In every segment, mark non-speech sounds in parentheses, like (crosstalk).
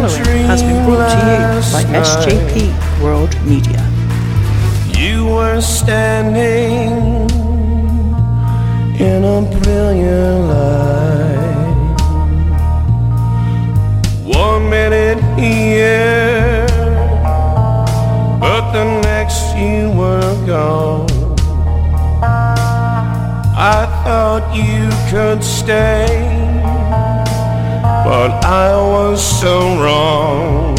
following has been brought to you by SJP World Media. You were standing in a brilliant light. One minute here, but the next you were gone. I thought you could stay but I was so wrong.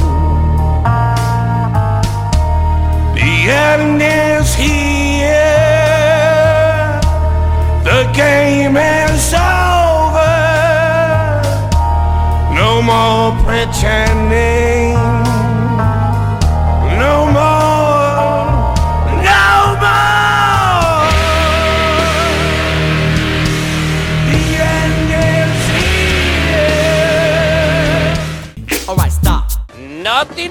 The end is here, the game is over. No more pretending,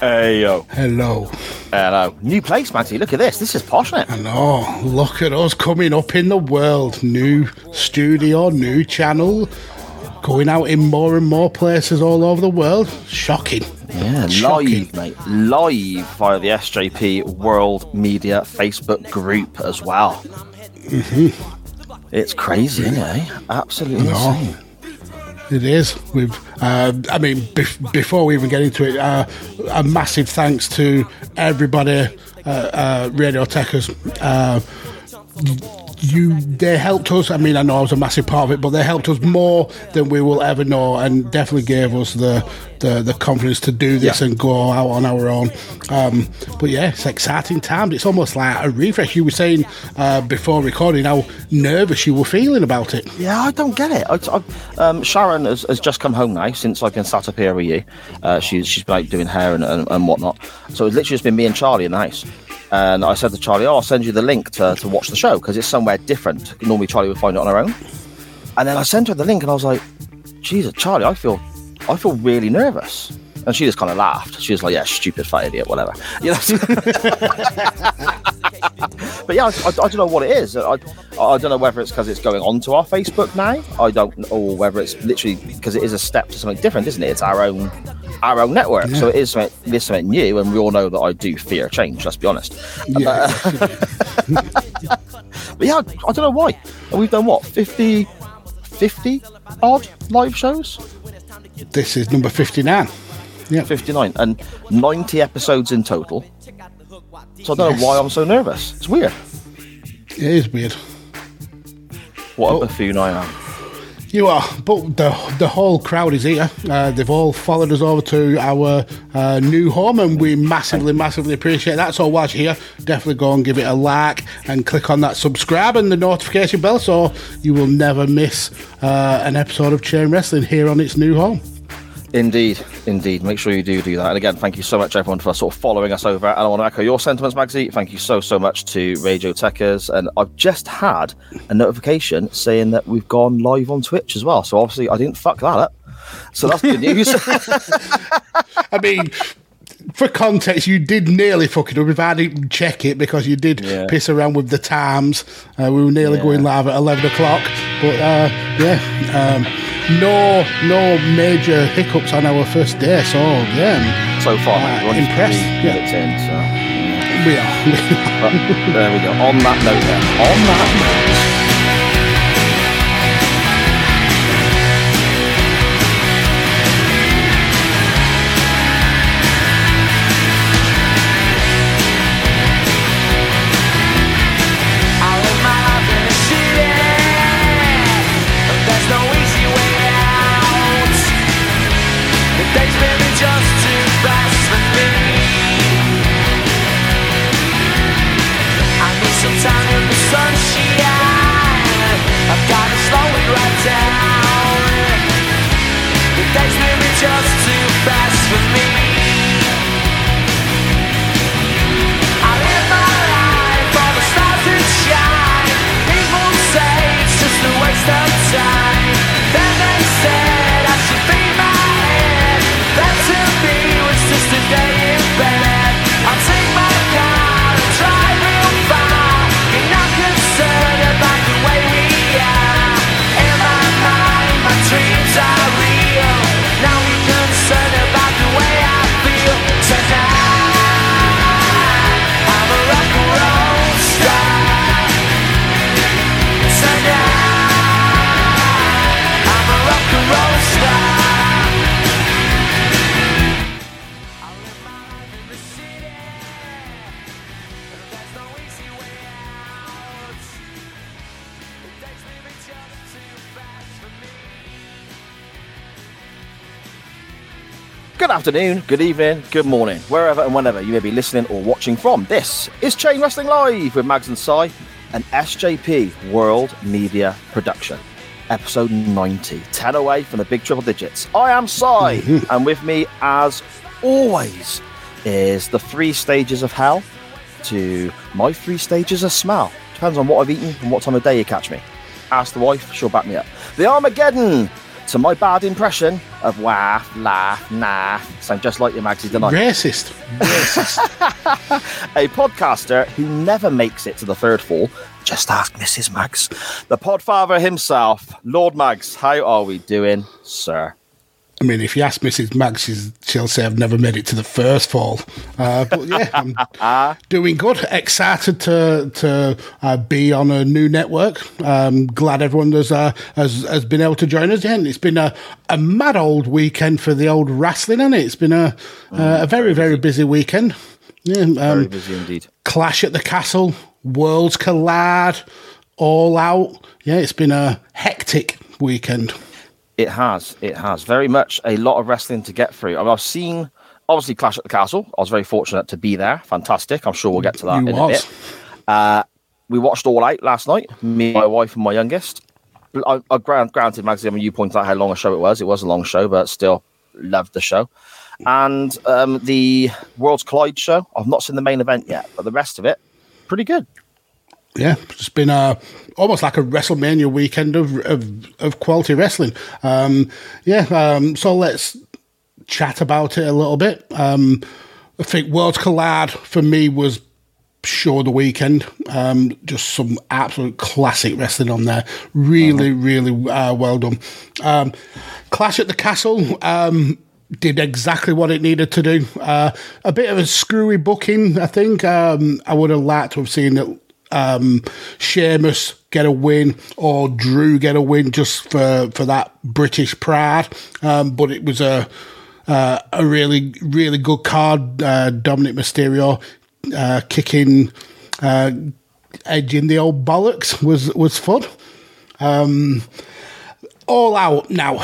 Hey yo. Hello. Hello. New place, Matty. Look at this. This is posh, isn't it? Oh, look at us coming up in the world. New studio, new channel, going out in more and more places all over the world. Shocking. Yeah, Shocking. live, mate. Live via the SJP World Media Facebook group as well. Mhm. It's crazy, isn't it? eh? Absolutely No. insane. It is. We've. Uh, I mean, bef- before we even get into it, uh, a massive thanks to everybody, uh, uh, Radio Techers. You, they helped us. I mean, I know I was a massive part of it, but they helped us more than we will ever know, and definitely gave us the the, the confidence to do this Yeah. and go out on our own. Um, but yeah, it's exciting times. It's almost like a refresh. You were saying uh, before recording how nervous you were feeling about it. Yeah, I don't get it. I, I, um, Sharon has, has just come home now since I've been sat up here with you. Uh, she's she's been out doing hair and, and, and whatnot. So it's literally just been me and Charlie in the house. And I said to Charlie, "Oh, I'll send you the link to, to watch the show because it's somewhere different. Normally, Charlie would find it on her own." And then I sent her the link, and I was like, "Jesus, Charlie, I feel I feel really nervous." And she just kind of laughed. She was like, "Yeah, stupid fat idiot, whatever." You know. (laughs) But yeah, I, I, I don't know what it is. I, I don't know whether it's because it's going onto our Facebook now. I don't, or whether it's literally because it is a step to something different, isn't it? It's our own, our own network. So it is something, it is something new, and we all know that I do fear change. Let's be honest. Yeah. Uh, (laughs) but yeah, I, don't know why. And we've done what 50, 50 odd live shows, this is number fifty nine. Yeah. fifty nine, and ninety episodes in total. So I don't Yes. know why I'm so nervous. It's weird. It is weird. What Oh. a buffoon I am. You are, but the the whole crowd is here. Uh, they've all followed us over to our uh, new home, and we massively, massively appreciate that. So whilst you're here, definitely go and give it a like and click on that subscribe and the notification bell, so you will never miss uh, an episode of Chain Wrestling here on its new home. Indeed, indeed. Make sure you do do that. And again, thank you so much, everyone, for sort of following us over. And I want to echo your sentiments, Magsy. Thank you so, so much to Radio Techers. And I've just had a notification saying that we've gone live on Twitch as well. So obviously, I didn't fuck that up. So that's good news. (laughs) (laughs) I mean. For context, you did nearly fuck it up if I didn't check it because you did Yeah. piss around with the times. Uh, we were nearly Yeah. going live at 11 o'clock. But uh, yeah, um, no no major hiccups on our first day. So yeah, so far, Uh, impressed, yeah. in. So. we are. (laughs) But there we go. On that note, then. On that note. Afternoon, good evening, good morning, wherever and whenever you may be listening or watching from. This is Chain Wrestling Live with Mags and Sai, an SJP World Media production. Episode 90, 10 away from the big triple digits. I am Sai, (laughs) and with me, as always, is the three stages of hell to my three stages of smell. Depends on what I've eaten and what time of day you catch me. Ask the wife, she'll back me up. The Armageddon to my bad impression of waff, laugh, nah. Sound just like your Magsy tonight. Racist. Racist. (laughs) a podcaster who never makes it to the third fall. Just ask Mrs. Mags. The podfather himself, Lord Mags. How are we doing, sir? I mean, if you ask Mrs. She's, she'll say I've never made it to the first fall. Uh, but yeah, (laughs) I'm doing good. Excited to to uh, be on a new network. Um, glad everyone has, uh, has has been able to join us. Yeah, and it's been a, a mad old weekend for the old wrestling, and it? it's been a uh, a very very busy weekend. Yeah, Very um, busy indeed. Clash at the Castle, Worlds Collide, All Out. Yeah, it's been a hectic weekend. It has. It has. Very much a lot of wrestling to get through. I mean, I've seen, obviously, Clash at the Castle. I was very fortunate to be there. Fantastic. I'm sure we'll get to that You in was. a bit. Uh, we watched All Out last night, me, my wife, and my youngest. I, I grant, granted, Maxi, I mean, you pointed out how long a show it was. It was a long show, but still loved the show. And um, the Worlds Collide show, I've not seen the main event yet, but the rest of it, pretty good. Yeah, it's been a almost like a WrestleMania weekend of of, of quality wrestling. Um, yeah, um, so let's chat about it a little bit. Um, I think Worlds Collide for me was sure the weekend. Um, just some absolute classic wrestling on there. Really, really uh, well done. Um, Clash at the Castle. Um, did exactly what it needed to do. Uh, a bit of a screwy booking, I think. Um, I would have liked to have seen it um, Sheamus get a win or Drew get a win just for, for that British pride. Um, but it was a uh, a really really good card. Uh, Dominic Mysterio uh, kicking uh, Edge in the old bollocks was was fun. Um, all out now.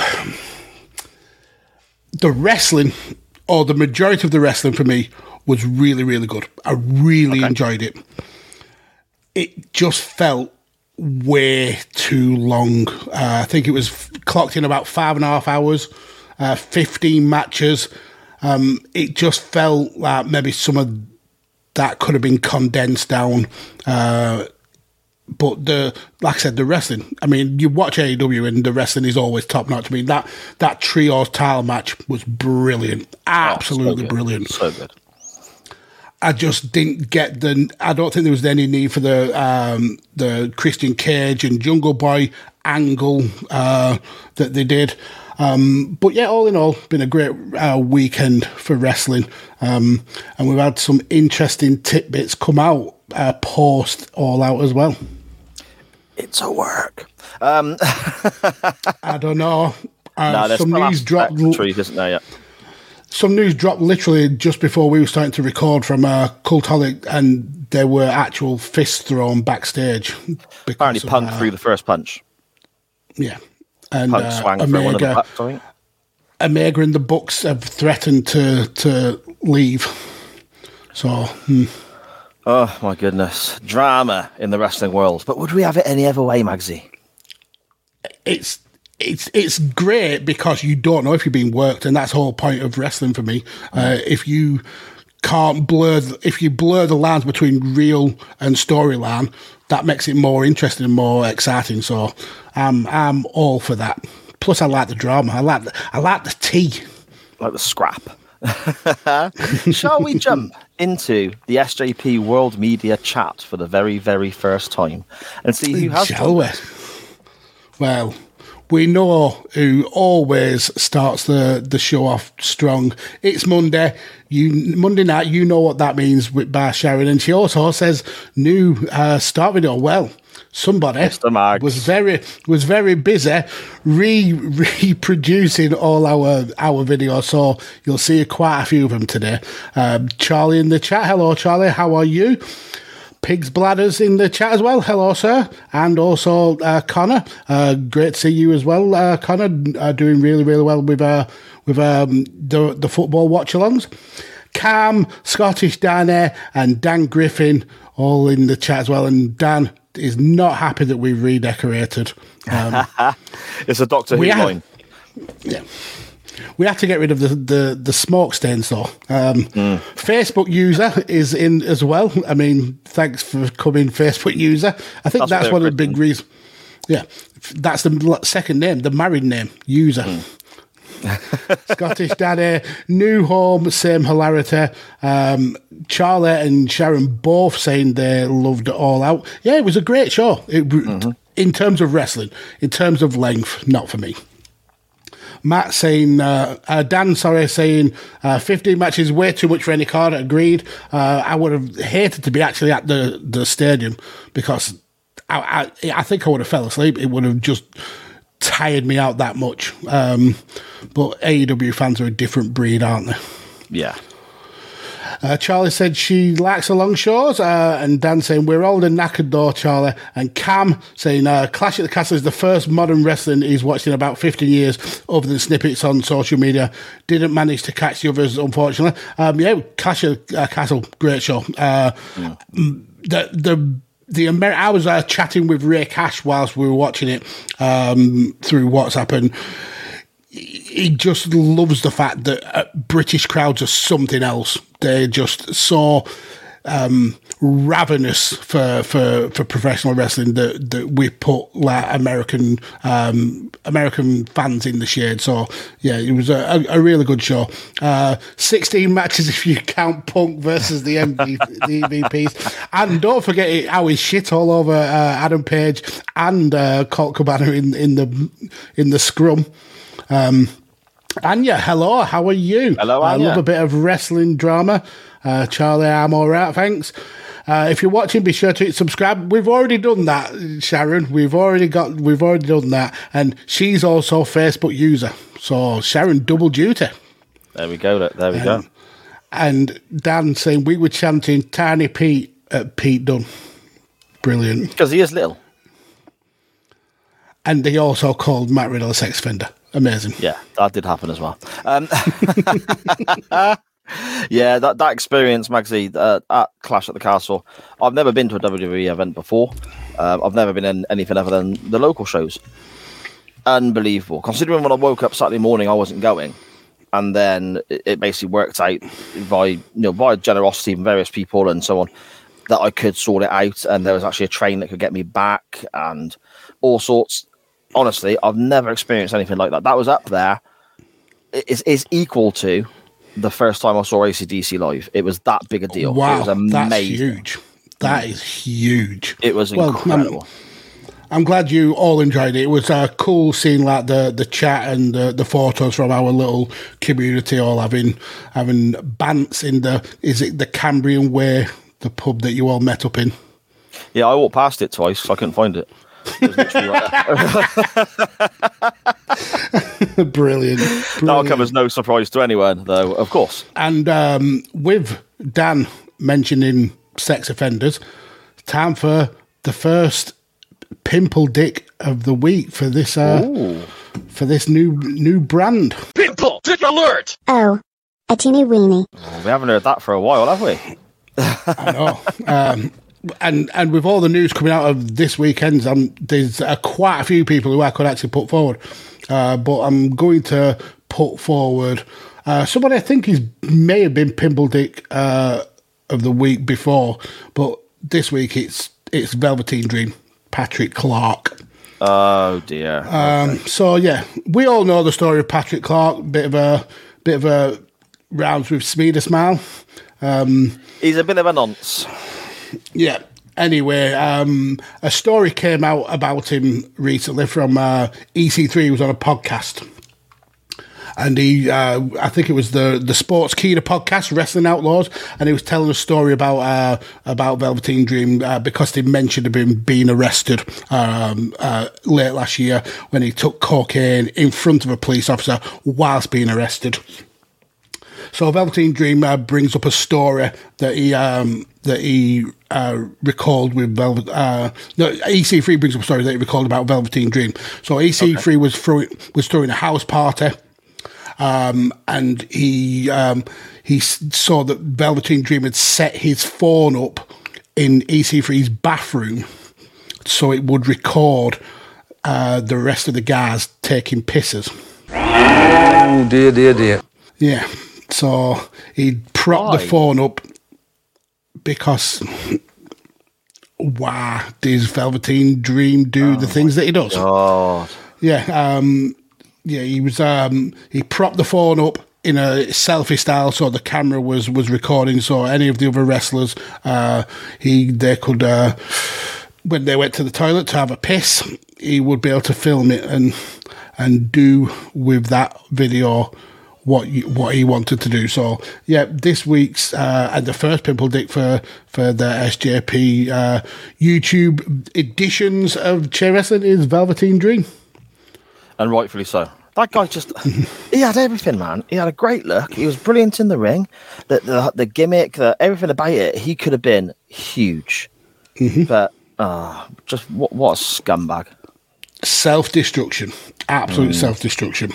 The wrestling, or the majority of the wrestling for me, was really really good. I really enjoyed it it just felt way too long. Uh, I think it was f- clocked in about five and a half hours, uh, 15 matches. Um, it just felt like maybe some of that could have been condensed down. Uh, but the like I said, the wrestling. I mean, you watch AEW and the wrestling is always top notch. I mean that that trios title match was brilliant, absolutely So brilliant. So good. I just didn't get the. I don't think there was any need for the um, the Christian Cage and Jungle Boy angle uh, that they did. Um, but yeah, all in all, been a great uh, weekend for wrestling, um, and we've had some interesting tidbits come out uh, post All Out as well. It's a work. Um, (laughs) I don't know. Uh, no, there's some news dropped. truth, isn't there yet? Some news dropped literally just before we were starting to record from uh, Cultaholic, and there were actual fists thrown backstage. Apparently, of, Punk uh, threw the first punch. Yeah. And Punk uh, swang for one of the Omega, I think. Omega and the Bucks have threatened to to leave. So hmm, Oh my goodness, drama in the wrestling world. But would we have it any other way, Magsy? it's it's it's great because you don't know if you're being worked, and that's the whole point of wrestling for me. Uh, if you can't blur, if you blur the lines between real and storyline, that makes it more interesting and more exciting. So I'm I'm all for that. Plus, I like the drama. I like the, I like the tea. like the scrap. (laughs) Shall we jump into the SJP World Media chat for the very, very first time and see who has Shall we? Well, we know who always starts the, the show off strong. It's Monday. You Monday night. You know what that means with by Sharon, and she also says new uh, start video. Well, somebody. Was very was very busy re (laughs) reproducing all our our videos. So you'll see quite a few of them today. Um, Charlie in the chat. Hello, Charlie. How are you? Pig's Bladders in the chat as well. Hello, sir. And also uh, Connor. Uh, great to see you as well, uh, Connor. Uh, doing really, really well with uh, with um, the the football watch-alongs. Cam, Scottish Danny, and Dan Griffin all in the chat as well. And Dan is not happy that we've redecorated. Um, (laughs) It's a Doctor Who line. yeah. We had to get rid of the, the, the smoke stains though. Um, Facebook user is in as well. I mean, thanks for coming, Facebook user. I think That's that's, one of the big reasons. Yeah, that's the second name, the married name, user. (laughs) Scottish Daddy, new home, same hilarity. Um, Charlie and Sharon both saying they loved it all out. Yeah, it was a great show. It, In terms of wrestling, in terms of length, not for me. Matt saying, uh, uh, Dan, sorry, saying uh, 15 matches way too much for any card. Agreed. Uh, I would have hated to be actually at the, the stadium because I, I, I think I would have fell asleep. It would have just tired me out that much. Um, but AEW fans are a different breed, aren't they? Yeah. Uh, Charlie said she likes the long shows, uh, and Dan saying we're old and knackered though, Charlie. And Cam saying uh, Clash at the Castle is the first modern wrestling he's watched in about 15 years, other than snippets on social media. Didn't manage to catch the others, unfortunately. Um, yeah, Clash at the uh, Castle, great show. Uh, mm, The the the Amer- I was uh, chatting with Ray Cash whilst we were watching it um, through WhatsApp, and he just loves the fact that uh, British crowds are something else. They're just so um, ravenous for, for, for professional wrestling that, that we put like American um, American fans in the shade. So yeah, it was a, a, really good show. Uh, Sixteen matches if you count Punk versus the, MVP, (laughs) the EVPs, and don't forget it, how he's shit all over uh, Adam Page and uh, Colt Cabana in in the in the scrum. Um, Anya, hello, how are you? Hello, I love a bit of wrestling drama. Uh, Charlie, I'm all right, thanks. Uh, if you're watching, be sure to hit subscribe. We've already done that, Sharon. We've already got, we've already done that, and she's also a Facebook user. So Sharon, double duty. There we go. There we go. And Dan saying we were chanting Tiny Pete at Pete Dunne. Brilliant. Because he is little. And they also called Matt Riddle a sex offender. Amazing. Yeah, that did happen as well. Um, (laughs) yeah, that, that experience, Magsy, uh, at Clash at the Castle. I've never been to a WWE event before. Um, I've never been in anything other than the local shows. Unbelievable. Considering when I woke up Saturday morning, I wasn't going. And then it, it basically worked out by you know by generosity from various people and so on that I could sort it out. And there was actually a train that could get me back and all sorts. Honestly, I've never experienced anything like that. That was up there. It is is equal to the first time I saw ACDC live. It was that big a deal. it Wow, was that's huge. That is huge. It was Well, incredible. I'm glad you all enjoyed it. It was uh, cool seeing like the, the chat and the, the photos from our little community all having having bants in the is it the Cambrian Way, the pub that you all met up in. yeah, I walked past it twice. So I couldn't find it. It was literally right there. Brilliant. That'll brilliant. come as no surprise to anyone, though. Of course. And um, with Dan mentioning sex offenders, time for the first pimple dick of the week for this uh, for this new new brand. Pimple dick alert! Oh, a teeny weeny. We haven't heard that for a while, have we? (laughs) I know. um, and and with all the news coming out of this weekend, um, there's uh, quite a few people who I could actually put forward. Uh, but I'm going to put forward uh, somebody I think is may have been Pimple Dick uh, of the week before, but this week it's it's Velveteen Dream, Patrick Clark. Oh dear. Um, So yeah, we all know the story of Patrick Clark. Bit of a bit of a rounds with Smeeder Smile. Um, He's a bit of a nonce. Yeah. Anyway, um, a story came out about him recently from uh, EC3. He was on a podcast, and he, uh, I think it was the the Sportskeeda podcast, Wrestling Outlaws, and he was telling a story about uh, about Velveteen Dream uh, because they mentioned him being arrested um, uh, late last year when he took cocaine in front of a police officer whilst being arrested. So Velveteen Dream uh, brings up a story that he um, that he uh, recalled with Velvet. Uh, no, EC3 brings up a story that he recalled about Velveteen Dream. So EC3 was throwing was throwing a house party, um, and he um, he saw that Velveteen Dream had set his phone up in EC3's bathroom, so it would record uh, the rest of the guys taking pisses. Oh dear, dear, dear. Yeah. So he propped Why? the phone up because wow, does Velveteen Dream do the things that he does? Oh, Yeah, um, yeah. He was um, he propped the phone up in a selfie style, so the camera was was recording. So any of the other wrestlers, uh, he they could uh, when they went to the toilet to have a piss, he would be able to film it and and do with that video what you, what he wanted to do. So yeah, this week's uh, and the first pimple dick for for the SJP uh, YouTube editions of Chain Wrestling is Velveteen Dream. and rightfully so. That guy just, he had everything, man. He had a great look. He was brilliant in the ring. The, the, the gimmick, the, everything about it, he could have been huge. But, ah, just what, what a scumbag. Self destruction, absolute self destruction.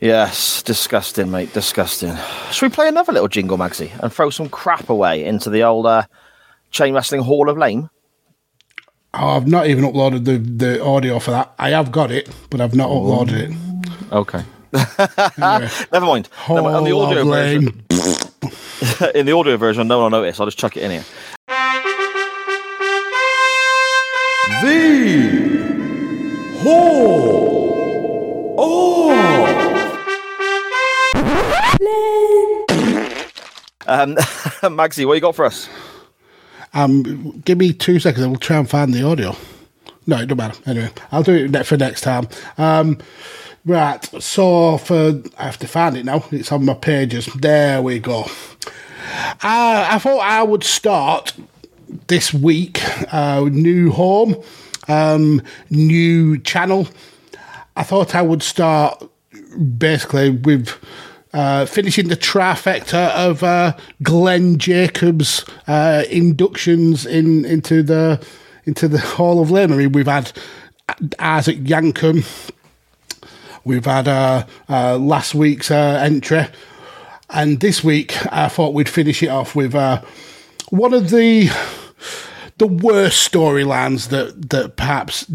Yes, disgusting, mate. Disgusting. Should we play another little jingle, Magsy, and throw some crap away into the old uh, Chain Wrestling Hall of Lame? Oh, I've not even uploaded the, the audio for that. I have got it, but I've not uploaded it. Okay. (laughs) Never mind. Never. On the Hall audio of version, Lame. (laughs) in the audio version, no one will notice. I'll just chuck it in here. Um, (laughs) Magsy, what you got for us? Um, give me two seconds. I will try and find the audio. No, it don't matter. Anyway, I'll do it for next time. Um, right. So for I have to find it now. It's on my pages. There we go. Uh, I thought I would start this week. Uh, new home, um, new channel. I thought I would start basically with uh, finishing the trifecta of uh, Glenn Jacobs' uh, inductions in into the into the Hall of Lame. I mean, we've had Isaac Yankem, we've had uh, uh, last week's entry, and this week I thought we'd finish it off with one of the the worst storylines that that perhaps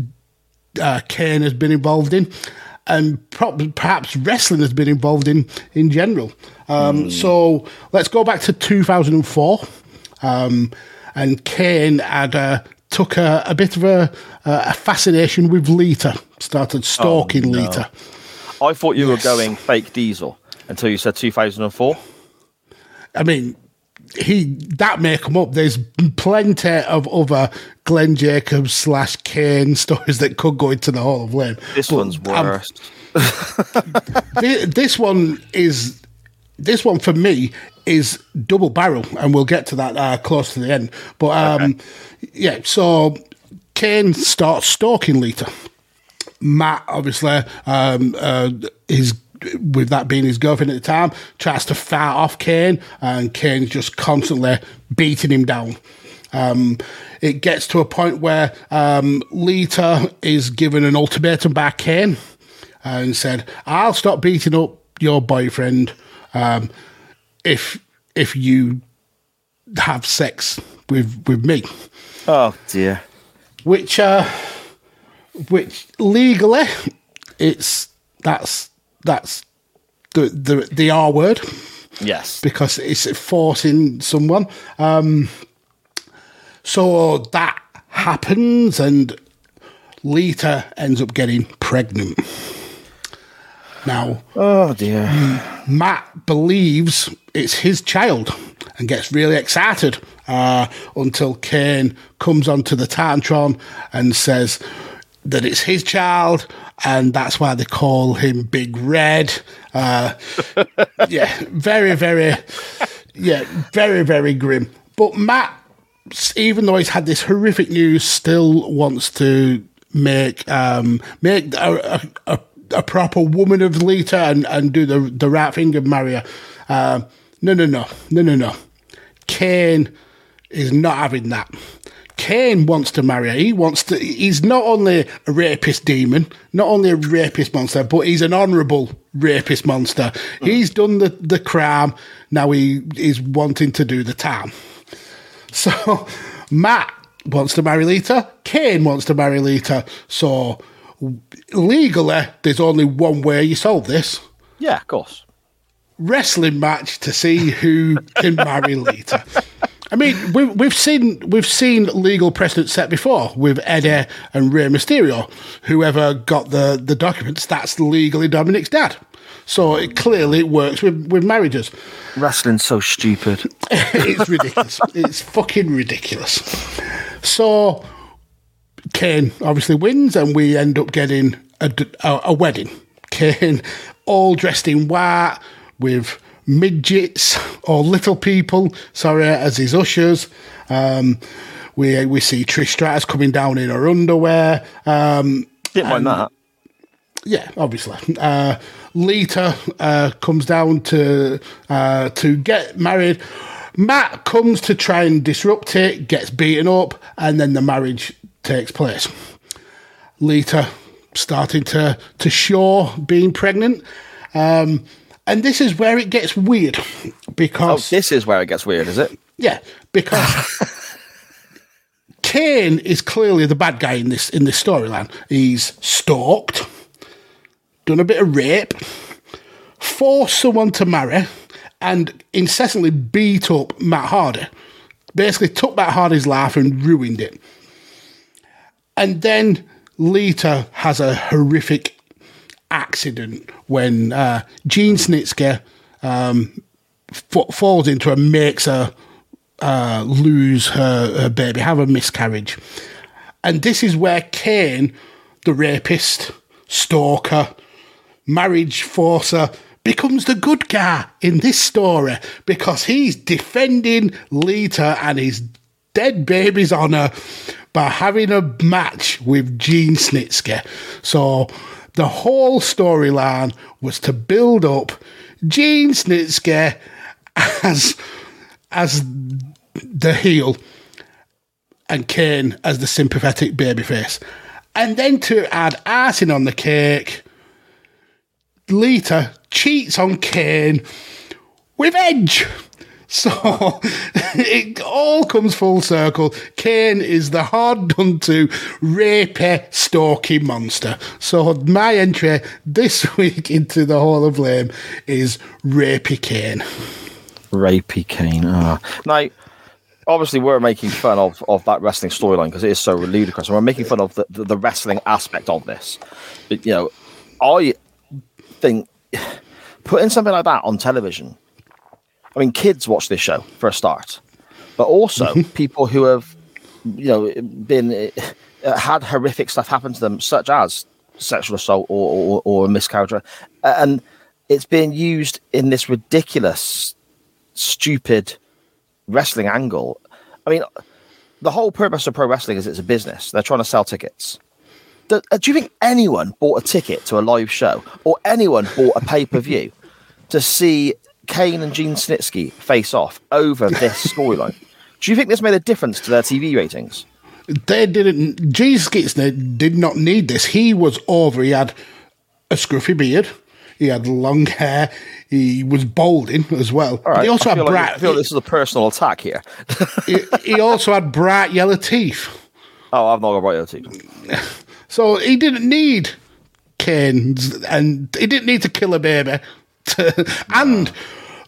Kane has been involved in, and perhaps wrestling has been involved in in general. Um, So let's go back to 2004, um, and Kane had uh, took a, a bit of a, a fascination with Lita, started stalking Lita. I thought you were going fake diesel until you said 2004. I mean, he that may come up. There's plenty of other Glenn Jacobs slash Kane stories that could go into the Hall of Fame. This But one's worst. (laughs) thi- this one is this one for me is double barrel, and we'll get to that uh, close to the end. But um, yeah, so Kane starts stalking Lita. Matt, obviously, um, uh, his with that being his girlfriend at the time, tries to fight off Kane, and Kane's just constantly beating him down. Um, it gets to a point where um, Lita is given an ultimatum by Kane and said, "I'll stop beating up your boyfriend um, if if you have sex with with me, Oh dear. which uh, which legally, it's that's that's the the the R word Yes. because it's forcing someone. Um, so that happens, and Lita ends up getting pregnant. Now, Oh dear. Matt believes it's his child and gets really excited uh, until Kane comes onto the Titantron and says that it's his child, and that's why they call him Big Red. Uh, (laughs) yeah, very, very, yeah, very, very grim. But Matt, even though he's had this horrific news, still wants to make um, make a, a, a, proper woman of Lita and, and do the the right thing and marry her. Uh, no, no, no, no, no, no. Kane is not having that. Kane wants to marry her. He wants to. He's not only a rapist demon, not only a rapist monster, but he's an honourable rapist monster. He's done the the crime. Now he is wanting to do the time. (laughs) So Matt wants to marry Lita. Kane wants to marry Lita. So legally, there's only one way you solve this Yeah, of course. wrestling match to see who can marry Lita. (laughs) I mean, we've, we've seen we've seen legal precedent set before with Eddie and Rey Mysterio. Whoever got the, the documents, that's legally Dominic's dad. So it clearly works with, with marriages. Wrestling's so stupid. (laughs) it's ridiculous. it's fucking ridiculous. So Kane obviously wins, and we end up getting a, a, a wedding. Kane, all dressed in white with midgets or little people, sorry, as his ushers. Um, we we see Trish Stratus coming down in her underwear. Um, Didn't mind that. yeah, obviously. Uh, Lita uh, comes down to uh, to get married. Matt comes to try and disrupt it, gets beaten up, and then the marriage takes place. Lita starting to to show being pregnant, um, and this is where it gets weird Oh, because this is where it gets weird, is it? yeah, because (laughs) Kane is clearly the bad guy in this in this storyline. He's stalked, done a bit of rape, forced someone to marry, and incessantly beat up Matt Hardy. Basically, took Matt Hardy's life and ruined it. And then Lita has a horrific accident when uh, Gene Snitsky um, f- falls into her, makes her uh, lose her, her baby, have a miscarriage. And this is where Kane, the rapist, stalker, marriage forcer, becomes the good guy in this story because he's defending Lita and his dead baby's honour by having a match with Gene Snitsky. So the whole storyline was to build up Gene Snitsky as as the heel and Kane as the sympathetic babyface. And then to add icing on the cake, Lita cheats on Kane with Edge. So (laughs) it all comes full circle. Kane is the hard done to, rapey, stalky monster. So my entry this (laughs) week into the Hall of Flame is Rapey Kane. Rapey Kane. Ah. Now, obviously, we're making fun of, of that wrestling storyline because it is so ludicrous, and we're making fun of the, the, the wrestling aspect of this. But, you know, I think (sighs) putting something like that on television. I mean, kids watch this show for a start, but also (laughs) people who have, you know, been uh, had horrific stuff happen to them, such as sexual assault or or, or a miscarriage, and it's being used in this ridiculous, stupid wrestling angle. I mean, the whole purpose of pro wrestling is it's a business. They're trying to sell tickets. Do, uh, do you think anyone bought a ticket to a live show or anyone bought a pay per view to see Kane and Gene Snitsky face off over (laughs) this storyline? Do you think this made a difference to their TV ratings? They didn't. Jesus Gitsner did not need this. He was over. He had a scruffy beard. He had long hair. He was balding as well. Right. He also I had feel, like, bright. I feel this is a personal attack here. he, he also had bright yellow teeth. Oh, I've not got right teeth. So he didn't need canes and he didn't need to kill a baby. (laughs) And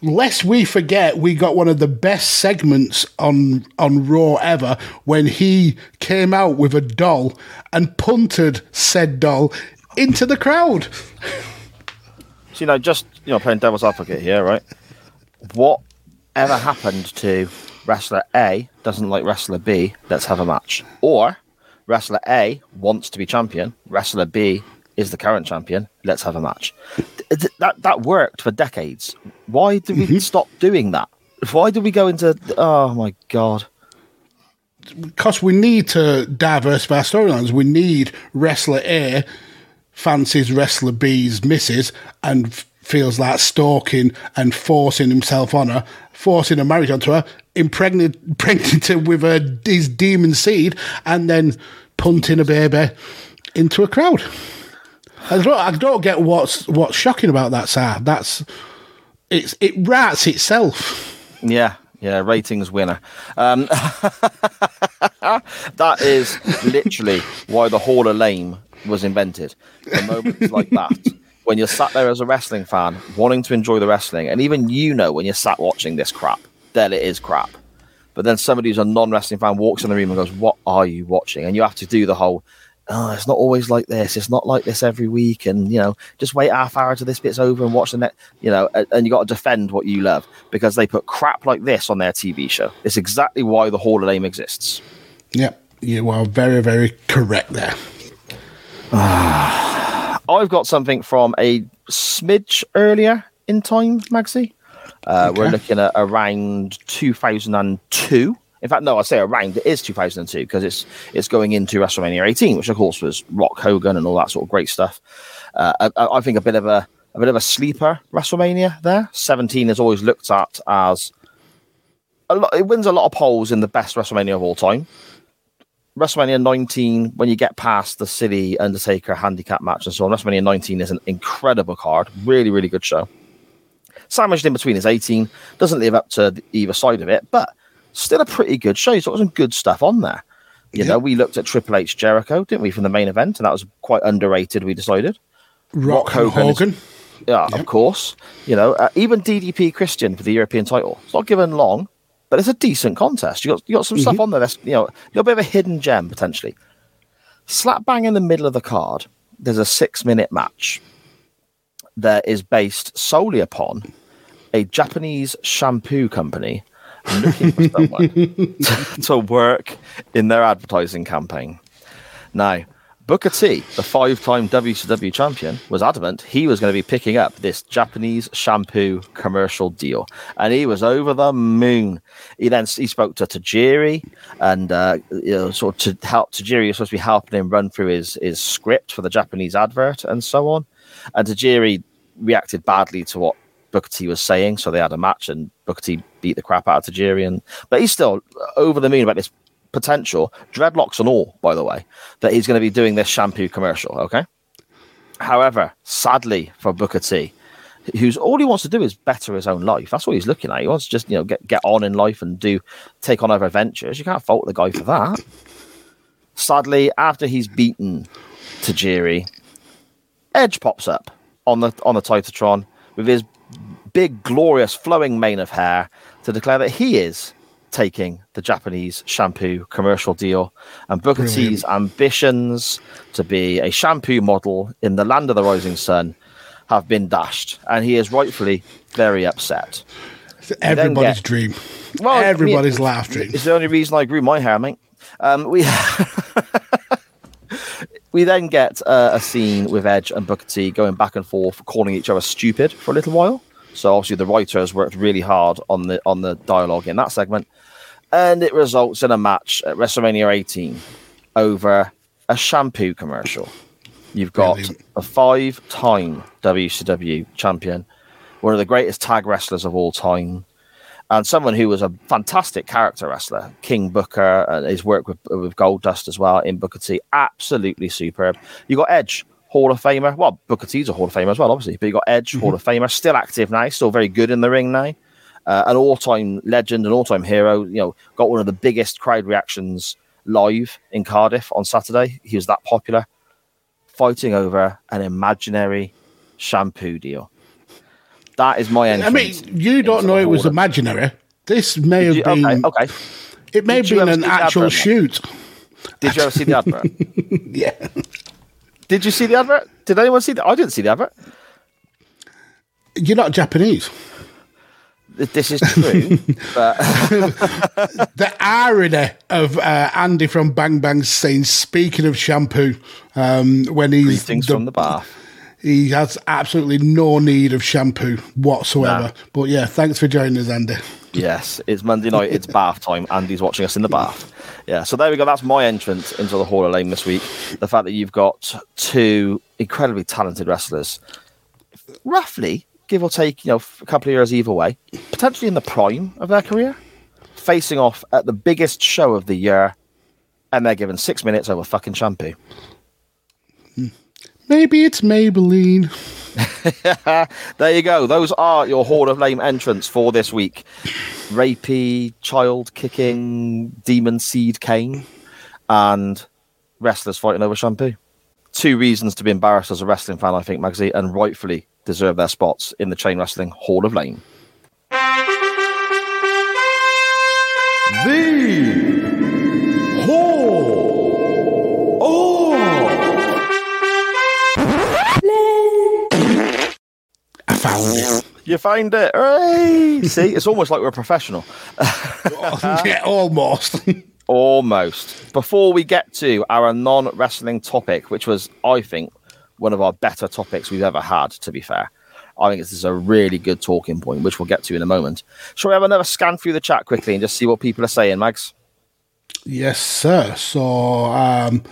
lest we forget, we got one of the best segments on on Raw ever when he came out with a doll and punted said doll into the crowd. So, you know, just you know, playing devil's advocate here, right? What ever happened to wrestler A doesn't like wrestler B? Let's have a match. Or wrestler A wants to be champion. Wrestler B is the current champion. Let's have a match. Th- th- That that worked for decades. Why do we mm-hmm. stop doing that? Why do we go into? Oh my god! because we need to diversify storylines. We need wrestler A fancies wrestler B's misses and f- feels like stalking and forcing himself on her, forcing a marriage onto her, impregnate (laughs) impregnated her with a, his demon seed, and then punting a baby into a crowd. I don't, I don't get what's what's shocking about that, sir. That's it's it rats itself. Yeah, yeah, ratings winner. Um, (laughs) that is literally why the Hall of Lame was invented. For moments like that, when you're sat there as a wrestling fan, wanting to enjoy the wrestling, and even you know when you're sat watching this crap, that it is crap. But then somebody who's a non-wrestling fan walks in the room and goes, "What are you watching?" And you have to do the whole. Oh, it's not always like this. It's not like this every week, and you know, just wait half hour till this bit's over and watch the next. You know, and, and you got to defend what you love because they put crap like this on their TV show. It's exactly why the Hall of Fame exists. Yep, you are very very correct there. (sighs) I've got something from a smidge earlier in time, Magsy. Uh, We're looking at around 2002. In fact, no, I say around. It is 2002 because it's it's going into WrestleMania 18, which of course was Rock Hogan and all that sort of great stuff. Uh, I, I think a bit of a a bit of a sleeper WrestleMania there. 17 is always looked at as a lot. It wins a lot of polls in the best WrestleMania of all time. WrestleMania 19, when you get past the City Undertaker handicap match and so on, WrestleMania 19 is an incredible card. Really, really good show. Sandwiched in between is 18. Doesn't live up to either side of it, but still a pretty good show. He's got some good stuff on there. You know, we looked at Triple H Jericho, didn't we, from the main event, and that was quite underrated, we decided. Rock, Hogan Hogan. is- Yeah, of course. You know, uh, even DDP Christian for the European title. It's not given long, but it's a decent contest. You got you got some stuff on there that's you know a little bit of a hidden gem potentially. Slap bang in the middle of the card, there's a six minute match that is based solely upon a Japanese shampoo company looking for someone to, (laughs) to work in their advertising campaign. Now, Booker T, the five time WCW champion, was adamant he was going to be picking up this Japanese shampoo commercial deal. And he was over the moon. He then he spoke to Tajiri and uh, you know, sort of to help Tajiri was supposed to be helping him run through his, his script for the Japanese advert and so on. And Tajiri reacted badly to what Booker T was saying, so they had a match and Booker T beat the crap out of Tajiri. And but he's still over the moon about this potential, dreadlocks and all, by the way, that he's going to be doing this shampoo commercial. Okay. However, sadly for Booker T, who's all he wants to do is better his own life. That's what he's looking at. He wants to just you know get get on in life and do take on other adventures. You can't fault the guy for that. Sadly, after he's beaten Tajiri, Edge pops up on the on the Titantron with his big, glorious, flowing mane of hair to declare that he is taking the Japanese shampoo commercial deal. And Booker T's ambitions to be a shampoo model in the land of the rising sun have been dashed, and he is rightfully very upset. It's everybody's get- dream. Well, I mean, everybody's life dream. It's the only reason I grew my hair, mate. Um, we (laughs) we then get uh, a scene with Edge and Booker T going back and forth, calling each other stupid for a little while. So obviously the writers worked really hard on the on the dialogue in that segment, and it results in a match at WrestleMania 18 over a shampoo commercial. You've got Brilliant. a five-time WCW champion, one of the greatest tag wrestlers of all time, and someone who was a fantastic character wrestler, King Booker, and his work with with Goldust as well in Booker T, absolutely superb. You got Edge Hall of Famer. Well, Booker T's a Hall of Famer as well, obviously. But you got Edge, Hall of Famer, still active now, still very good in the ring now. Uh, an all-time legend, an all-time hero. You know, got one of the biggest crowd reactions live in Cardiff on Saturday. He was that popular, fighting over an imaginary shampoo deal. That is my end. I mean, you don't know it was imaginary. This may have You- been. okay, okay. It may have Did you been an actual shoot. Did you ever see the advert? (laughs) Yeah. Did you see the advert? Did anyone see that? I didn't see the advert. You're not Japanese. This is true, (laughs) but The irony of uh, Andy from Bang Bang saying, speaking of shampoo, um, when he's greetings from the bath. he has absolutely no need of shampoo whatsoever. Nah. But yeah, thanks for joining us, Andy. Yes, it's Monday night. It's bath time. Andy's watching us in the bath. Yeah, so there we go. That's my entrance into the Hall of Fame this week. The fact that you've got two incredibly talented wrestlers, roughly give or take, you know, a couple of years either way, potentially in the prime of their career, facing off at the biggest show of the year, and they're given six minutes over fucking shampoo. Hmm. Maybe it's Maybelline. (laughs) There you go. Those are your Hall of Fame entrants for this week. Rapey, child kicking, demon seed Kane, and wrestlers fighting over shampoo. Two reasons to be embarrassed as a wrestling fan, I think, Magsy, and rightfully deserve their spots in the Chain Wrestling Hall of Fame. I found it. You find it. Hooray! See, it's almost like we're professional. (laughs) yeah, almost. (laughs) Almost. Before we get to our non wrestling topic, which was, I think, one of our better topics we've ever had, to be fair. I think this is a really good talking point, which we'll get to in a moment. Shall we have another scan through the chat quickly and just see what people are saying, Mags? yes, sir. So um,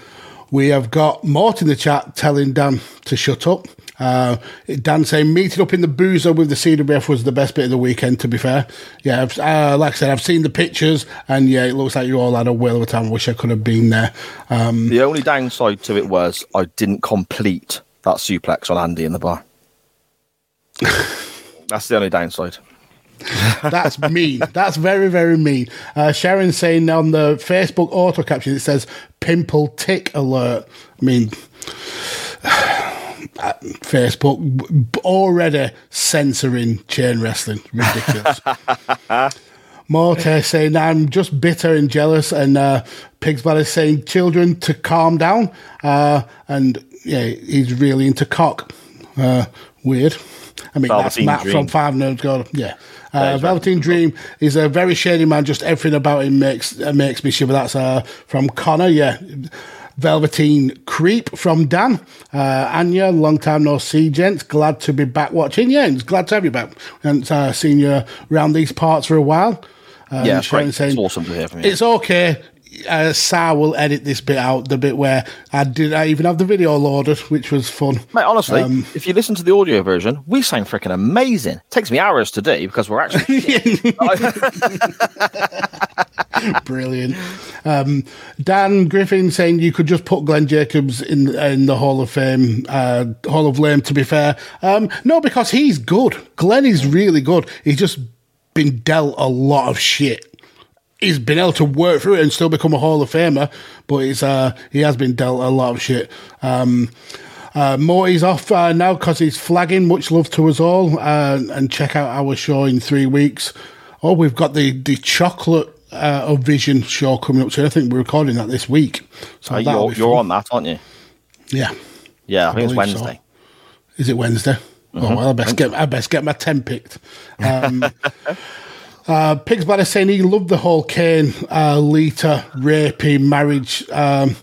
we have got Mort in the chat telling Dan to shut up. Uh, Dan saying meeting up in the boozer with the CWF was the best bit of the weekend. To be fair, yeah, uh, like I said, I've seen the pictures, and yeah, it looks like you all had a whale of a time. I wish I could have been there. Um, The only downside to it was I didn't complete that suplex on Andy in the bar. (laughs) That's the only downside. (laughs) That's mean. That's very, very mean. Uh, Sharon saying on the Facebook auto caption, it says pimple tick alert. I mean, (sighs) uh, Facebook already censoring chain wrestling. Ridiculous. (laughs) Morte saying, I'm just bitter and jealous. And uh, Pigs is saying, children to calm down. Uh, and yeah, he's really into cock. Uh, weird. I mean, that's Velveteen Matt Dream. from Five Nerds Go. Yeah. Uh, Velveteen Dream is a very shady man. Just everything about him makes uh, makes me shiver. That's uh, from Connor. Yeah. Velveteen Creep from Dan. Uh, Anya, long time no see, gents. Glad to be back watching. Yeah, it's glad to have you back. And uh, seen you around these parts for a while. Um, yeah, Sharon saying, it's awesome to hear from you. It's okay. Uh, Sar will edit this bit out, the bit where I did. I even have the video loaded, which was fun. Mate, honestly, Um, if you listen to the audio version, we sound freaking amazing. It takes me hours to do because we're actually. (laughs) (laughs) Brilliant. Um, Dan Griffin saying you could just put Glenn Jacobs in in the Hall of Fame, uh, Hall of Lame. To be fair, um, no, because he's good. Glenn is really good. He's just been dealt a lot of shit. He's been able to work through it and still become a Hall of Famer, but it's uh, he has been dealt a lot of shit. Um, uh, Morty's off uh, now because he's flagging. Much love to us all, uh, and check out our show in three weeks. Oh, we've got the the chocolate uh, of Vision show coming up soon. I think we're recording that this week. So Uh, you're, you're on that, aren't you? Yeah, Yeah, I think it's believe so. Wednesday. is it Wednesday? Oh well, I best get I best get my ten picked. Um, (laughs) uh, Pigs Bladder saying he loved the whole Kane uh, Lita rapey marriage. Um,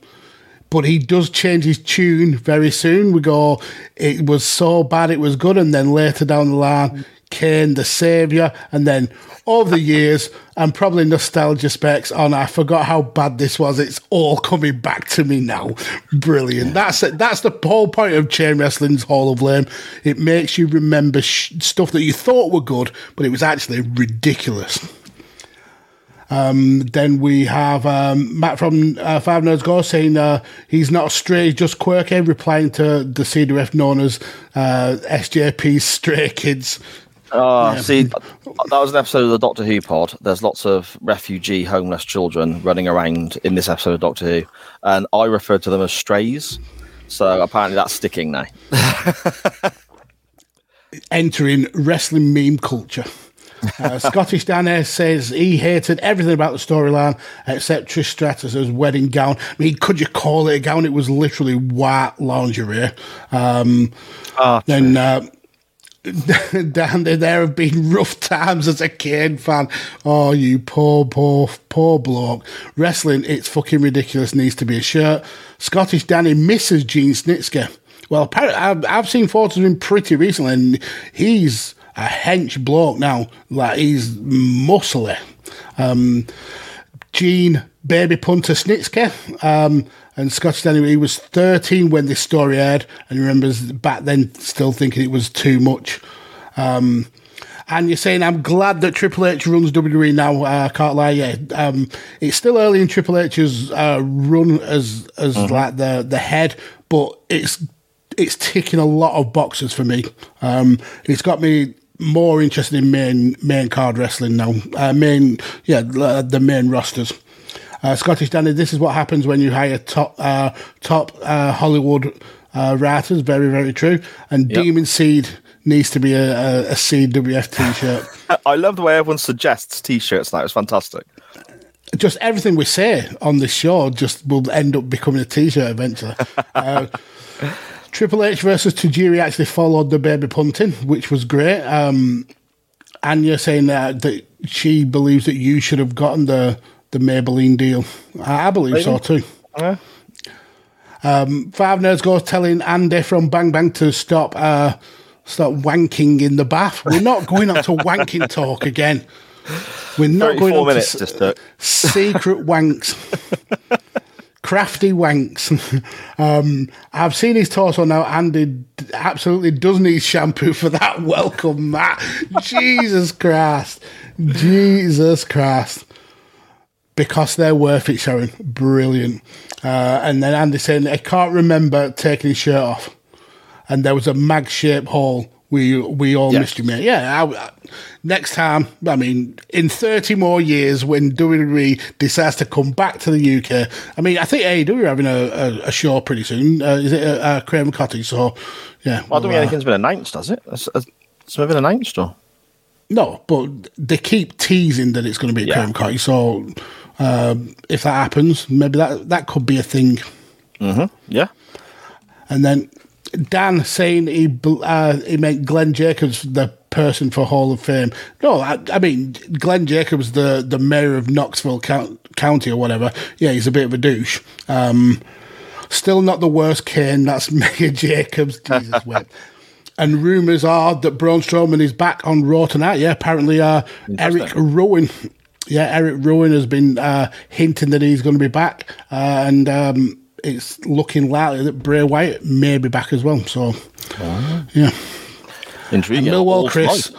but he does change his tune very soon. We go, it was so bad, it was good, and then later down the line, Kane the savior, and then over the years, and probably nostalgia specs on. I forgot how bad this was. It's all coming back to me now. Brilliant. That's it. That's the whole point of chain wrestling's Hall of Fame. It makes you remember sh- stuff that you thought were good, but it was actually ridiculous. Um, then we have um, Matt from uh, Five Nerds Go saying uh, he's not a stray, just quirky, replying to the CWF known as uh, SJP's Stray Kids. Oh, see, that was an episode of the Doctor Who pod. There's lots of refugee, homeless children running around in this episode of Doctor Who, and I referred to them as strays. So apparently that's sticking now. (laughs) Entering wrestling meme culture. Uh, (laughs) Scottish Dan Ayres says he hated everything about the storyline except Trish Stratus's wedding gown. I mean, could you call it a gown? It was literally white lingerie. Um, Oh, then uh, (laughs) down there, there have been rough times as a Kane fan. Oh, you poor, poor, poor bloke. Wrestling, it's fucking ridiculous. Needs to be a shirt. Scottish Danny misses Gene Snitsky. Well, apparently, I've, I've seen photos of him pretty recently, and he's a hench bloke now. Like he's muscly. Um, Gene Baby Punter Snitsky. Um, and Scottish Danny, he was 13 when this story aired, and he remembers back then still thinking it was too much. Um, and you're saying, I'm glad that Triple H runs WWE now. Uh, I can't lie, yeah. Um, it's still early in Triple H's uh, run as as like the the head, but it's it's ticking a lot of boxes for me. Um, it's got me more interested in main main card wrestling now. Uh, main, yeah, the main rosters. Uh, Scottish Danny, this is what happens when you hire top uh, top uh, Hollywood uh, writers. Very very true. And Yep. Demon Seed needs to be a, a, a CWF t-shirt. (laughs) I love the way everyone suggests t-shirts now. It's fantastic. just everything we say on this show just will end up becoming a t-shirt eventually. (laughs) uh, Triple H versus Tajiri actually followed the baby punting, which was great. Um, Anya saying that, that she believes that you should have gotten the the Maybelline deal. I, I believe so too. Yeah. Um, Five Nerds goes telling Andy from Bang Bang to stop uh, stop wanking in the bath. We're not going on to wanking talk again. We're not going 34 on minutes to just to- secret wanks. Crafty wanks. um, I've seen his torso now. Andy absolutely does need shampoo for that (laughs) welcome, Matt. Jesus Christ. Jesus Christ because they're worth it, Sharon. Brilliant. Uh, and then Andy saying, I can't remember taking his shirt off. And there was a mag shaped hole. We we all missed you, mate. Yeah. I, I- next time, I mean, in 30 more years, when WWE decides to come back to the UK, I mean, I think AEW are having a, a, a show pretty soon. Uh, is it uh, uh, Cottage? So, yeah. Well, I don't think uh, anything's been announced, has it? It's, it's been announced, or No, but they keep teasing that it's going to be a Yeah. Cottage. So, um, if that happens, maybe that that could be a thing. yeah. And then Dan saying he uh, he meant Glenn Jacobs the person for Hall of Fame. No, I, I mean Glenn Jacobs, the the mayor of Knoxville Count, County or whatever. Yeah, he's a bit of a douche. Um, still not the worst Kane. That's (laughs) Mayor Jacobs. Jesus wept. (laughs) And rumours are that Braun Strowman is back on Raw tonight. Yeah, apparently uh, Eric Rowan. Yeah, Eric Rowan has been uh, hinting that he's going to be back, uh, and um, it's looking likely that Bray Wyatt may be back as well. So, yeah. Intriguing. And Millwall Chris.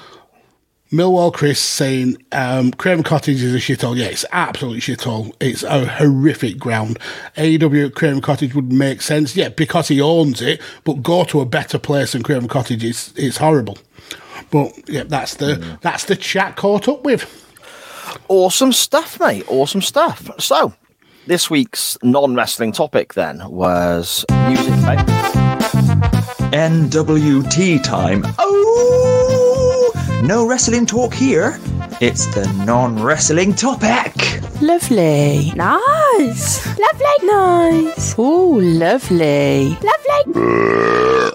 Millwall Chris saying um, Craven Cottage is a shithole. Yeah, it's absolutely shithole. It's a horrific ground. AEW at Craven Cottage would make sense, yeah, because he owns it. But go to a better place than Craven Cottage. It's it's horrible. But yeah, that's the that's the chat caught up with. Awesome stuff, mate. Awesome stuff. So, this week's non-wrestling topic then was music. Mate. NWT time. Oh! No wrestling talk here. It's the non wrestling topic. Lovely. Nice. Lovely. Nice. Oh, lovely. Lovely.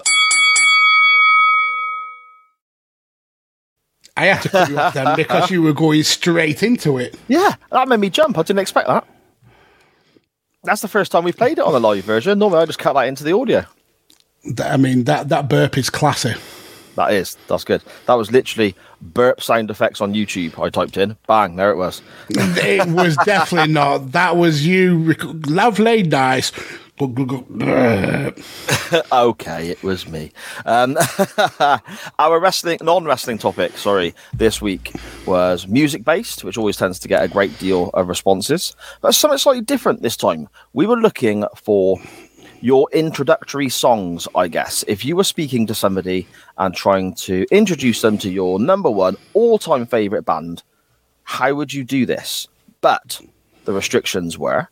I had to cut you off then (laughs) because you were going straight into it. Yeah, that made me jump. I didn't expect that. That's the first time we've played it on a live version. Normally, I just cut that into the audio. I mean that that burp is classy. That is, that's good. That was literally burp sound effects on YouTube. I typed in, bang, there it was. It was definitely not. That was you. rec- Lovely, nice. (laughs) okay, it was me. Um, (laughs) our wrestling, non-wrestling topic, sorry, this week was music-based, which always tends to get a great deal of responses. But something slightly different this time. We were looking for your introductory songs, I guess. If you were speaking to somebody and trying to introduce them to your number one all-time favorite band, how would you do this? But the restrictions were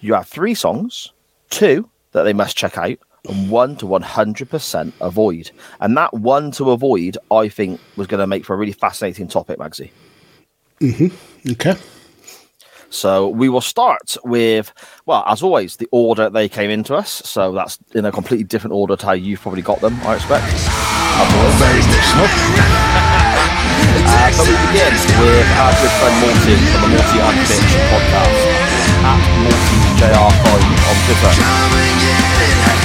you have three songs, two that they must check out, and one to 100% avoid. And that one to avoid, I think, was going to make for a really fascinating topic, Magsy. Mm-hmm. Okay. So we will start with, well, as always, the order they came into us. So that's in a completely different order to how you've probably got them, I expect. Very uh, but we begin with our good friend Morty from the Morty Unfitched podcast at MortyJR5 on Twitter.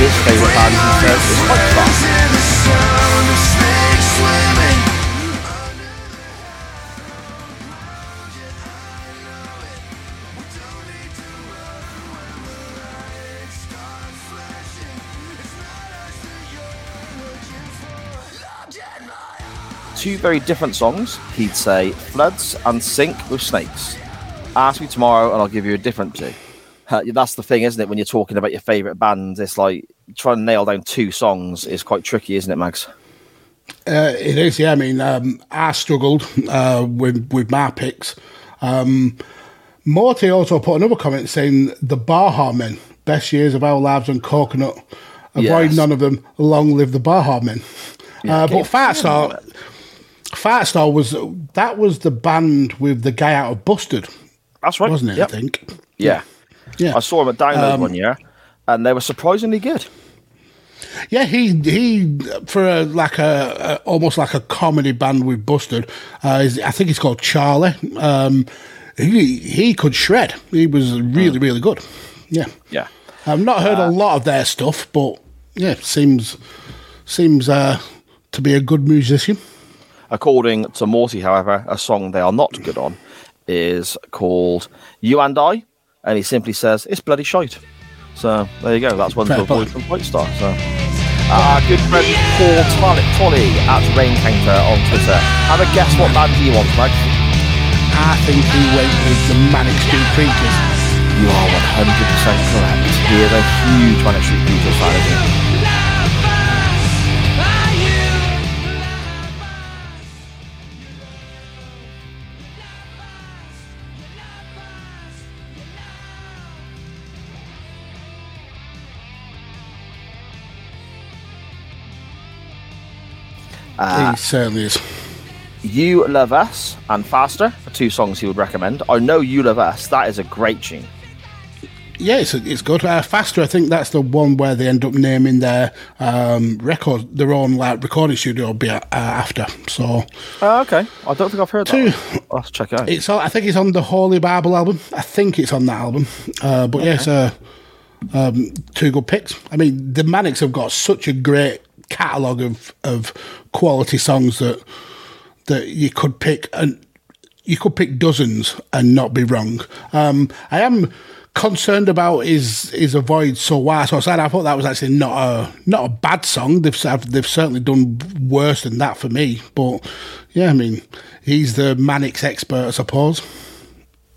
His favourite band, he says, is Fight Two very different songs. He'd say Floods and Sink with Snakes. Ask me tomorrow and I'll give you a different two. Uh, that's the thing, isn't it? When you're talking about your favourite bands, it's like trying to nail down two songs is quite tricky, isn't it, Mags? Uh, it is, yeah. I mean, um, I struggled uh, with with my picks. Um, Morty also put another comment saying the Baha Men, best years of our lives on Coconut. Avoid Yes. none of them. Long live the Baha Men. Yeah, uh, but Fightstar, Fightstar was that was the band with the guy out of Busted, That's right. wasn't it? Yep. I think. Yeah. Yeah. I saw him at Download Um, one year and they were surprisingly good. Yeah, he he for a, like a, a almost like a comedy band with Busted. Uh, I think he's called Charlie. Um, he he could shred. He was really really good. Yeah, Yeah. I've not heard a lot of their stuff, but yeah, seems seems uh, to be a good musician. According to Morty, however, a song they are not good on is called You and I, and he simply says, It's bloody shite. So there you go, that's one to avoid from Fightstar. So. Our good friend Paul Tolly, Tolly at Rain Counter on Twitter. Have a guess what band he wants, Max. I think he went with the Manic Street Preachers. You are 100% correct. He is a huge Manic Street Preachers fan, isn't he? He certainly is. You Love Us and Faster are two songs he would recommend. I know You Love Us, that is a great tune. Yeah, it's, it's good. Uh, Faster, I think that's the one where they end up naming their um, record, their own like recording studio be uh, after. So Oh, okay. I don't think I've heard Two. that. I'll check it out. it's, on- I think it's on the Holy Bible album. I think it's on that album. Uh, but yeah, it's uh, um, two good picks. I mean, the Manics have got such a great catalogue of of quality songs that that you could pick and you could pick dozens and not be wrong. Um, I am concerned about his his avoid so why so I said I thought that was actually not a not a bad song. They've they've certainly done worse than that for me. But yeah, I mean he's the Manics expert, I suppose.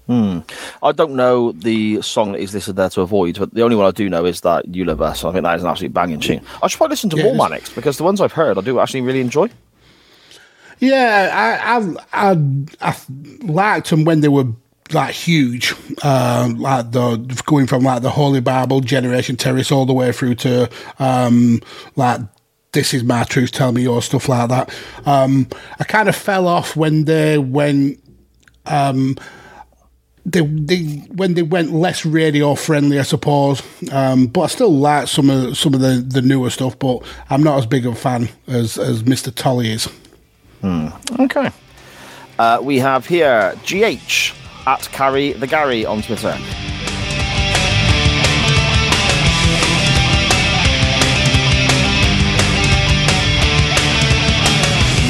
I don't know the song that is this listed there to avoid, but the only one I do know is that Us. I think that is an absolute banging tune. I should probably listen to Yeah, more. Manics because the ones I've heard I do actually really enjoy. Yeah, I I I, I liked them when they were like huge, um, like the going from like the Holy Bible, Generation Terrorists, all the way through to um, like this is my truth, tell me your stuff like that. Um, I kind of fell off when they went. Um, they, they when they went less radio friendly, I suppose. Um, but I still like some of some of the, the newer stuff. But I'm not as big a fan as as Mr. Tolly is. Okay. Uh, we have here GH at Carry the Gary on Twitter.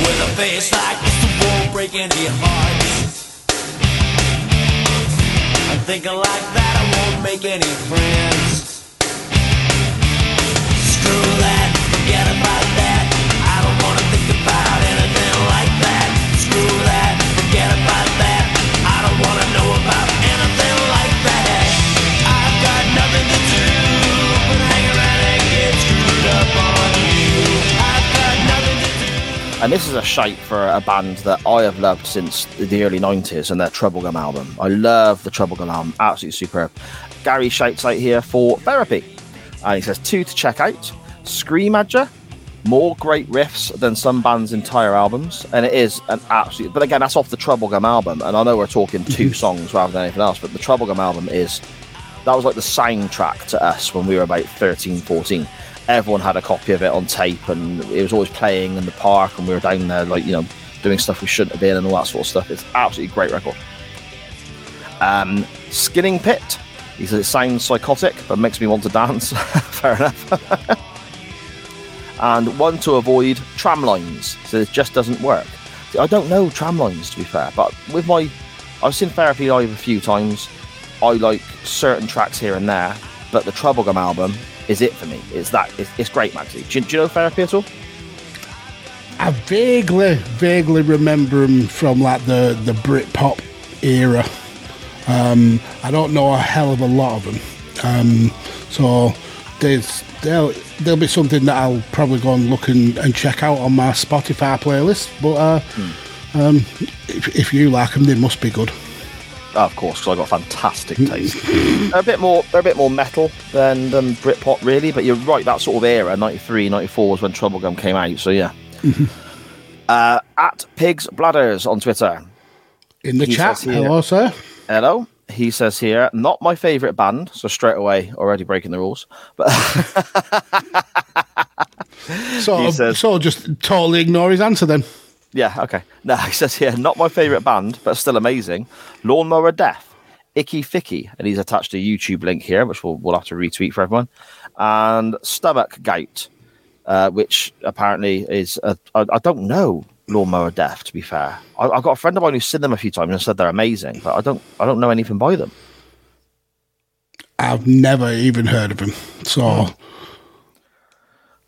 With a face like this, the won't break any hearts. Thinking like that, I won't make any friends. And this is a shape for a band that I have loved since the early 90s and their Troublegum album. I love the Troublegum album, absolutely superb. Gary shouts out here for therapy. And he says, two to check out Screamager, more great riffs than some bands' entire albums. And it is an absolute, but again, that's off the Troublegum album. And I know we're talking (laughs) two songs rather than anything else, but the Troublegum album is, that was like the soundtrack to us when we were about 13, 14 everyone had a copy of it on tape and it was always playing in the park and we were down there like you know doing stuff we shouldn't have been and all that sort of stuff. It's absolutely great record. Um skinning pit. He says it sounds psychotic but makes me want to dance. (laughs) Fair enough. (laughs) And one to avoid tram lines so it just doesn't work. See, i don't know tram lines to be fair but with my i've seen therapy live a few times. I like certain tracks here and there but the Troublegum album is it for me. It's that. It's, it's great, Maxi. Do, you- do you know therapy at all? I vaguely, vaguely remember him from like the the Britpop era. Um, I don't know a hell of a lot of them, um, so there's there'll, there'll be something that I'll probably go and look and, and check out on my Spotify playlist. But uh, um, if, if you like them, they must be good. Oh, of course, because I got fantastic taste. (laughs) they're a bit more. They're a bit more metal than than Britpop, really. But you're right. That sort of era, 93, 94 was when Troublegum came out. So yeah. (laughs) uh, at Pigs Bladders on Twitter. In the He chat, here- hello, sir. Hello. He says here, not my favourite band, so straight away already breaking the rules. But (laughs) So, says- so just totally ignore his answer then. Yeah, okay. No, (laughs) he says here, not my favourite band, but still amazing. Lawnmower Deth, Icky Ficky, and he's attached a YouTube link here, which we'll, we'll have to retweet for everyone. And Stomach Gout, uh, which apparently is, a, I, I don't know Lawnmower Deth, to be fair. I, I've got a friend of mine who's seen them a few times and said they're amazing, but I don't, I don't know anything by them. I've never even heard of him. So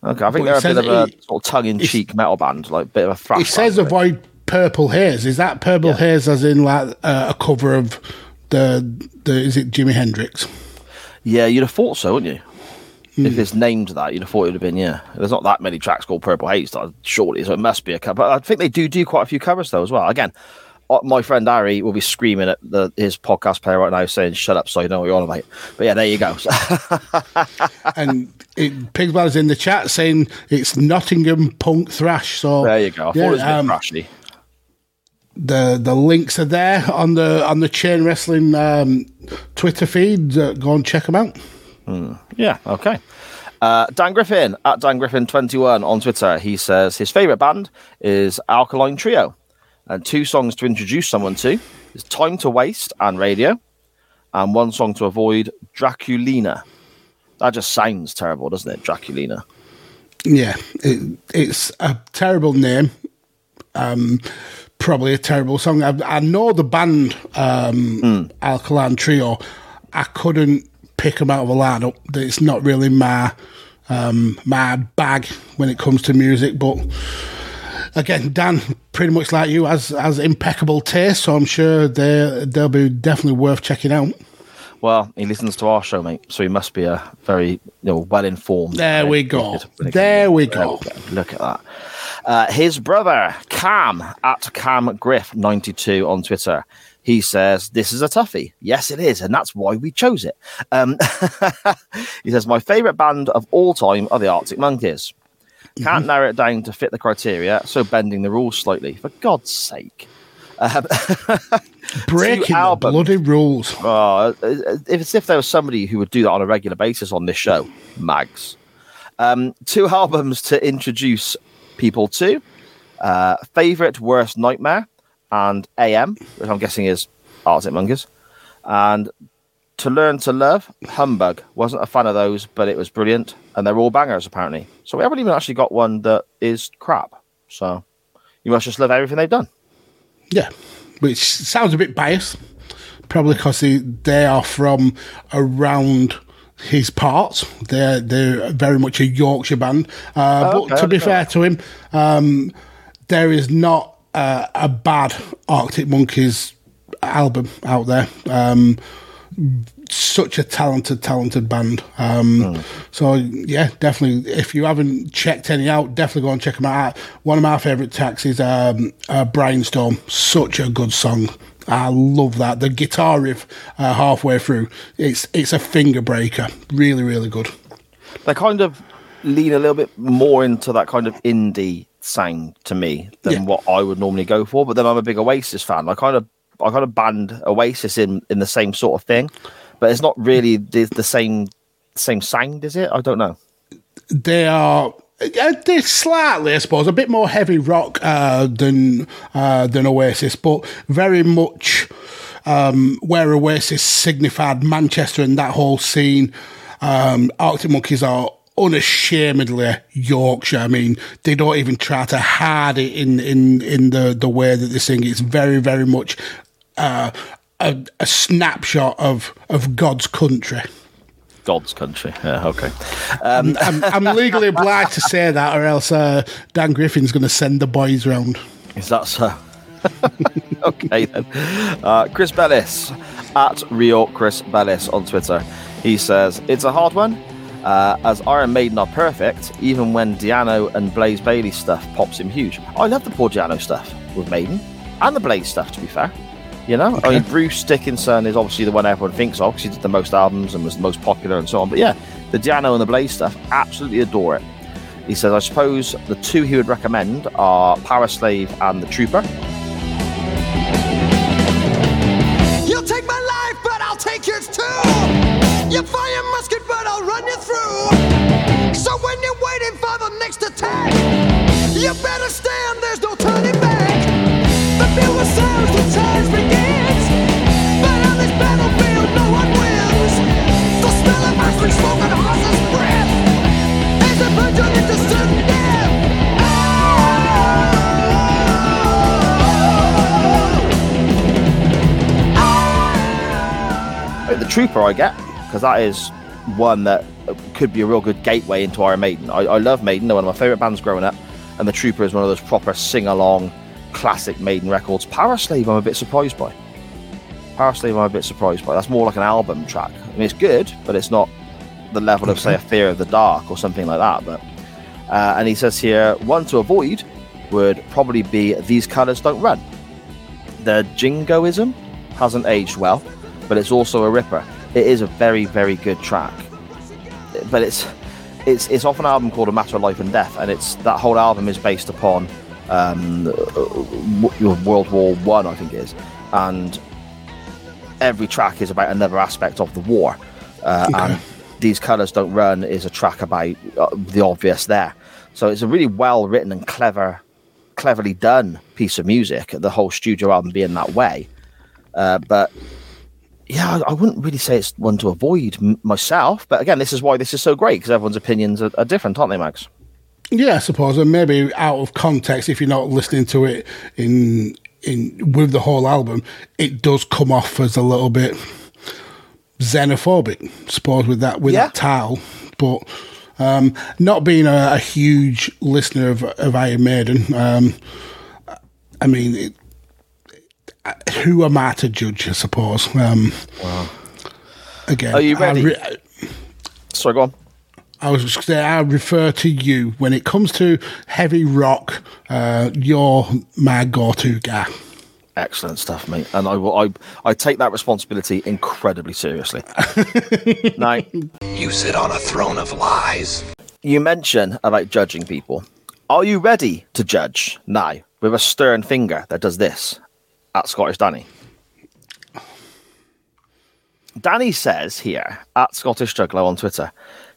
Okay, I think But they're a bit of a sort of tongue-in-cheek metal band, like a bit of a thrash. it says band, avoid purple haze. Is that purple haze as in like uh, a cover of the the is it Jimi Hendrix? Yeah, you'd have thought so, wouldn't you? If it's named that, you'd have thought it would have been, yeah. There's not that many tracks called Purple Haze, surely, so it must be a cover. But I think they do do quite a few covers, though, as well. Again, my friend Harry will be screaming at the, his podcast player right now, saying, shut up, so you know what you're on about. But yeah, there you go. (laughs) and it, Pigsbladder's in the chat saying it's Nottingham punk thrash. So there you go. I thought yeah, it was a bit um, thrashy. the the links are there on the on the chain wrestling um, Twitter feed. Uh, go and check them out. Yeah, okay. Uh, Dan Griffin at Dan Griffin twenty one on Twitter. He says his favorite band is Alkaline Trio, and two songs to introduce someone to is "Time to Waste" and "Radio," and one song to avoid "Draculina." That just sounds terrible, doesn't it? Draculina. Yeah, it, it's a terrible name. Um, probably a terrible song. I, I know the band um, Alkaline Trio. I couldn't pick them out of a lineup. It's not really my um, my bag when it comes to music. But again, Dan, pretty much like you, has has impeccable taste. So I'm sure they they'll be definitely worth checking out. Well, he listens to our show, mate, so he must be a very you know well informed. There we go. There we go. Look at that. Uh, his brother Cam at Cam Griff ninety two on Twitter. He says this is a toughie. Yes, it is, and that's why we chose it. Um, (laughs) he says my favorite band of all time are the Arctic Monkeys. Can't narrow it down to fit the criteria, so bending the rules slightly. For God's sake. Um, (laughs) Breaking albums. bloody rules. Oh, if it's if there was somebody who would do that on a regular basis on this show, Mags. Um, two albums to introduce people to. Uh, favorite worst nightmare and AM, which I'm guessing is Arctic Monkeys, and to learn to love Humbug. Wasn't a fan of those, but it was brilliant, and they're all bangers apparently. So we haven't even actually got one that is crap. So you must just love everything they've done. Yeah, which sounds a bit biased, probably because they, they are from around his parts. They're they're very much a Yorkshire band. Uh, Oh, but okay, to be fair to him, um, there is not uh, a bad Arctic Monkeys album out there. Um, such a talented, talented band. Um, So yeah, definitely. If you haven't checked any out, definitely go and check them out. One of my favourite tracks is um, uh, Brianstorm. Such a good song. I love that. The guitar riff uh, halfway through, it's it's a finger breaker. Really, really good. They kind of lean a little bit more into that kind of indie sound to me than Yeah. what I would normally go for. But then I'm a big Oasis fan. I kind of I kind of band Oasis in in the same sort of thing, but it's not really the, the same same sound, is it? I don't know. they are uh, they're slightly, I suppose, a bit more heavy rock uh, than uh, than Oasis, but very much um, where Oasis signified Manchester and that whole scene. Um, Arctic Monkeys are unashamedly Yorkshire. I mean, they don't even try to hide it in in in the the way that they sing. It's very very much uh, a, a snapshot of of God's country. God's country. Yeah, okay. I'm, I'm legally (laughs) obliged to say that, or else uh, Dan Griffin's going to send the boys round. Is that so? (laughs) okay then. Uh, Chris Bellis at Rio Chris Bellis on Twitter. He says it's a hard one. Uh, as Iron Maiden are perfect, even when Di'Anno and Blaze Bayley stuff pops him huge. I love the Paul Di'Anno stuff with Maiden and the Blaze stuff. To be fair, you know, I mean Bruce Dickinson is obviously the one everyone thinks of because he did the most albums and was the most popular and so on. But yeah, the Di'Anno and the Blaze stuff, absolutely adore it. He says, I suppose the two he would recommend are Powerslave and the Trooper. You'll take my life, but I'll take yours too. You fire musket, but I'll run you through. So when you're waiting for the next attack, you better stand. There's no turning back. The fuel sounds, The Trooper I get because that is one that could be a real good gateway into Iron Maiden. I, I love Maiden; they're one of my favorite bands growing up, and the Trooper is one of those proper sing-along classic Maiden records. Powerslave, I'm a bit surprised by. Powerslave, I'm a bit surprised by. That's more like an album track. I mean, it's good, but it's not the level of say a Fear of the Dark or something like that. But uh, and he says here, one to avoid would probably be These Colours Don't Run. The jingoism hasn't aged well, but it's also a ripper. It is a very, very good track. But it's it's it's off an album called A Matter of Life and Death, and it's that whole album is based upon um, World War One, I, think it is, and every track is about another aspect of the war. Uh, And these colours don't run is a track about uh, the obvious there. So it's a really well written and clever, cleverly done piece of music. The whole studio album being that way, uh, but yeah, I, I wouldn't really say it's one to avoid m- myself. But again, this is why this is so great because everyone's opinions are, are different, aren't they, Max? Yeah, I suppose, and maybe out of context, if you're not listening to it in in with the whole album, it does come off as a little bit xenophobic. I suppose with that with Yeah. that title, but um, not being a, a huge listener of, of Iron Maiden, um, I mean, it, who am I to judge? I suppose. Um, Again, Are you I ready? re- Sorry, go on. I was just going say, I refer to you when it comes to heavy rock. Uh, you're my go-to guy. Excellent stuff, mate. And I will. I I take that responsibility incredibly seriously. (laughs) now, You sit on a throne of lies. you mention about judging people. Are you ready to judge now with a stern finger that does this at Scottish Danny? Danny says here at Scottish Juggler on Twitter,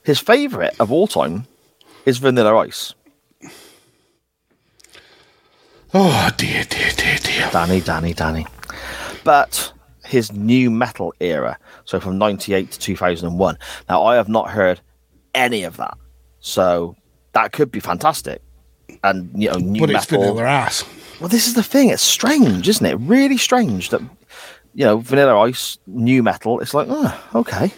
his favourite of all time is Vanilla Ice. Oh dear, dear, dear, dear. Danny, Danny, Danny. But his nu metal era, so from 98 to 2001. Now, I have not heard any of that. So that could be fantastic. And, you know, new But it's metal. vanilla ass. Well, this is the thing. It's strange, isn't it? Really strange that, you know, Vanilla Ice, nu metal. It's like, oh, okay.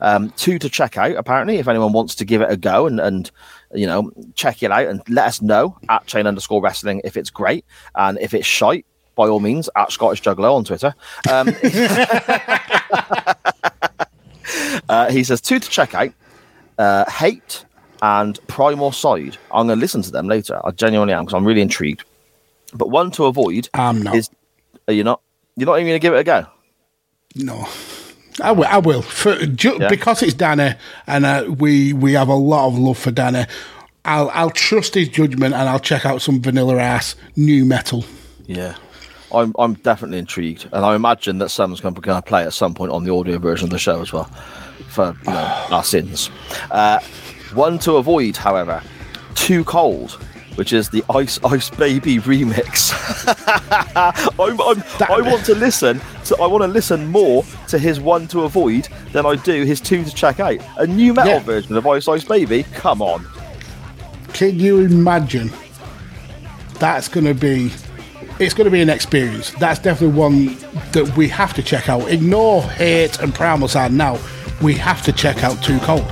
Um, two to check out, apparently, if anyone wants to give it a go and, and, you know, check it out and let us know at chain underscore wrestling if it's great. And if it's shite, by all means, at Scottish Juggler on Twitter. Um, (laughs) Uh, he says two to check out: uh, Hate and Primal Side. I'm going to listen to them later. I genuinely am because I'm really intrigued. But one to avoid I'm not. is are you not? You're not even going to give it a go. No. I will. I will. For, ju- Yeah. Because it's Danny, and uh, we we have a lot of love for Danny. I'll I'll trust his judgment, and I'll check out some vanilla ass nu metal. Yeah. I'm, I'm definitely intrigued, and I imagine that someone's going to play at some point on the audio version of the show as well, for you know, (sighs) our sins. Uh, one to avoid, however, Too Cold, which is the Ice Ice Baby remix. (laughs) I'm, I'm, I want to (laughs) listen. To, I want to listen more to his one to avoid than I do his two to check out. A nu metal Yeah. version of Ice Ice Baby. Come on. Can you imagine? That's going to be. It's going to be an experience. That's definitely one that we have to check out. Ignore hate and primal side now. We have to check out Too Cold.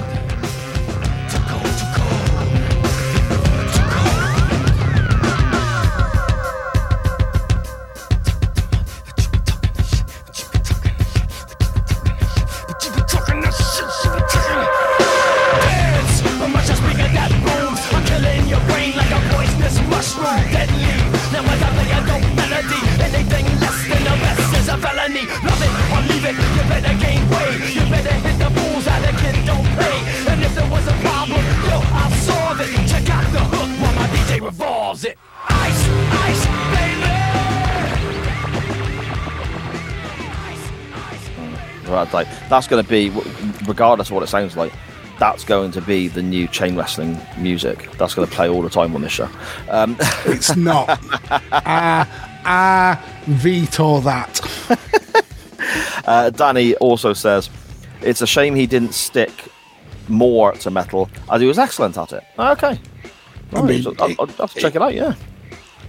That's going to be, regardless of what it sounds like, that's going to be the new chain wrestling music. That's going to play all the time on this show. Um, (laughs) It's not. I, I veto that. (laughs) uh, Danny also says it's a shame he didn't stick more to metal, as he was excellent at it. Okay, I Right, mean, so I'll, I'll check it out. Yeah,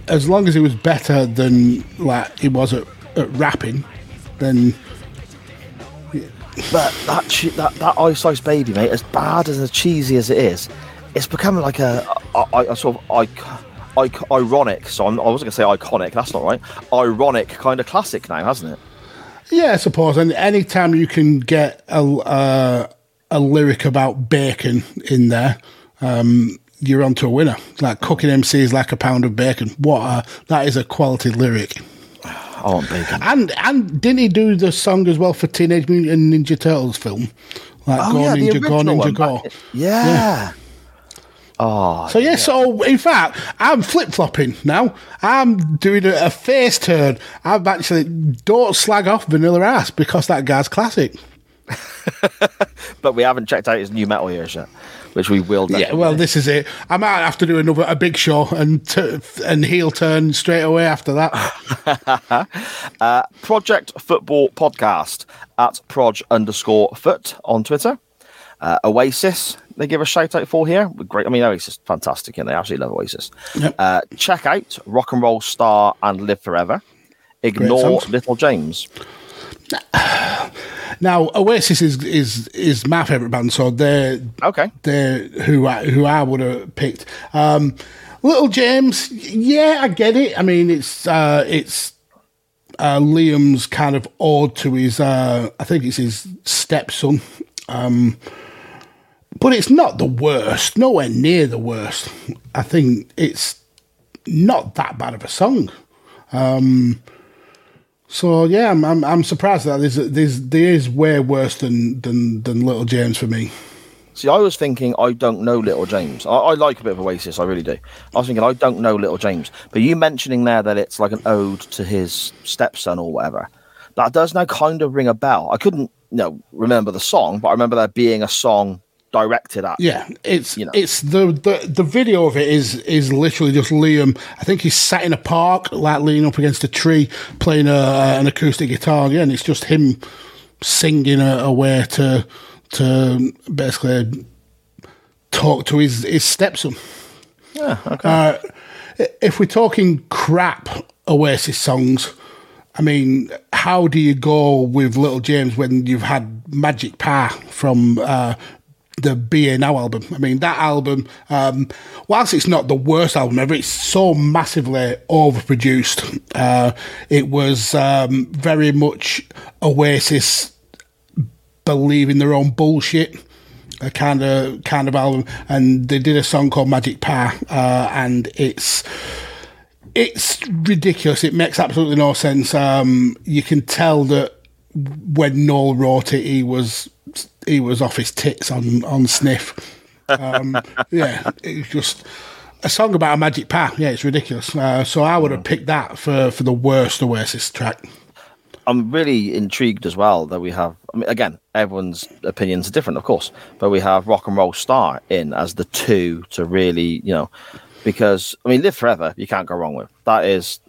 as long as he was better than like he was at, at rapping, then but that che- that that Ice Ice Baby, mate, as bad as as cheesy as it is, it's becoming like a, a, a, sort of ic- ic- ironic. So I'm, I wasn't gonna say iconic. That's not right. Ironic kind of classic now, hasn't it? yeah, I suppose. And anytime you can get a uh, a lyric about bacon in there, um, you're onto a winner. Like cooking MC is like a pound of bacon. What a, that is a quality lyric. I want bacon. And and didn't he do the song as well for Teenage Mutant Ninja Turtles film? Like Oh Go yeah, Ninja, Go Ninja. Go. back- Yeah. Oh, So yeah, so in fact, I'm flip flopping now. I'm doing a, a face turn. I'm actually don't slag off Vanilla Ass because that guy's classic. (laughs) but we haven't checked out his nu metal years yet, which we will. Yeah, well, this is it. I might have to do another a big show and t- and heel turn straight away after that. (laughs) uh, Project Football Podcast at proj underscore foot on Twitter. Uh, Oasis, they give a shout out for here. Great. I mean, Oasis, is fantastic, and they absolutely love Oasis. Yep. Uh, check out Rock and Roll Star and Live Forever. Ignore. Little James. (sighs) now, Oasis is is is my favorite band, so they're Okay. they're who I, who I would have picked. Um, Little James, yeah, I get it. I mean, it's uh, it's uh, Liam's kind of ode to his, uh, I think it's his stepson. Um, but it's not the worst, nowhere near the worst. I think it's not that bad of a song. Um, so yeah, I'm, I'm I'm surprised that there's there's there is way worse than than than Little James for me. See, I was thinking I don't know Little James. I, I like a bit of Oasis, I really do. I was thinking I don't know Little James, but you mentioning there that it's like an ode to his stepson or whatever, that does now kind of ring a bell. I couldn't, you know, remember the song, but I remember there being a song directed at. Yeah, it's You know. it's the, the the video of it is is literally just Liam. I think he's sat in a park, like leaning up against a tree, playing a, an acoustic guitar. Yeah, and it's just him singing a, a way to to basically talk to his his stepson. Yeah, okay. Uh, if we're talking crap Oasis songs, I mean, how do you go with Little James when you've had Magic Pie from uh, the Be Here Now album? I mean, that album, um, whilst it's not the worst album ever, it's so massively overproduced. Uh, it was um, very much Oasis believing their own bullshit. A kind of kind of album, and they did a song called Magic Power, uh, and it's it's ridiculous. It makes absolutely no sense. Um, you can tell that when Noel wrote it, he was he was off his tits on on sniff. Um, (laughs) yeah, it's just a song about a magic power. Yeah, it's ridiculous. Uh, so I would have picked that for for the worst Oasis track. I'm really intrigued as well that we have. I mean, again, everyone's opinions are different, of course, but we have Rock and Roll Star in as the two to really, you know, because I mean, Live Forever, you can't go wrong with. That is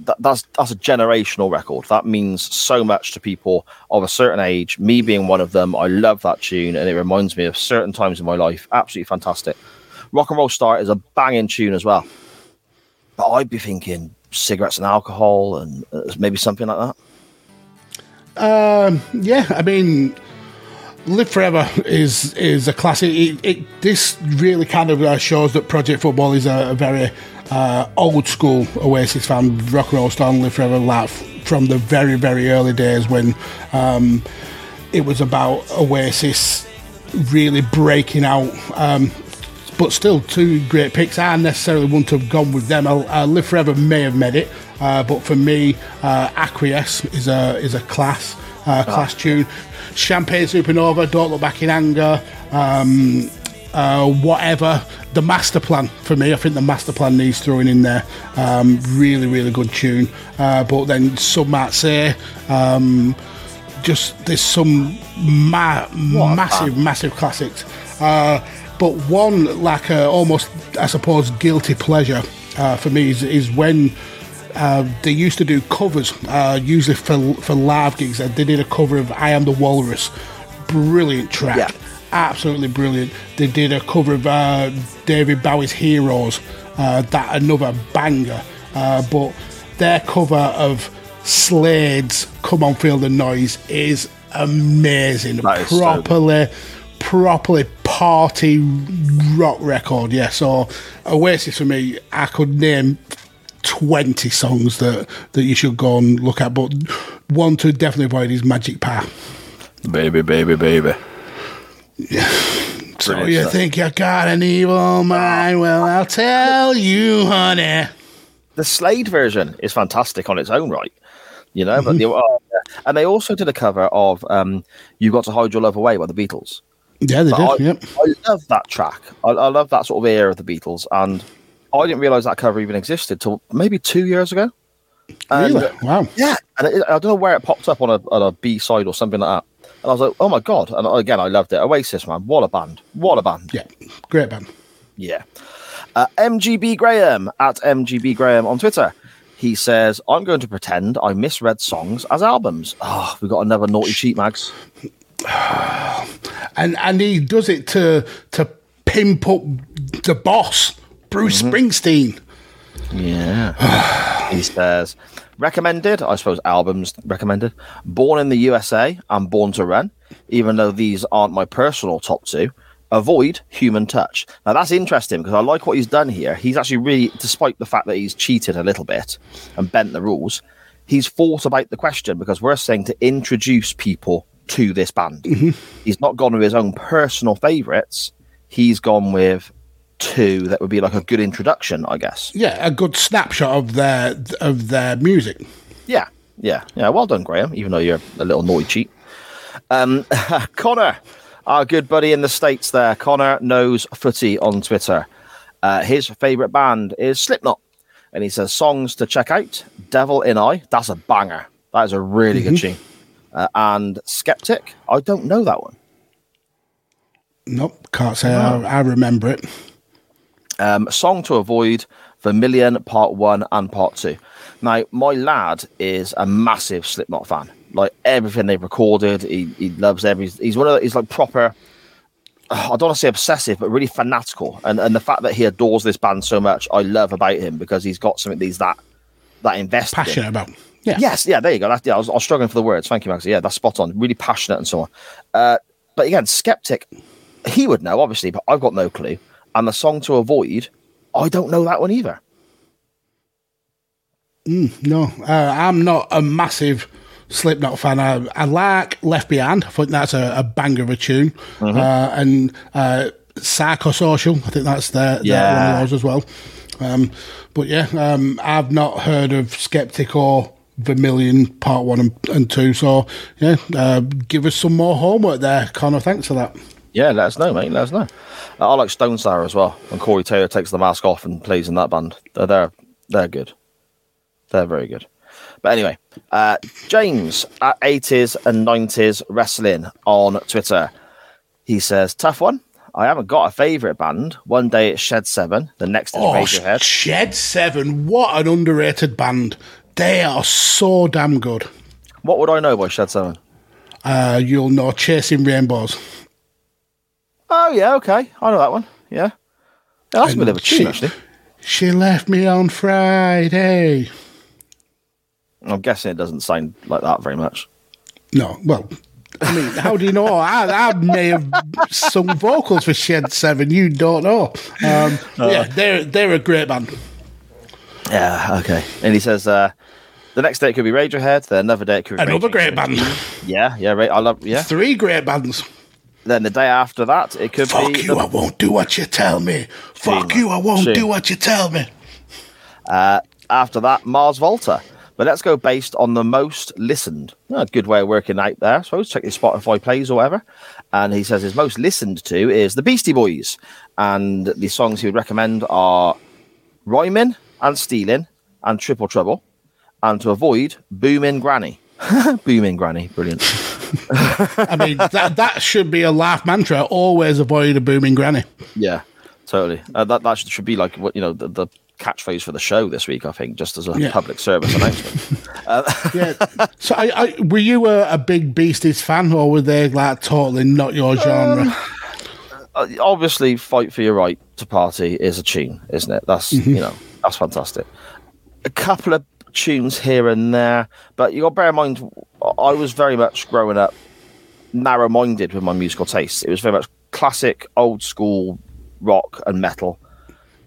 that, that's that's a generational record. That means so much to people of a certain age. Me being one of them, I love that tune, and it reminds me of certain times in my life. Absolutely fantastic. Rock and Roll Star is a banging tune as well. But I'd be thinking cigarettes and alcohol, and uh, maybe something like that. Um, yeah, I mean, Live Forever is is a classic. It, it this really kind of uh, shows that Project Football is a, a very uh, old school Oasis fan. Rock and Roll Live Forever, like from the very very early days when um, it was about Oasis really breaking out. Um, but still, two great picks. I necessarily wouldn't have gone with them. Uh, Live Forever may have made it, uh, but for me, uh, Acquiesce is a is a class uh, class tune. Champagne Supernova, Don't Look Back in Anger, um, uh, whatever. The Master Plan for me, I think the Master Plan needs throwing in there. Um, really, really good tune. Uh, but then some might say, um, just there's some ma- massive, massive classics. Uh, but one like a, almost, I suppose, guilty pleasure uh, for me is, is when uh, they used to do covers, uh, usually for for live gigs. Uh, They did a cover of "I Am the Walrus," brilliant track, Yeah. Absolutely brilliant. They did a cover of uh, David Bowie's "Heroes," uh, that another banger. Uh, but their cover of Slade's "Come On Feel the Noise" is amazing. Is so properly, properly party rock record. Yeah, so Oasis for me, I could name 20 songs that, that you should go and look at, but one to definitely avoid is Magic Power. Baby, baby, baby. (sighs) So Brilliant you stuff. think you got an evil mind? Well, I'll tell you, honey. the Slade version is fantastic on its own right, you know. But the, Mm-hmm. oh, yeah. and they also did a cover of um, "You Got to Hide Your Love Away" by the Beatles. Yeah, they But did. I, Yep. I love that track. I, I love that sort of era of the Beatles, and I didn't realize that cover even existed till maybe two years ago. And, Really? Wow. Yeah, and it, I don't know where it popped up on a on a B side or something like that. And I was like, oh my god! And again, I loved it. Oasis, man, what a band! What a band! Yeah, great band. Yeah. Uh, MGB Graham at MGB Graham on Twitter. He says, I'm going to pretend I misread songs as albums. Oh, we've got another naughty cheat, Mags. (sighs) And and he does it to to pimp up the boss, Bruce Mm-hmm. Springsteen. Yeah. (sighs) he says, recommended, I suppose albums recommended, Born in the USA and Born to Run, even though these aren't my personal top two. Avoid human touch. Now that's interesting because I like what he's done here. He's actually really, despite the fact that he's cheated a little bit and bent the rules, he's thought about the question because we're saying to introduce people to this band. Mm-hmm. He's not gone with his own personal favourites. He's gone with two that would be like a good introduction, I guess. Yeah, a good snapshot of their of their music. Yeah, yeah, yeah. Well done, Graham. Even though you're a little naughty cheat. Um, (laughs) Connor, our good buddy in the states, there. Connor knows footy on Twitter. Uh, his favorite band is Slipknot, and he says songs to check out: "Devil in I." That's a banger. That is a really good tune. Uh, and "Skeptic." I don't know that one. Nope, can't say I, I remember it. Um, song to avoid: Vermilion Part One and Part Two. Now, my lad is a massive Slipknot fan. Like everything they've recorded, he, he loves every. He's one of the, he's like proper. I don't want to say obsessive, but really fanatical. And and the fact that he adores this band so much, I love about him because he's got something that he's that that invested. in. Passionate about. Yeah. Yes, yeah, there you go. That, yeah, I was, I was struggling for the words. Thank you, Max. Yeah, that's spot on. Really passionate and so on. Uh, but again, skeptic, he would know obviously, but I've got no clue. And the song to avoid, I don't know that one either. No, uh, I'm not a massive Slipknot fan. I, I like Left Behind. I think that's a, a banger of a tune. Uh, and uh, Psychosocial. I think that's their, their Yeah. one of those as well. Um, but yeah, um, I've not heard of Skeptic or Vermilion Part One and, and Two. So yeah, uh, give us some more homework there, Connor. Thanks for that. Yeah, let us know, mate. Let us know. Uh, I like Stone Sour as well. When Corey Taylor takes the mask off and plays in that band, they're they're, they're good. They're very good. But anyway, uh, James at 80s and 90s wrestling on Twitter. He says, "Tough one. I haven't got a favourite band. One day it's Shed Seven, the next is Oh, Radiohead. Shed Seven. What an underrated band. They are so damn good. What would I know by Shed Seven? Uh, you'll know Chasing Rainbows. Oh yeah, okay, I know that one. Yeah, yeah that's a bit of a tune she- actually. She left me on Friday. I'm guessing it doesn't sound like that very much. No, well, I mean, how do you know? I, I may have sung vocals for Shed Seven. You don't know. Um, yeah, they're they're a great band. Yeah, okay. And he says, uh, the next day it could be Radiohead, then another day it could be Another Rage great band. Yeah, yeah, right. I love, yeah. Three great bands. Then the day after that, it could Fuck be. Fuck you! I won't do what you tell me. Fuck you! I won't do what you tell me. Uh, after that, Mars Volta. But let's go based on the most listened. Oh, good way of working out there, I suppose. Check your Spotify plays or whatever. And he says his most listened to is the Beastie Boys. And the songs he would recommend are Rhyming and Stealing and Triple Trouble. And to avoid Booming Granny. (laughs) Booming Granny. Brilliant. I mean, that that should be a life mantra. Always avoid a booming granny. Yeah, totally. Uh, that that should, should be like what you know the, the catchphrase for the show this week. I think just as a Yeah. public service announcement. (laughs) Yeah. so, I, I, were you a, a big Beasties fan, or were they like totally not your genre? Uh, obviously, "Fight for Your Right to Party" is a tune, isn't it? That's you know that's fantastic. A couple of tunes here and there, but you got to bear in mind, I was very much growing up narrow-minded with my musical tastes. It was very much classic, old school rock and metal.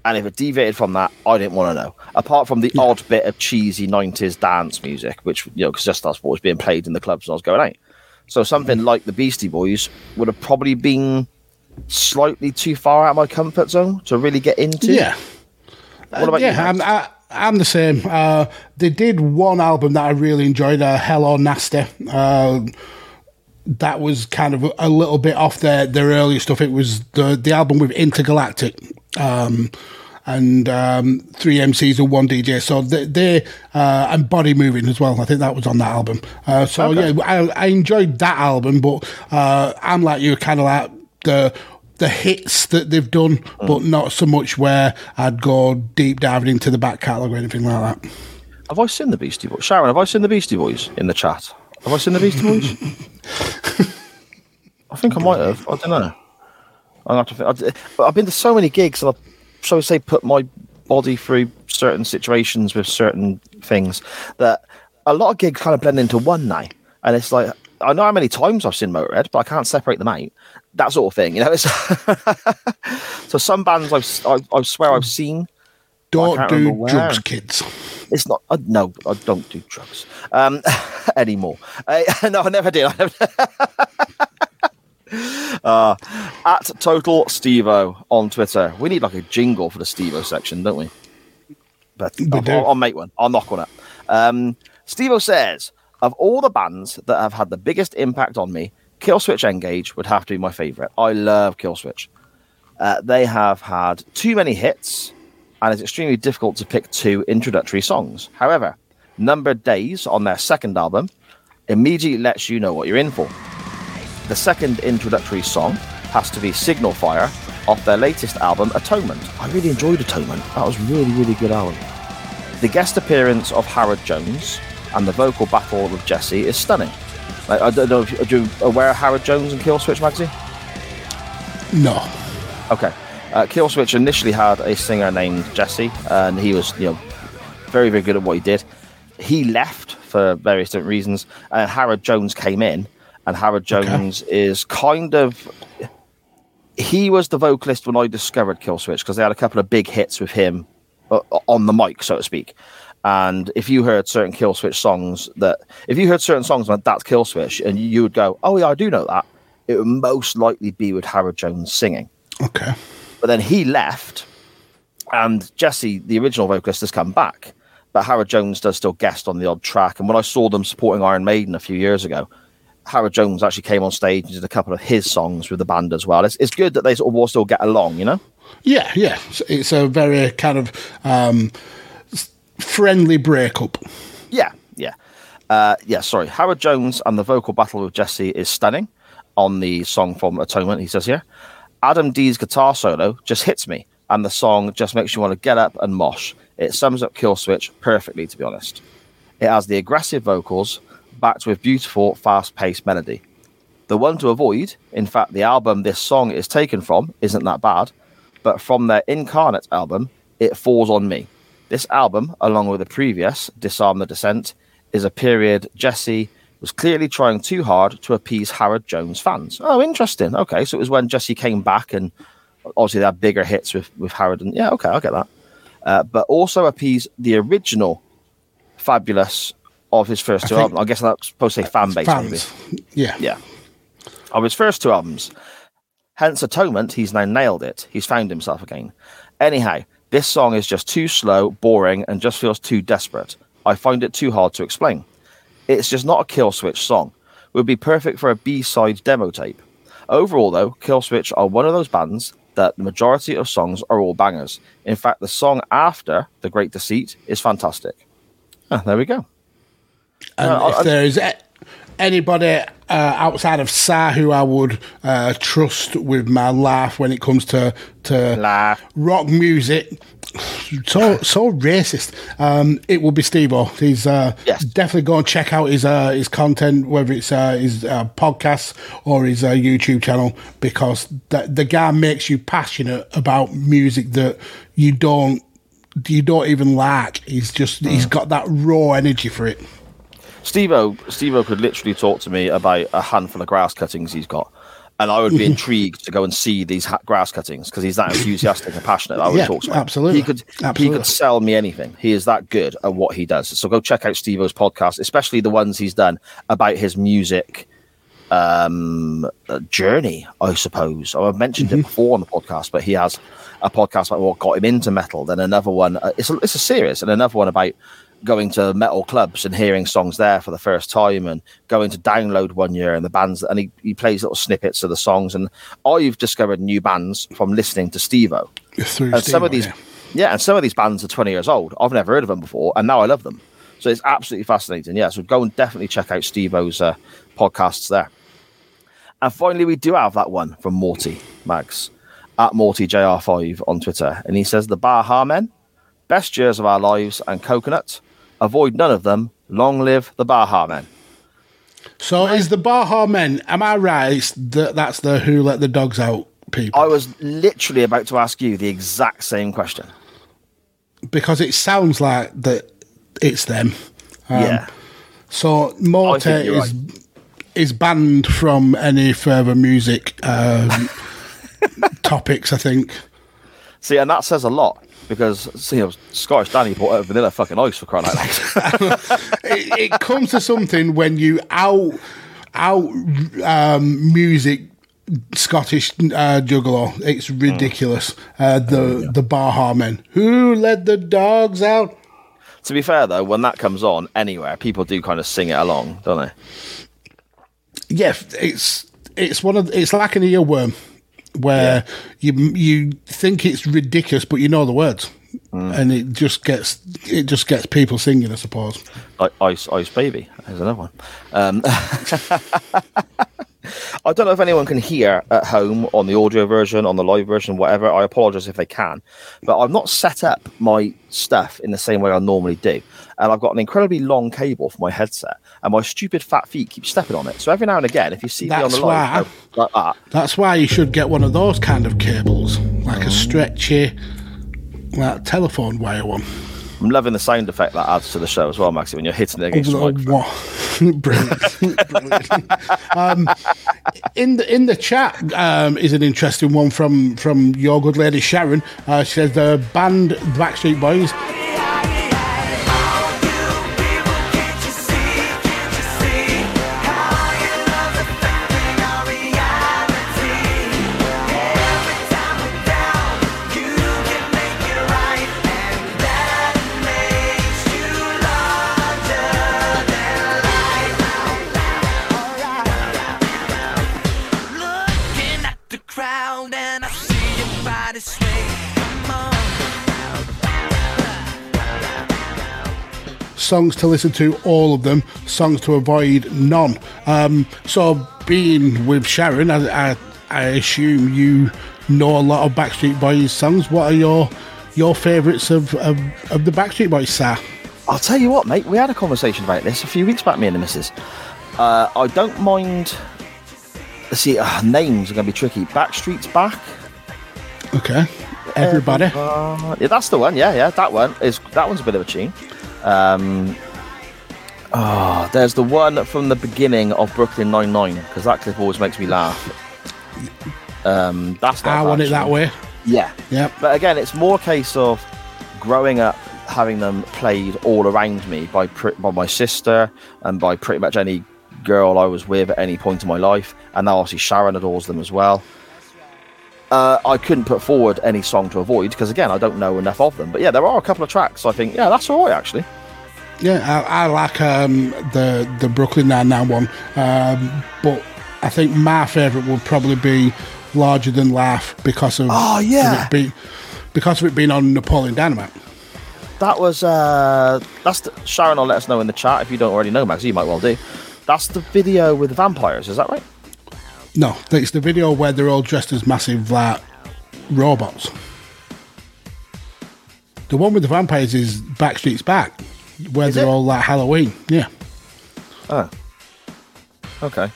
And if it deviated from that, I didn't want to know. Apart from the odd bit of cheesy '90s dance music, which you know, because just that's what was being played in the clubs when I was going out. So something mm-hmm. like the Beastie Boys would have probably been slightly too far out of my comfort zone to really get into. Yeah. What about you? yeah, I, I'm the same. Uh, they did one album that I really enjoyed, uh, Hello Nasty. Uh, that was kind of a little bit off their, their earlier stuff. It was the, the album with Intergalactic. Um, and um, three MCs and one DJ. So they, they uh, and Body Moving as well. I think that was on that album. Uh, so Okay. yeah, I, I enjoyed that album, but uh, I'm like you, kind of like the the hits that they've done, but mm. not so much where I'd go deep diving into the back catalogue or anything like that. Have I seen the Beastie Boys? Sharon, have I seen the Beastie Boys in the chat? Have I seen the Beastie Boys? (laughs) I think I might have. I don't know. I have to. Think. But I've been to so many gigs, and I, shall we say, put my body through certain situations with certain things that a lot of gigs kind of blend into one now. And it's like I know how many times I've seen Motorhead, but I can't separate them out. That sort of thing, you know. (laughs) So some bands I've, I, I swear I've seen. Don't do drugs, kids. It's not. Uh, no, I don't do drugs um, (laughs) anymore. Uh, (laughs) no, I never did. I never, uh, at Total Stevo on Twitter. We need like a jingle for the Stevo section, don't we? But. I'll, I'll make one. I'll knock one up. Um, Stevo says, of all the bands that have had the biggest impact on me, Killswitch Engage would have to be my favorite. I love Killswitch. Uh, they have had too many hits, and it's extremely difficult to pick two introductory songs. However, Numbered Days on their second album immediately lets you know what you're in for. The second introductory song has to be Signal Fire off their latest album, Atonement. I really enjoyed Atonement. That was really, really good album. The guest appearance of Howard Jones and the vocal battle with Jesse is stunning. Like, I don't know if you, are you aware of Howard Jones and Killswitch Engage? No. Okay. Uh, Killswitch initially had a singer named Jesse, and he was, you know, very, very good at what he did. He left for various different reasons, and Howard Jones came in, and Howard Jones is kind of. He was the vocalist when I discovered Killswitch because they had a couple of big hits with him uh, on the mic, so to speak. And if you heard certain Kill Switch songs that, if you heard certain songs like that's Kill Switch, and you would go, "Oh yeah, I do know that," it would most likely be with Howard Jones singing. Okay. But then he left, and Jesse, the original vocalist, has come back. But Howard Jones does still guest on the odd track. And when I saw them supporting Iron Maiden a few years ago, Howard Jones actually came on stage and did a couple of his songs with the band as well. It's, it's good that they sort of all still get along, you know? Yeah, yeah. It's, it's a very kind of um, friendly breakup. Yeah, yeah. Uh, yeah, sorry. Howard Jones and the vocal battle with Jesse is stunning on the song from Atonement, he says here. Adam D's guitar solo just hits me, and the song just makes you want to get up and mosh. It sums up Kill Switch perfectly, to be honest. It has the aggressive vocals backed with beautiful, fast paced melody. The one to avoid, in fact, the album this song is taken from isn't that bad, but from their Incarnate album, It Falls on Me. This album, along with the previous, Disarm the Descent, is a period Jesse was clearly trying too hard to appease Howard Jones fans. Oh, interesting. Okay, so it was when Jesse came back and obviously they had bigger hits with, with Howard. And yeah, okay, I'll get that. Uh, but also appease the original Fabulous of his first I two think- albums. I guess that's supposed to say fan base, maybe. Yeah. Yeah. Of his first two albums. Hence Atonement, he's now nailed it. He's found himself again. Anyhow, this song is just too slow, boring, and just feels too desperate. I find it too hard to explain. It's just not a kill switch song. Would be perfect for a B-side demo tape. Overall, though, Kill Switch are one of those bands that the majority of songs are all bangers. In fact, the song after The Great Deceit is fantastic. Ah, there we go. And Uh, if I- there is anybody uh, outside of Sa who I would uh, trust with my life when it comes to to Laugh. rock music, so so racist. Um, it will be Steve O. He's uh, Yes. definitely go and check out his uh, his content, whether it's uh, his uh, podcast or his uh, YouTube channel, because the, the guy makes you passionate about music that you don't you don't even like. He's just he's got that raw energy for it. Steve-O, Steve-O could literally talk to me about a handful of grass cuttings he's got. And I would be intrigued to go and see these ha- grass cuttings because he's that enthusiastic and passionate. I would Yeah, talk to him. absolutely. He could he could sell me anything. He is that good at what he does. So go check out Steve-O's podcast, especially the ones he's done about his music um uh, journey, I suppose. I've mentioned Mm-hmm. it before on the podcast, but he has a podcast about what got him into metal. Then another one. Uh, it's a, it's a series, and another one about going to metal clubs and hearing songs there for the first time, and going to download one year and the bands. And he, he plays little snippets of the songs. And I've discovered new bands from listening to Steve-O. Through And some of these, yeah. yeah, and some of these bands are 20 years old. I've never heard of them before, and now I love them. So it's absolutely fascinating. Yeah, so go and definitely check out Steve-O's uh, podcasts there. And finally, we do have that one from Morty Mags at MortyJR5 on Twitter. And he says, The Baha Men, best years of our lives, and coconut. Avoid none of them. Long live the Baha Men. So is the Baha Men? Am I right? It's the, that's the who let the dogs out people. I was literally about to ask you the exact same question. because it sounds like that it's them. Um, yeah. So Morte I think you're is is banned from any further music um, (laughs) topics. I think. See, and that says a lot because see, you know, Scottish Danny bought out vanilla fucking ice for crying out loud. (laughs) it, it comes to something when you out out um, music Scottish uh, juggalo. It's ridiculous. Uh, the the Baha men who let the dogs out. to be fair though, when that comes on anywhere, people do kind of sing it along, don't they? Yeah, it's it's one of it's like an earworm where you you think it's ridiculous, but you know the words, and it just gets it just gets people singing. I suppose. Like Ice Ice Baby. There's another one. Um, (laughs) I don't know if anyone can hear at home on the audio version, on the live version, whatever. I apologize if they can, but I've not set up my stuff in the same way I normally do, and I've got an incredibly long cable for my headset, and my stupid fat feet keep stepping on it. So every now and again, if you see me on That's the why- like that, That's why you should get one of those kind of cables, like a stretchy, like telephone wire one. I'm loving the sound effect that adds to the show as well, Maxie, when you're hitting it against the Oh, microphone. wha- (laughs) Brilliant. (laughs) Brilliant. Um, in the in the chat um, is an interesting one from from your good lady Sharon. Uh, she says the band Backstreet Boys songs to listen to, all of them. Songs to avoid, none. Um, so, being with Sharon, I, I, I assume you know a lot of Backstreet Boys songs. What are your your favourites of, of, of the Backstreet Boys, sir? I'll tell you what, mate. We had a conversation about this a few weeks back, me and the missus. Uh, I don't mind. Let's see, uh, names are going to be tricky. Backstreet's back. Okay. Everybody. Uh, yeah, that's the one. Yeah, yeah, that one is that one's a bit of a tune. Um, oh, there's the one from the beginning of Brooklyn Nine Nine because that clip always makes me laugh. Um, that's not I bad want it that way. Yeah. Yep. But again, it's more a case of growing up having them played all around me by pr- by my sister and by pretty much any girl I was with at any point in my life, and now obviously Sharon adores them as well. Uh, I couldn't put forward any song to avoid because again, I don't know enough of them. But yeah, there are a couple of tracks I think, yeah, that's all right actually. Yeah, I, I like um, the the Brooklyn Nine Nine one, um, but I think my favourite would probably be Larger Than Life because of Oh, yeah. of be, because of it being on Napoleon Dynamite. That was uh, that's the, Sharon. will let us know in the chat if you don't already know, Max. You might well do. That's the video with the vampires. Is that right? No, it's the video where they're all dressed as massive like robots. The one with the vampires is Backstreet's Back, where Is they're it? all like Halloween. Yeah. Oh. Okay.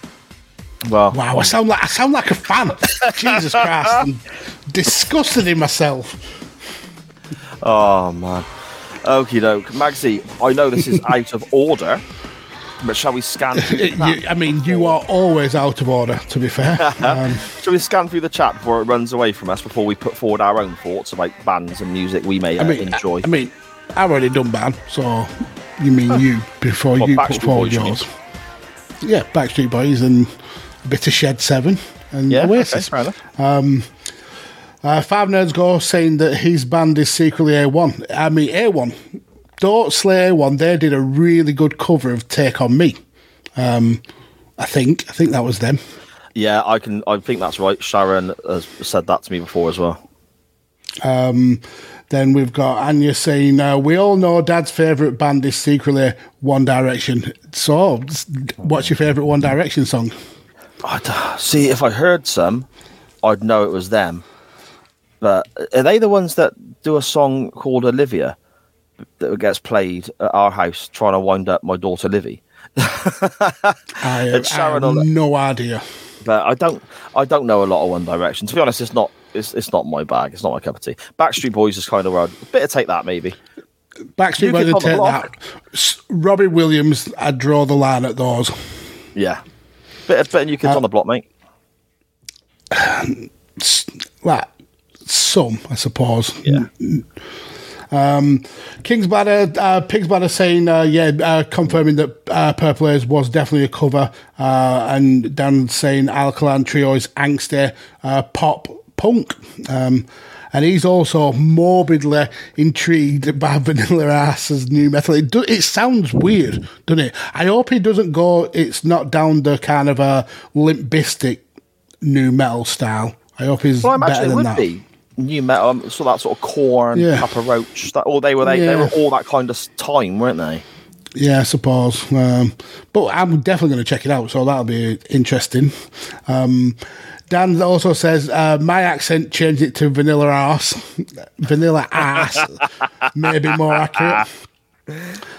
Well. Wow, I sound like I sound like a fan. (laughs) Jesus Christ, I'm disgusted in myself. Oh man. Okie doke. Magsy, I know this is (laughs) out of order, but shall we scan (laughs) through the You- I mean, you are always out of order. To be fair, (laughs) um, Shall we scan through the chat before it runs away from us before we put forward our own thoughts about bands and music we may uh, I mean, enjoy? I, mean, I've already done ban, so you mean you before Well, you Backstreet put forward Boys, you yours? Yeah, Backstreet Boys and a bit of Shed Seven and yeah, okay, Oasis. fair enough. Uh, Five Nerds Go saying that his band is secretly A1. I mean, A1. Don't slay A1. They did a really good cover of Take On Me. Um, I think. I think that was them. Yeah, I can. I think that's right. Sharon has said that to me before as well. Um, then we've got Anya saying, uh, We all know Dad's favourite band is secretly One Direction. So, what's your favourite One Direction song? I'd, see, if I heard some, I'd know it was them. But are they the ones that do a song called Olivia that gets played at our house trying to wind up my daughter Livy? (laughs) I, I It's Sharon have no idea. But I don't, I don't know a lot of One Direction. To be honest, it's not, it's, it's not my bag. It's not my cup of tea. Backstreet Boys is kind of where I'd a bit of take that maybe. Backstreet Boys take that. Robbie Williams, I'd draw the line at those. Yeah, bit of, bit of new kids Uh, on the block, mate. (sighs) Like, some, I suppose. Yeah. Um, King's Bladder, uh, Pig's Bladder saying, uh, yeah, uh, confirming that uh, Purple Haze was definitely a cover, uh, and Dan saying Alkaline Trio is angsty uh, pop punk. Um, and he's also morbidly intrigued by Vanilla Ass's nu metal. It, do, it sounds weird, doesn't it? I hope he doesn't go, it's not down the kind of a Limp Bizkit nu metal style. I hope he's Well, I better imagine it than would that. be nu metal, um, so that sort of Korn, Yeah. Papa Roach. That all they were, they, they were all that kind of time, weren't they? Yeah, I suppose. Um, but I'm definitely going to check it out, so that'll be interesting. Um, Dan also says uh, my accent changed it to vanilla ass. vanilla ass, (laughs) maybe more accurate.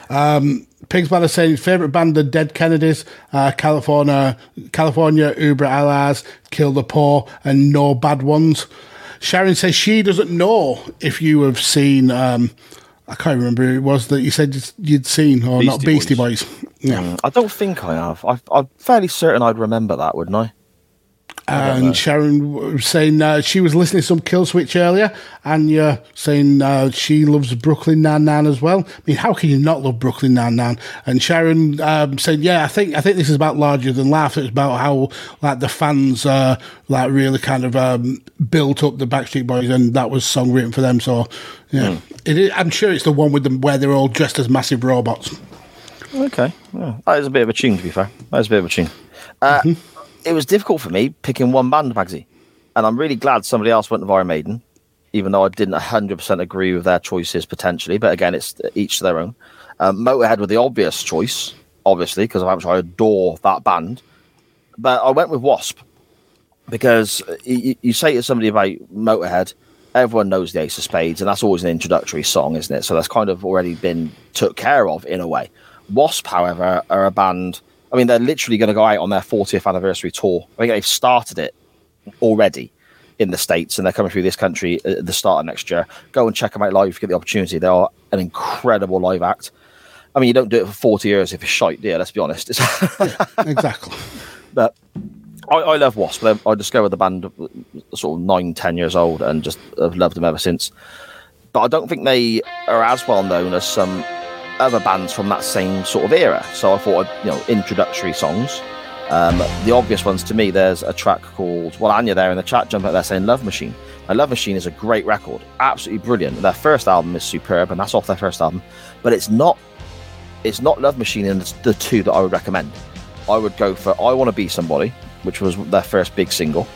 Um, Pigs is saying favorite band the Dead Kennedys, uh, California, California, Über Alles, Kill the Poor, and No Bad Ones. Sharon says she doesn't know if you have seen. Um, I can't remember who it was that you said you'd seen, or not Beastie Beastie Boys. Yeah. Mm, I don't think I have. I, I'm fairly certain I'd remember that, wouldn't I? And Sharon was saying uh, she was listening to some Kill Switch earlier, and you're saying uh, she loves Brooklyn Nine Nine as well. I mean, how can you not love Brooklyn Nine Nine? And Sharon um, saying, "Yeah, I think I think this is about larger than life. It's about how like the fans uh, like really kind of um, built up the Backstreet Boys, and that was song written for them. So yeah, it is, I'm sure it's the one with them where they're all dressed as massive robots. Okay, yeah, that is a bit of a tune. To be fair, that is a bit of a tune. Uh, It was difficult for me picking one band, Magsy, and I'm really glad somebody else went with Iron Maiden, even though I didn't 100% agree with their choices potentially. But again, it's each to their own. Um, Motorhead were the obvious choice, obviously, because I adore that band. But I went with Wasp because you, you say to somebody about Motorhead, everyone knows the Ace of Spades, and that's always an introductory song, isn't it? So that's kind of already been took care of in a way. Wasp, however, are a band. I mean, they're literally going to go out on their 40th anniversary tour. I think they've started it already in the States and they're coming through this country at the start of next year. Go and check them out live if you get the opportunity. They are an incredible live act. I mean, you don't do it for 40 years if it's shite, yeah, let's be honest. (laughs) yeah, exactly. But I, I love Wasp. I discovered the band sort of nine, ten years old and just have loved them ever since. But I don't think they are as well known as some other bands from that same sort of era. So I thought, you know, introductory songs. Um, the obvious ones to me, there's a track called, well, Anya there in the chat jumped out there saying Love Machine. Now, Love Machine is a great record, absolutely brilliant. Their first album is superb, and that's off their first album, but it's not it's not Love Machine and it's the two that I would recommend. I would go for I Want to Be Somebody, which was their first big single,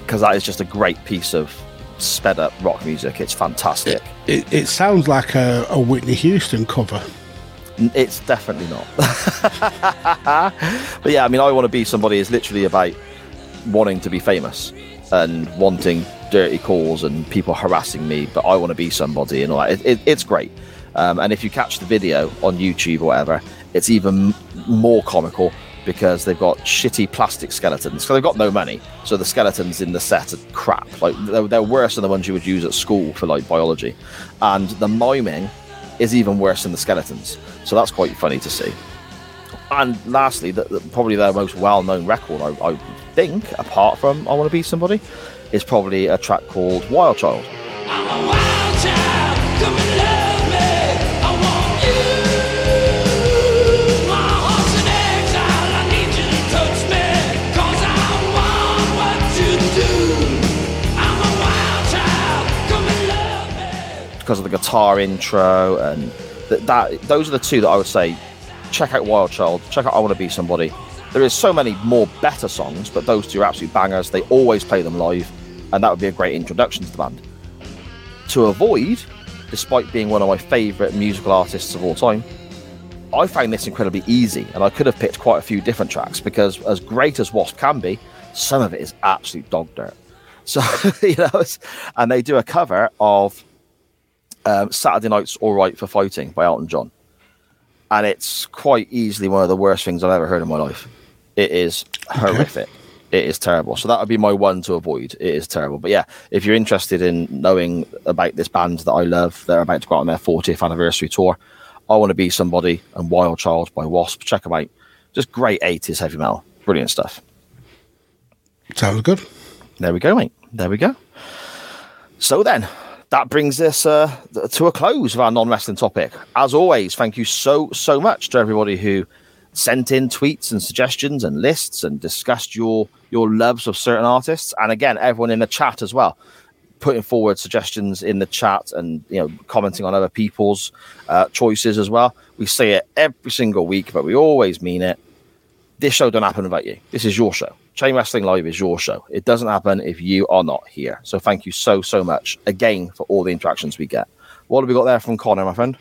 because that is just a great piece of sped up rock music. It's fantastic. It, it, it sounds like a, a Whitney Houston cover. It's definitely not. (laughs) but yeah, I mean, I want to be somebody is literally about wanting to be famous and wanting dirty calls and people harassing me, but I want to be somebody and all that. It, it, it's great. Um, and if you catch the video on YouTube or whatever, it's even more comical because they've got shitty plastic skeletons. So they've got no money. So the skeletons in the set are crap. Like they're, they're worse than the ones you would use at school for like biology. And the miming is even worse than the skeletons. So that's quite funny to see. And lastly, the, the, probably their most well-known record, I, I, think, apart from "I Want to Be Somebody," is probably a track called "Wild Child." Because of the guitar intro and that, that those are the two that I would say check out Wild Child, check out I Want to Be Somebody. There is so many more better songs, but those two are absolute bangers. They always play them live, and that would be a great introduction to the band. To avoid, despite being one of my favourite musical artists of all time, I found this incredibly easy, and I could have picked quite a few different tracks because, as great as Wasp can be, some of it is absolute dog dirt. So, (laughs) you know, and they do a cover of um, Saturday Night's All Right for Fighting by Elton John. And it's quite easily one of the worst things I've ever heard in my life. It is horrific. It is terrible. So that would be my one to avoid. It is terrible. But yeah, if you're interested in knowing about this band that I love, they're about to go out on their 40th anniversary tour. I Want to Be Somebody and Wild Child by Wasp. Check them out. Just great 80s heavy metal. Brilliant stuff. Sounds good. There we go, mate. There we go. So then, that brings us uh, to a close of our non wrestling topic. As always, thank you so, so much to everybody who sent in tweets and suggestions and lists and discussed your your loves of certain artists. And again, everyone in the chat as well, putting forward suggestions in the chat and you know commenting on other people's uh, choices as well. We say it every single week, but we always mean it. This show don't happen without you. This is your show. Chain Wrestling Live is your show. It doesn't happen if you are not here. So thank you so, so much again for all the interactions we get. What have we got there from Connor, my friend?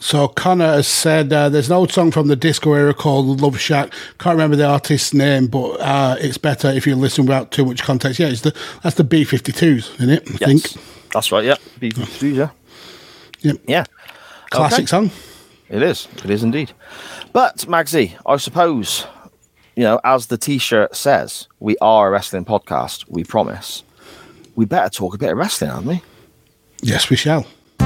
So Connor has said uh, there's an old song from the disco era called Love Shack. Can't remember the artist's name, but uh, it's better if you listen without too much context. Yeah, it's the that's the B52s, isn't it? I yes. think that's right. Yeah, B52s. Yeah, yep. yeah, classic okay. song. It is. It is indeed. But Magsy, I suppose you know, as the T-shirt says, we are a wrestling podcast. We promise. We better talk a bit of wrestling, aren't we? Yes, we shall. With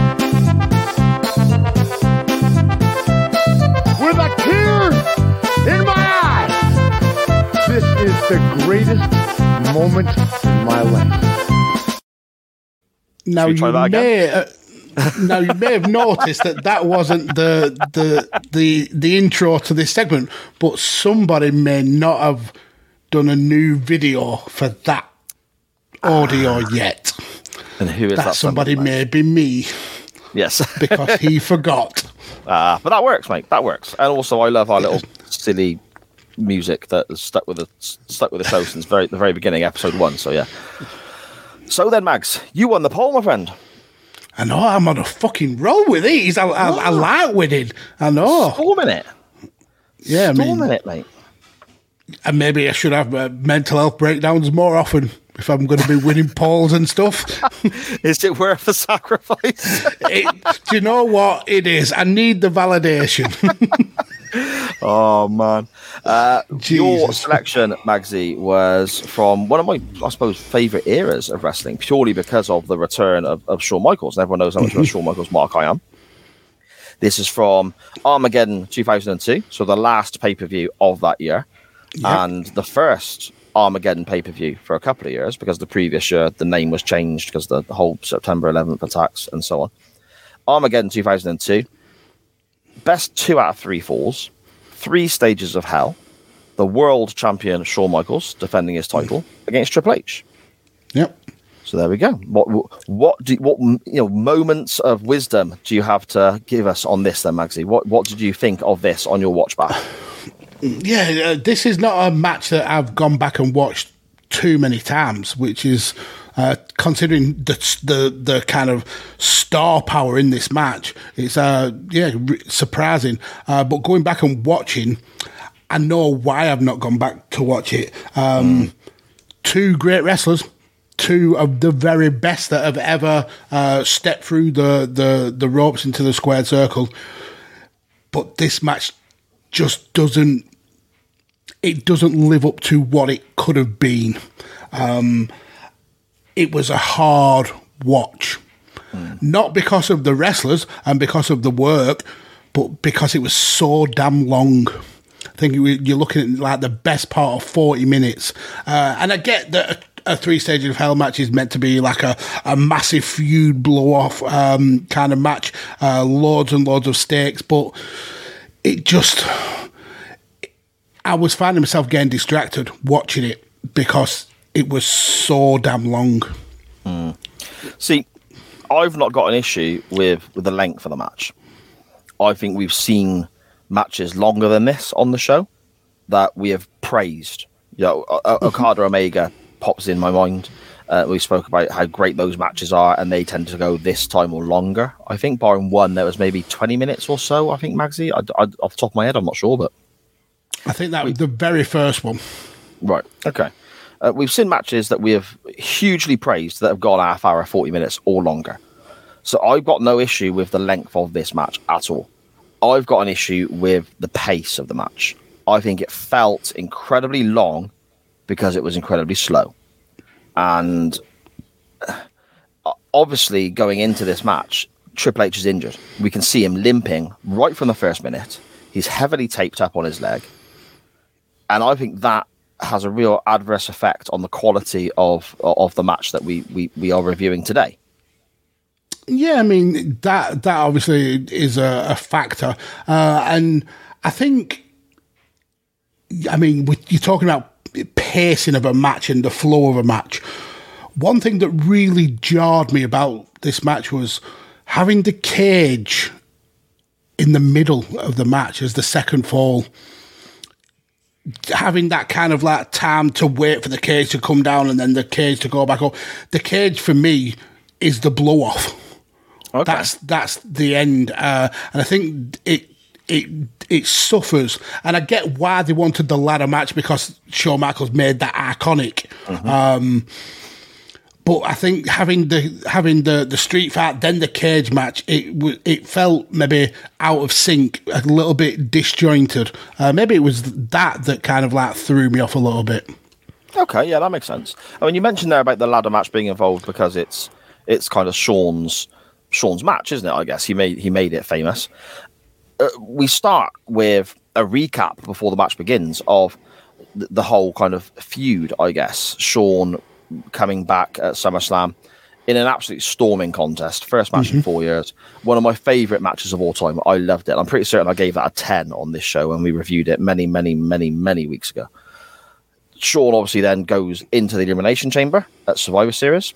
a tear in my eye, this is the greatest moment in my life. Now you may. Uh, now you may have noticed that that wasn't the the the the intro to this segment, but somebody may not have done a new video for that audio uh, yet. And who is that? that somebody may be me. Yes, because he (laughs) forgot. Ah, uh, but that works, mate. That works. And also, I love our little silly music that stuck with the stuck with the show since very the very beginning, episode one. So yeah. So then, Mags, you won the poll, my friend. I know I'm on a fucking roll with these. I, I, I like winning. I know. Storming it. Yeah, I mean, Storming it, mate. and maybe I should have uh, mental health breakdowns more often if I'm going to be winning polls and stuff. (laughs) Is it worth the sacrifice? (laughs) It- do you know what it is? I need the validation. (laughs) (laughs) oh man. Uh, your selection, Magsy, was from one of my, I suppose, favourite eras of wrestling, purely because of the return of, of Shawn Michaels. And everyone knows how much of a Shawn Michaels mark I am. This is from Armageddon 2002, so the last pay per view of that year, and the first Armageddon pay per view for a couple of years because the previous year the name was changed because the whole September 11th attacks and so on. Armageddon 2002, best two out of three falls, three stages of hell, the world champion Shawn Michaels defending his title against Triple H. yep. So there we go. What what do what you know moments of wisdom do you have to give us on this then, Magsy? What what did you think of this on your watch back? (sighs) Yeah, uh, this is not a match that I've gone back and watched too many times, which is uh, considering the, the the kind of star power in this match. It's uh yeah surprising, uh, but going back and watching, I know why I've not gone back to watch it. Um, Two great wrestlers. Two of the very best that have ever uh, stepped through the, the, the ropes into the squared circle. But this match just doesn't it doesn't live up to what it could have been. Um, it was a hard watch, not because of the wrestlers and because of the work, but because it was so damn long. I think you- you're looking at like the best part of 40 minutes. Uh, and I get that a, a three stage of hell match is meant to be like a, a massive feud blow off um, kind of match, uh, loads and loads of stakes, but it just. I was finding myself getting distracted watching it because it was so damn long. See, I've not got an issue with with the length of the match. I think we've seen matches longer than this on the show that we have praised. You know, O- Okada Omega pops in my mind. Uh, we spoke about how great those matches are, and they tend to go this time or longer. I think, barring one, there was maybe twenty minutes or so. I think Magsy, I, I, off the top of my head, I'm not sure, but I think that was the very first one. Right. Okay. Uh, we've seen matches that we have hugely praised that have gone half hour, 40 minutes or longer. So I've got no issue with the length of this match at all. I've got an issue with the pace of the match. I think it felt incredibly long because it was incredibly slow. And uh, obviously, going into this match, Triple H is injured. We can see him limping right from the first minute. He's heavily taped up on his leg and I think that has a real adverse effect on the quality of of the match that we we, we are reviewing today. Yeah, I mean that that obviously is a, a factor, uh, and I think, I mean, you're talking about pacing of a match and the flow of a match. One thing that really jarred me about this match was having the cage in the middle of the match as the second fall. Having that kind of like time to wait for the cage to come down and then the cage to go back up. The cage for me is the blow off. That's that's the end, uh, and I think it it it suffers. And I get why they wanted the ladder match because Shawn Michaels made that iconic. Um, but I think having the having the, the street fight then the cage match it it felt maybe out of sync a little bit disjointed. Uh, maybe it was that that kind of like threw me off a little bit. Okay, yeah, that makes sense. I mean, you mentioned there about the ladder match being involved because it's it's kind of Shawn's Shawn's match, isn't it? I guess he made he made it famous. Uh, we start with a recap before the match begins of the whole kind of feud. I guess Shawn coming back at SummerSlam in an absolute storming contest, first match in mm-hmm. four years. One of my favourite matches of all time. I loved it. I'm pretty certain I gave that a ten on this show when we reviewed it many, many, many, many weeks ago. Shawn obviously then goes into the Elimination Chamber at Survivor Series,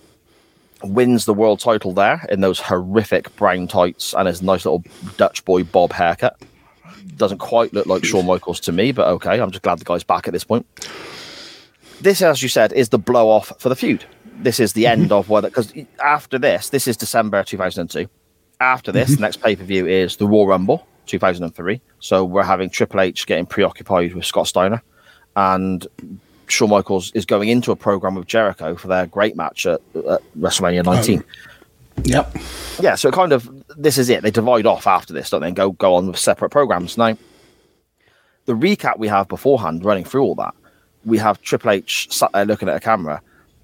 wins the world title there in those horrific brown tights and his nice little Dutch boy bob haircut. Doesn't quite look like Shawn Michaels to me, but okay, I'm just glad the guy's back at this point. This, as you said, is the blow off for the feud. this is the mhm. end of whether because after this, this is December 2002. After this, the next pay per view is the Royal Rumble 2003. So we're having Triple H getting preoccupied with Scott Steiner, and Shawn Michaels is going into a program with Jericho for their great match at, at WrestleMania 19. Yep. Yeah, so kind of this is it. They divide off after this, don't they? And go go on with separate programs. Now, the recap we have beforehand, running through all that, we have Triple H sat there looking at a camera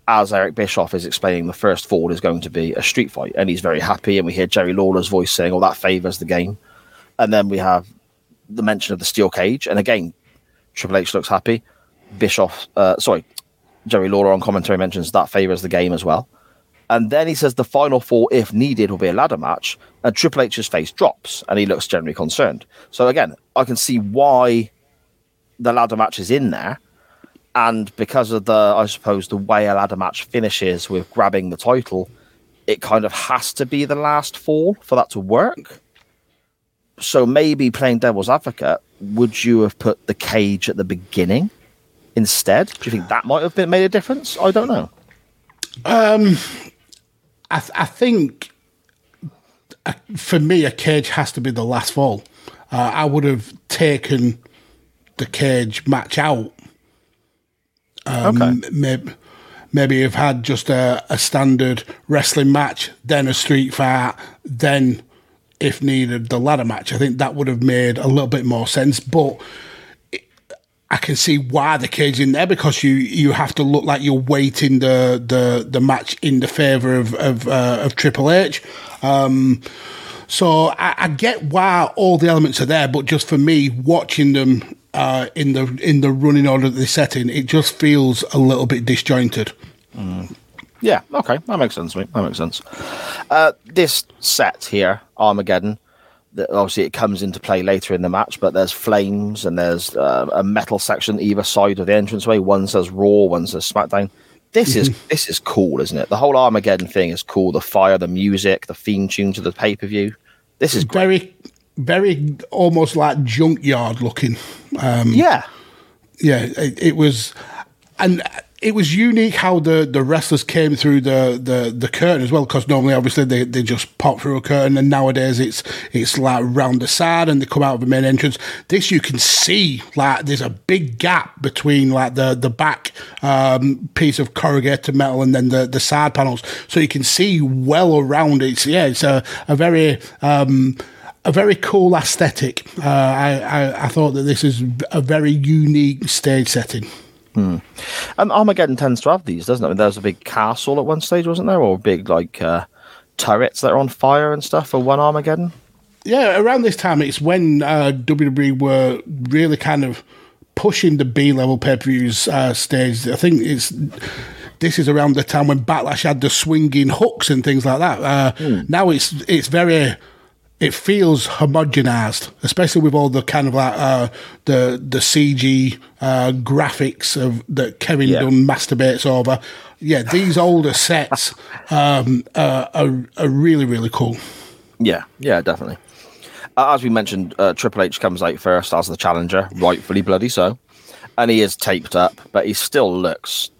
as Eric Bischoff is explaining the first fall is going to be a street fight, and he's very happy. And we hear Jerry Lawler's voice saying, "Oh, that favors the game." And then we have the mention of the steel cage, and again, Triple H looks happy. Bischoff, uh, sorry, Jerry Lawler on commentary mentions that favors the game as well. And then he says the final four, if needed, will be a ladder match. And Triple H's face drops and he looks generally concerned. So again, I can see why the ladder match is in there. And because of the, I suppose, the way a ladder match finishes with grabbing the title, it kind of has to be the last fall for that to work. So maybe playing devil's advocate, would you have put the cage at the beginning instead? Do you think that might have been made a difference? I don't know. Um, I, th- I think uh, for me, a cage has to be the last fall. Uh, I would have taken the cage match out. Um, Okay. Maybe, maybe have had just a, a standard wrestling match, then a street fight, then, if needed, the ladder match. I think that would have made a little bit more sense. But I can see why the cage is in there because you you have to look like you're weighting the the the match in the favor of of, uh, of Triple H. Um, so I, I get why all the elements are there, but just for me, watching them uh, in the in the running order that they're setting, it just feels a little bit disjointed. Yeah, okay, that makes sense, mate. That makes sense. Uh, this set here, Armageddon, that obviously it comes into play later in the match, but there's flames and there's uh, a metal section either side of the entranceway. One says Raw, one says SmackDown. This is this is cool, isn't it? The whole Armageddon thing is cool. The fire, the music, the theme tune to the pay per view. This is very, very almost like junkyard looking. Um, yeah, yeah. It, it was, and it was unique how the, the wrestlers came through the, the, the curtain as well. Because normally, obviously, they, they just pop through a curtain, and nowadays it's it's like round the side and they come out of the main entrance. This you can see like there's a big gap between like the the back um, piece of corrugated metal and then the, the side panels, so you can see well around it. So, yeah, it's a a very um, a very cool aesthetic. Uh, I, I I thought that this is a very unique stage setting. Hmm. Um, Armageddon tends to have these, doesn't it? I mean, there's a big castle at one stage, wasn't there, or big like uh, turrets that are on fire and stuff for one Armageddon. Yeah, around this time, it's when uh, WWE were really kind of pushing the B level pay per views uh, stage. I think it's this is around the time when Backlash had the swinging hooks and things like that. Uh, Now it's it's very it feels homogenized, especially with all the kind of like uh, the the CG uh, graphics of that Kevin Yeah. Dunn masturbates over. Yeah, these older sets (laughs) um, uh, are are really really cool. Yeah, yeah, definitely. As we mentioned, uh, Triple H comes out first as the challenger, rightfully bloody so, and he is taped up, but he still looks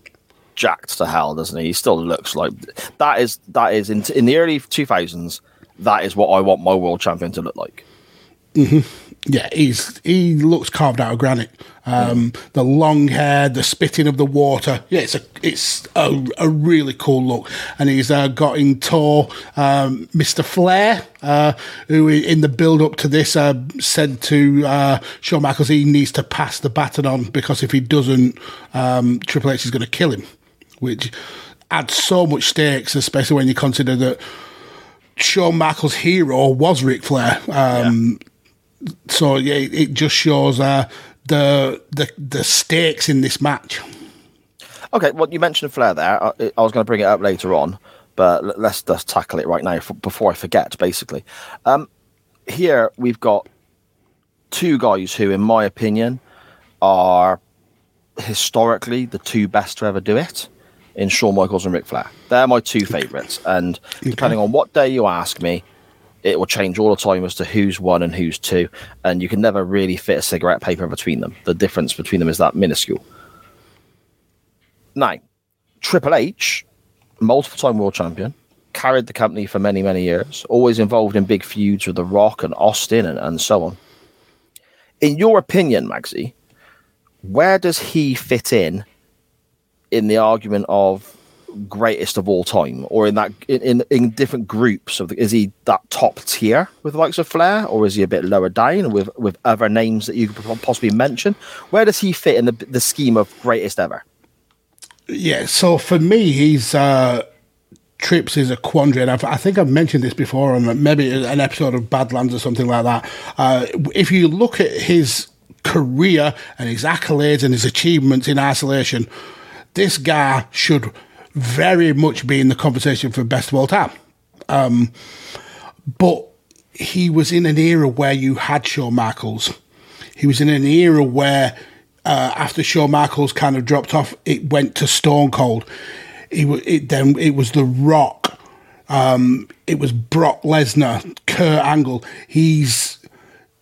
jacked to hell, doesn't he? He still looks like that is that is in in the early two thousands. That is what I want my world champion to look like. hmm Yeah, he's he looks carved out of granite. Um, The long hair, the spitting of the water. Yeah, it's a it's a, a really cool look. And he's uh, got in tow um, Mr. Flair, uh, who in the build up to this uh, said to uh, Shawn Michaels he needs to pass the baton on because if he doesn't, um, Triple H is going to kill him, which adds so much stakes, especially when you consider that Shawn Michaels' hero was Ric Flair. Um, So yeah, it it just shows uh, the the the stakes in this match. Okay, well, you mentioned Flair there. I, I was going to bring it up later on, but let's just tackle it right now f- before I forget, basically. Um, here we've got two guys who, in my opinion, are historically the two best to ever do it in Shawn Michaels and Ric Flair. They're my two favourites. And depending on what day you ask me, it will change all the time as to who's one and who's two. And you can never really fit a cigarette paper between them. The difference between them is that minuscule. Now, Triple H multiple time world champion, carried the company for many, many years, always involved in big feuds with The Rock and Austin and, and so on. In your opinion, Magsy, where does he fit in in the argument of greatest of all time, or in that in, in, in different groups of the, is he that top tier with the likes of Flair, or is he a bit lower down with with other names that you could possibly mention? Where does he fit in the the scheme of greatest ever? Yeah, so for me, he's uh, Trips is a quandary, and I've, i think I've mentioned this before on maybe an episode of Badlands or something like that. Uh, if you look at his career and his accolades and his achievements in isolation, this guy should very much be in the conversation for best of all time. Um, but he was in an era where you had Shawn Michaels. He was in an era where uh, after Shawn Michaels kind of dropped off, it went to Stone Cold. It, it then it was The Rock. Um, it was Brock Lesnar, Kurt Angle. He's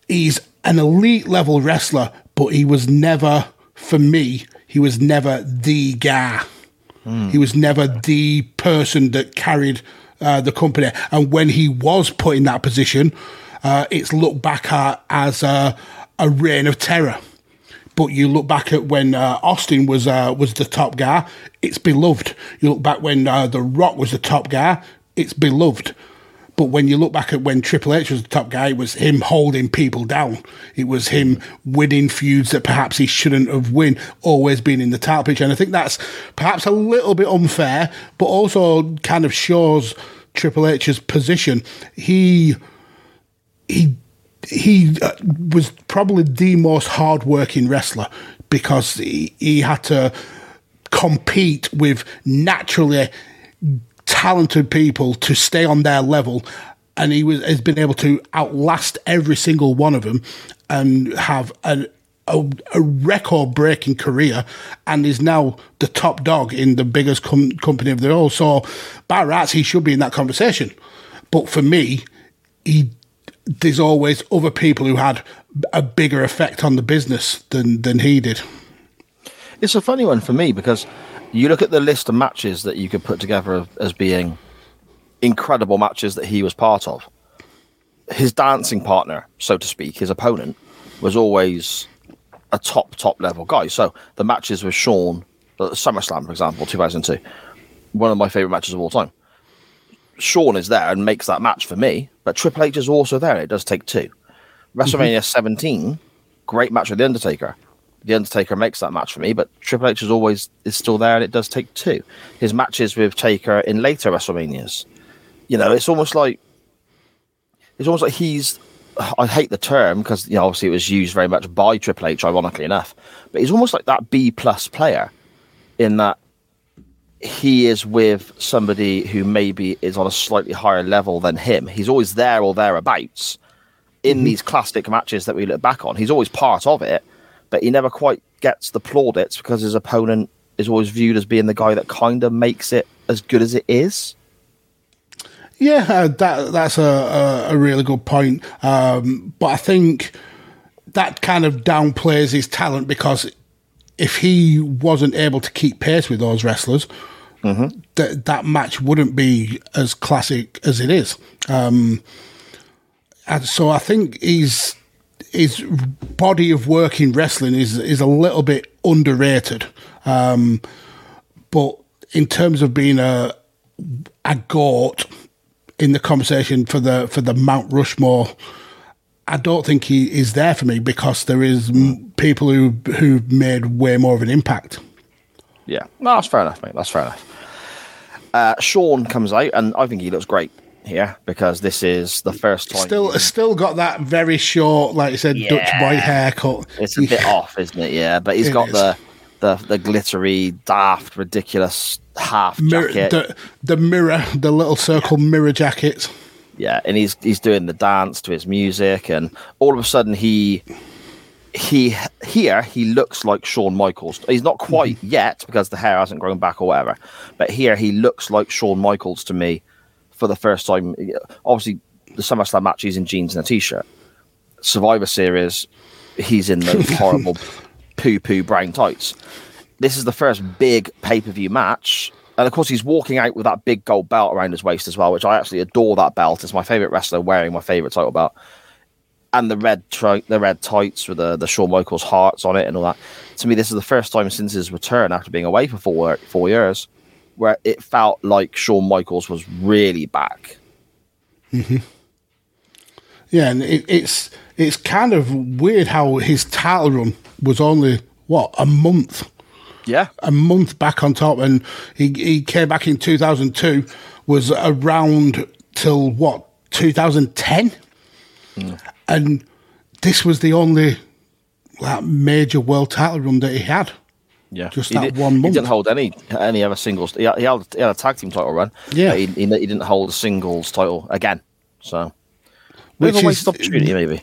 he's an elite level wrestler, but he was never for me. He was never the guy. Mm. He was never the person that carried uh, the company. And when he was put in that position, uh, it's looked back at as a, a reign of terror. But you look back at when uh, Austin was uh, was the top guy, it's beloved. You look back when uh, The Rock was the top guy, it's beloved. But when you look back at when Triple H was the top guy, it was him holding people down. It was him winning feuds that perhaps he shouldn't have win, always being in the title picture. And I think that's perhaps a little bit unfair, but also kind of shows Triple H's position. He he he uh, was probably the most hardworking wrestler because he, he had to compete with naturally talented people to stay on their level and he was has been able to outlast every single one of them and have a, a, record breaking career and is now the top dog in the biggest com- company of the world. So, by rights, he should be in that conversation. But for me, he there's always other people who had a bigger effect on the business than than he did. It's a funny one for me because you look at the list of matches that you could put together as being incredible matches that he was part of. His dancing partner, so to speak, his opponent, was always a top, top level guy. So the matches with Shawn, SummerSlam, for example, 2002, one of my favorite matches of all time. Shawn is there and makes that match for me, but Triple H is also there. It does take two. WrestleMania mm-hmm. 17, great match with The Undertaker. The Undertaker makes that match for me, but Triple H is always is still there, and it does take two. His matches with Taker in later WrestleManias, you know, it's almost like it's almost like he's. I hate the term because you know obviously it was used very much by Triple H, ironically enough, but he's almost like that B plus player in that he is with somebody who maybe is on a slightly higher level than him. He's always there or thereabouts in mm-hmm. these classic matches that we look back on. He's always part of it, but he never quite gets the plaudits because his opponent is always viewed as being the guy that kind of makes it as good as it is. Yeah, uh, that that's a, a, a, really good point. Um, but I think that kind of downplays his talent because if he wasn't able to keep pace with those wrestlers, mm-hmm. that that match wouldn't be as classic as it is. Um, and so I think he's his body of work in wrestling is is a little bit underrated. Um, but in terms of being a a goat in the conversation for the for the Mount Rushmore, I don't think he is there for me because there is m- people who who made way more of an impact. Yeah, no, that's fair enough, mate. That's fair enough. Uh, Shawn comes out, and I think he looks great here because this is the first time. Still, still got that very short, like you said, yeah. Dutch boy haircut. It's a bit off, isn't it? Yeah, but he's it got is. the the the glittery, daft, ridiculous half mirror, jacket. The, the mirror, the little circle mirror jacket. Yeah, and he's he's doing the dance to his music, and all of a sudden he he here he looks like Shawn Michaels. He's not quite mm-hmm. yet because the hair hasn't grown back or whatever, but here he looks like Shawn Michaels to me for the first time. Obviously, the SummerSlam match he's in jeans and a t-shirt. Survivor Series, he's in those (laughs) horrible poo poo brown tights. This is the first big pay per view match And of course, he's walking out with that big gold belt around his waist as well, which I actually adore. That belt it's my favorite wrestler wearing my favorite title belt, and the red tri- the red tights with the the Shawn Michaels hearts on it and all that. To me, this is the first time since his return after being away for four four years, where it felt like Shawn Michaels was really back. hmm (laughs) Yeah, and it, it's it's kind of weird how his title run was only what a month. Yeah, a month back on top, and he he came back in two thousand two, was around till what two thousand ten, and this was the only like major world title run that he had. Yeah, Just He that did- one He month. didn't hold any any other singles. He had, he had, he had a tag team title run. Yeah. he, he, he didn't hold a singles title again. So, Which bit of a is- opportunity, maybe.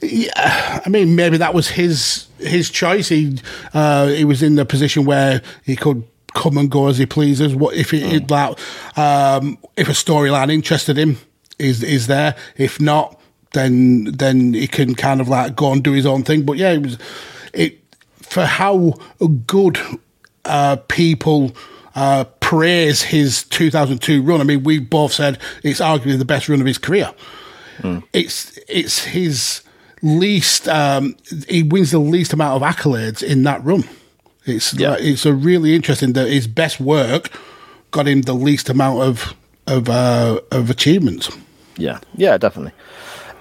Yeah, I mean, maybe that was his his choice. He uh, he was in the position where he could come and go as he pleases. What if it, it like um, if a storyline interested him is is there? If not, then then he can kind of like go and do his own thing. But yeah, it was it for how good uh, people. Uh, praise his 2002 run. I mean, we both said it's arguably the best run of his career it's it's his least um, he wins the least amount of accolades in that run. It's like, it's a really interesting that his best work got him the least amount of of uh, of achievements. Yeah, yeah, definitely.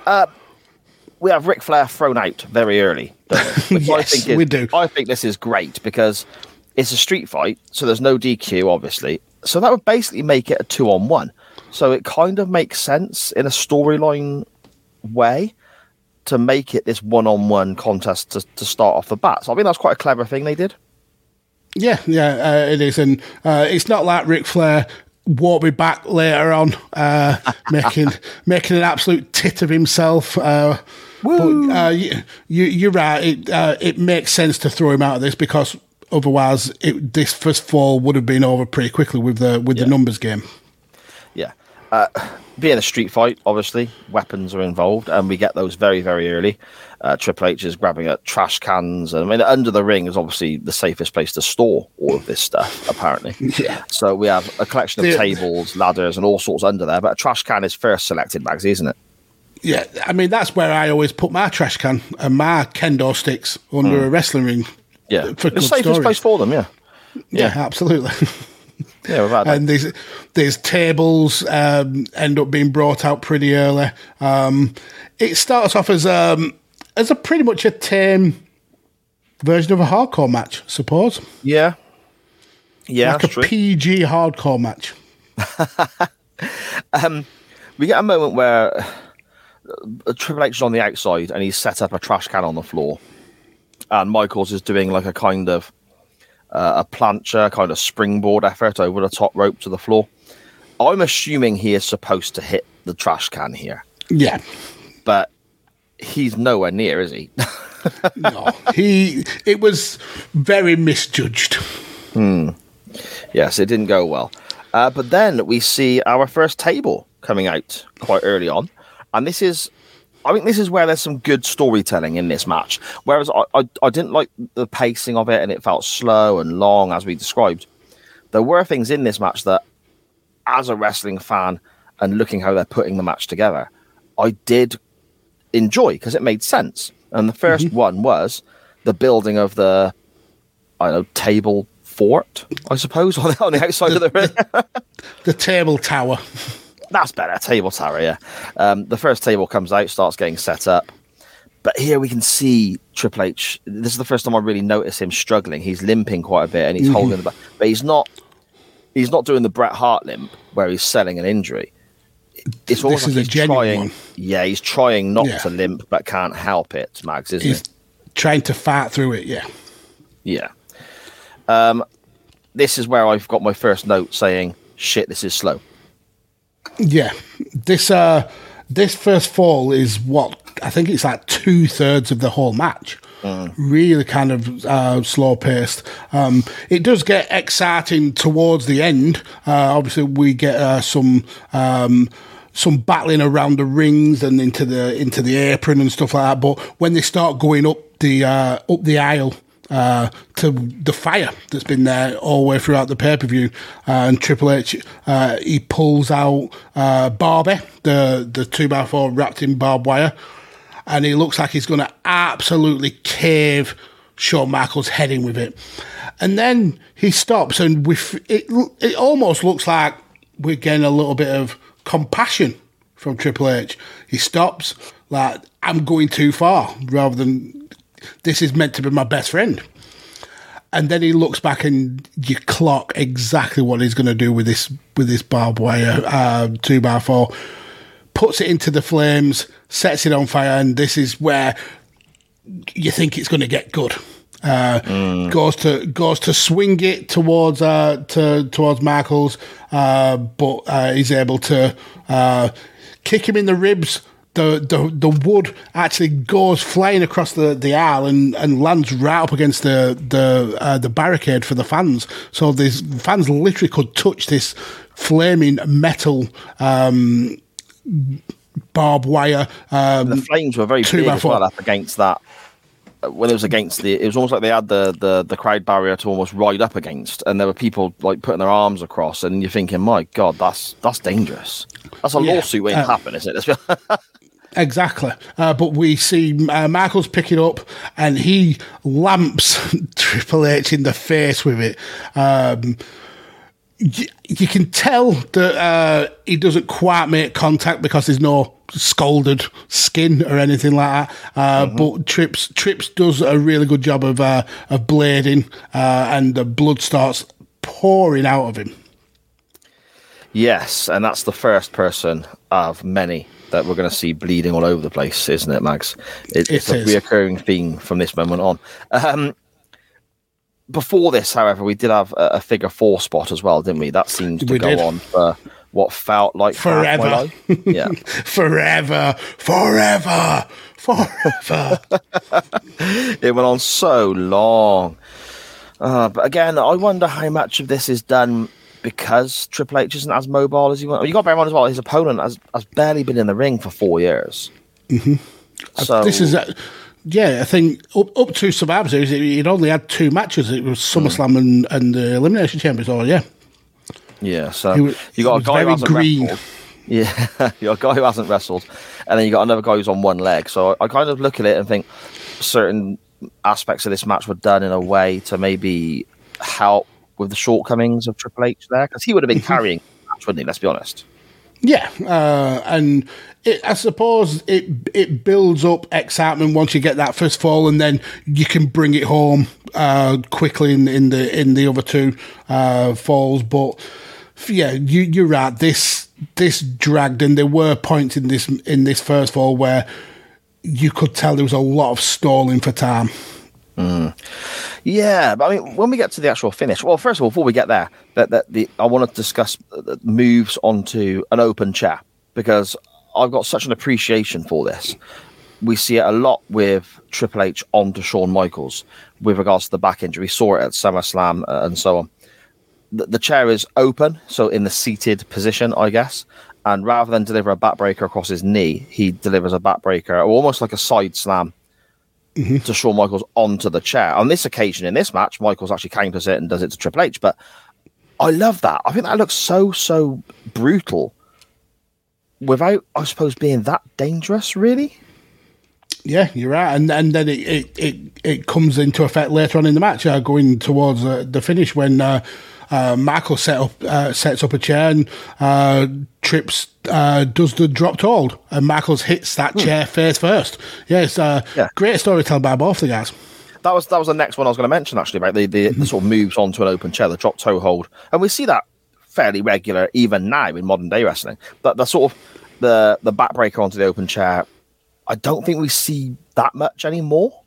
Uh, we have Ric Flair thrown out very early. we? (laughs) I Yes, think is, we do. I think this is great because it's a street fight, so there's no DQ, obviously. So that would basically make it a two on one. So it kind of makes sense in a storyline way to make it this one on one contest to, to start off the bat. So I think that's quite a clever thing they did. Yeah, yeah, uh, it is, and uh, it's not like Ric Flair won't be back later on, uh, (laughs) making making an absolute tit of himself. Uh, but uh, you, you, you're right. It uh, it makes sense to throw him out of this because otherwise, it, this first fall would have been over pretty quickly with the with the numbers game. Yeah. Uh, being a street fight, obviously, weapons are involved, and we get those very, very early. Uh, Triple H is grabbing at trash cans, and I mean, under the ring is obviously the safest place to store all of this stuff, apparently. (laughs) Yeah. So we have a collection of The- tables, ladders, and all sorts under there, but a trash can is first selected, Magsy, isn't it? Yeah, I mean that's where I always put my trash can and my kendo sticks under a wrestling ring. Yeah. for the safest stories. place for them, yeah. Yeah, absolutely. (laughs) Yeah, without (laughs) and these there's tables um, end up being brought out pretty early. Um, it starts off as um, as a pretty much a tame version of a hardcore match, I suppose. Yeah. Yeah, like a true. PG hardcore match. (laughs) um, we get a moment where Triple H is on the outside and he's set up a trash can on the floor, and Michaels is doing like a kind of uh, a plancha, kind of springboard effort over the top rope to the floor. I'm assuming he is supposed to hit the trash can here, Yeah, but he's nowhere near, is he? (laughs) no, he it was very misjudged. Hmm. Yes, it didn't go well. Uh, but then we see our first table coming out quite early on, and this is, I think this is where there's some good storytelling in this match. Whereas I, I, I didn't like the pacing of it, and it felt slow and long as we described. There were things in this match that, as a wrestling fan and looking how they're putting the match together, I did enjoy because it made sense. And the 1st mm-hmm. one was the building of the, I don't know, table fort, I suppose, (laughs) on the, on the outside of the ring. (laughs) The table tower. That's better. Table yeah. Um, the first table comes out, starts getting set up. But here we can see Triple H. This is the first time I really notice him struggling. He's limping quite a bit, and he's Mhm. holding the (laughs) back. But he's not. He's not doing the Bret Hart limp where he's selling an injury. It's almost This is like a he's genuine trying. one. Yeah, he's trying not Yeah. to limp, but can't help it. Mags, isn't He's it? trying to fight through it. Yeah. Yeah. Um, this is where I've got my first note saying, "Shit, this is slow." Yeah, this uh, this first fall is what I think it's like two thirds of the whole match. Really kind of uh, slow paced. Um, it does get exciting towards the end. Uh, obviously, we get uh, some um, some battling around the rings and into the into the apron and stuff like that. But when they start going up the uh, up the aisle uh, to the fire that's been there all the way throughout the pay per view. Uh, and Triple H, uh, he pulls out uh, Barbie, the, the 2x4 wrapped in barbed wire, and he looks like he's going to absolutely cave Shawn Michaels' head in with it. And then he stops, and with it, it almost looks like we're getting a little bit of compassion from Triple H. He stops, like, I'm going too far, rather than this is meant to be my best friend. And then he looks back and you clock exactly what he's going to do with this with this barbed wire uh, two by four. Puts it into the flames, sets it on fire, and this is where you think it's going to get good. Uh, Mm. Goes to goes to swing it towards uh, to towards Michaels, uh, but uh, he's able to uh, kick him in the ribs. The, the the wood actually goes flying across the, the aisle and, and lands right up against the the uh, the barricade for the fans. So these fans literally could touch this flaming metal um, barbed wire. Um, the flames were very big as well up against that. uh, When it was against the, it was almost like they had the, the the crowd barrier to almost ride up against, and there were people like putting their arms across, and you're thinking, my God, that's that's dangerous. That's a Yeah, lawsuit waiting to uh, happen, isn't it? (laughs) Exactly. Uh, but we see uh, Michaels pick it up and he lamps (laughs) Triple H in the face with it. Um, y- you can tell that uh, he doesn't quite make contact because there's no scalded skin or anything like that. Uh, But Trips Trips does a really good job of uh, of blading, uh, and the blood starts pouring out of him. yes, and that's the first person of many that we're going to see bleeding all over the place, isn't it, Max? It, it's It a is. reoccurring theme from this moment on. Um, before this, however, we did have a, a figure four spot as well, didn't we? That seems to We go did. on for what felt like Forever. Yeah. (laughs) forever, forever, forever. (laughs) it went on so long. Uh, but again, I wonder how much of this is done because Triple H isn't as mobile as he wants. You got to bear in mind as well, his opponent has, has barely been in the ring for four years. hmm So this is, uh, yeah, I think up, up to Survivor Series, he'd only had two matches. It was SummerSlam and, and the Elimination Chamber. So, yeah. yeah. So was- you got a guy who hasn't green. wrestled. Yeah, (laughs) you got a guy who hasn't wrestled, and then you got another guy who's on one leg. So I, I kind of look at it and think certain aspects of this match were done in a way to maybe help with the shortcomings of Triple H there, because he would have been carrying the match, wouldn't he? Let's be honest. Yeah, uh, and it, I suppose it it builds up excitement once you get that first fall, and then you can bring it home uh, quickly in, in the in the other two uh, falls. But yeah, you you're right. This this dragged, and there were points in this in this first fall where you could tell there was a lot of stalling for time. Yeah, but I mean, when we get to the actual finish, well, first of all, before we get there, that, that the I want to discuss moves onto an open chair because I've got such an appreciation for this. We see it a lot with Triple H onto Shawn Michaels with regards to the back injury. We saw it at SummerSlam uh, and so on. The, the chair is open, so in the seated position, I guess. And rather than deliver a backbreaker across his knee, he delivers a backbreaker, almost like a side slam to Shawn Michaels onto the chair. On this occasion, in this match, Michaels actually counters it and does it to Triple H. But I love that. I think that looks so so brutal, without I suppose being that dangerous. Really, Yeah, you're right, and and then it it, it, it comes into effect later on in the match, uh, going towards uh, the finish when uh, uh, Michael set up uh, sets up a chair and uh, Trips uh, does the drop toe hold, and Michaels hits that chair face first. Yes, Yeah, it's uh, great storytelling by both the guys. that was that was the next one I was going to mention actually about the, the, the sort of moves onto an open chair, the drop toe hold, and we see that fairly regular even now in modern day wrestling. But the sort of the the backbreaker onto the open chair, I don't think we see that much anymore.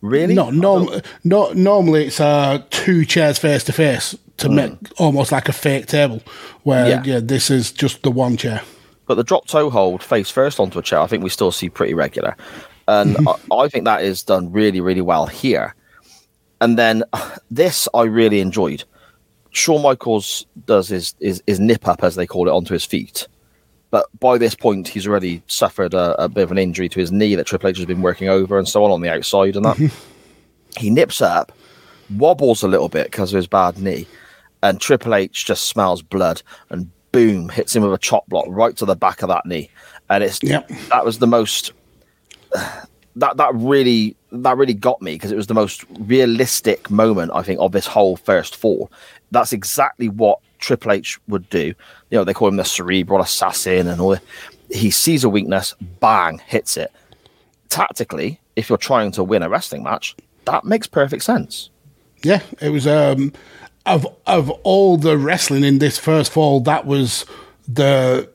Really? No, norm, no, normally it's uh, two chairs face to face to make almost like a fake table. Where. Yeah. yeah. this is just the one chair. But the drop toe hold face first onto a chair, I think we still see pretty regular. And (laughs) I, I think that is done really, really well here. And then (sighs) this I really enjoyed. Shawn Michaels does his, his, his nip up, as they call it, onto his feet. But by this point, he's already suffered a, a bit of an injury to his knee that Triple H has been working over and so on on the outside and that. (laughs) He nips up, wobbles a little bit because of his bad knee, and Triple H just smells blood and boom hits him with a chop block right to the back of that knee, and it's Yep. that was the most (sighs) that that really that really got me because it was the most realistic moment I think of this whole first fall. That's exactly what Triple H would do. You know, they call him the cerebral assassin and all. He sees a weakness, bang, hits it. Tactically, if you're trying to win a wrestling match, that makes perfect sense. Yeah, it was um of of all the wrestling in this first fall, that was the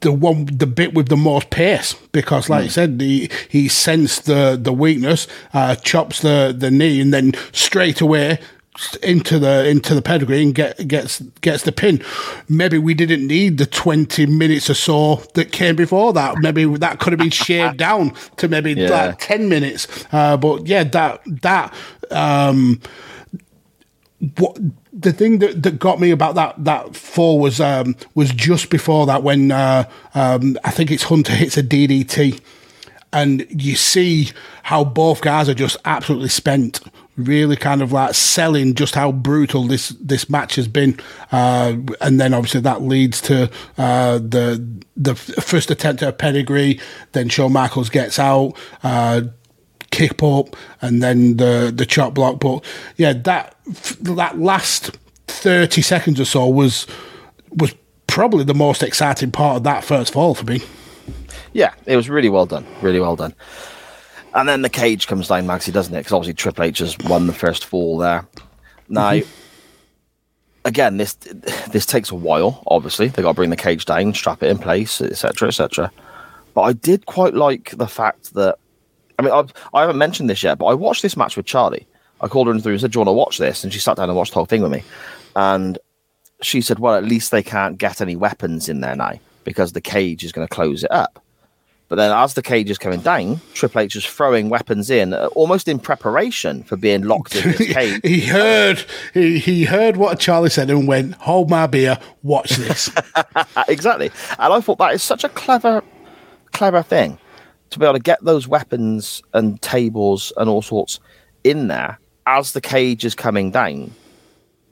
the one the bit with the most pace because like I said he he sensed the the weakness uh chops the the knee and then straight away into the into the pedigree and get gets gets the pin. Maybe we didn't need the 20 minutes or so that came before that. Maybe that could have been shaved (laughs) down to maybe Yeah. like 10 minutes. Uh but yeah that that um what the thing that, that got me about that that fall was um, was just before that when uh, um, I think it's Hunter hits a DDT, and you see how both guys are just absolutely spent, really kind of like selling just how brutal this this match has been, uh, and then obviously that leads to uh, the the first attempt at a pedigree, then Shawn Michaels gets out. Uh, kick up and then the the chop block. But yeah, that that last thirty seconds or so was was probably the most exciting part of that first fall for me. Yeah, it was really well done. Really well done. And then the cage comes down, Maxi, doesn't it? Because obviously Triple H has won the first fall there. Now, mhm. again, this this takes a while. Obviously, they got to bring the cage down, strap it in place, etc., etc. But I did quite like the fact that I mean, I've, I haven't mentioned this yet, but I watched this match with Charlie. I called her in through and said, "Do you want to watch this?" And she sat down and watched the whole thing with me. And she said, "Well, at least they can't get any weapons in there now because the cage is going to close it up." But then, as the cage is coming down, Triple H is throwing weapons in, uh, almost in preparation for being locked in this (laughs) cage. he heard he, he heard what Charlie said and went, "Hold my beer, watch this." (laughs) exactly. And I thought that is such a clever, clever thing to be able to get those weapons and tables and all sorts in there as the cage is coming down.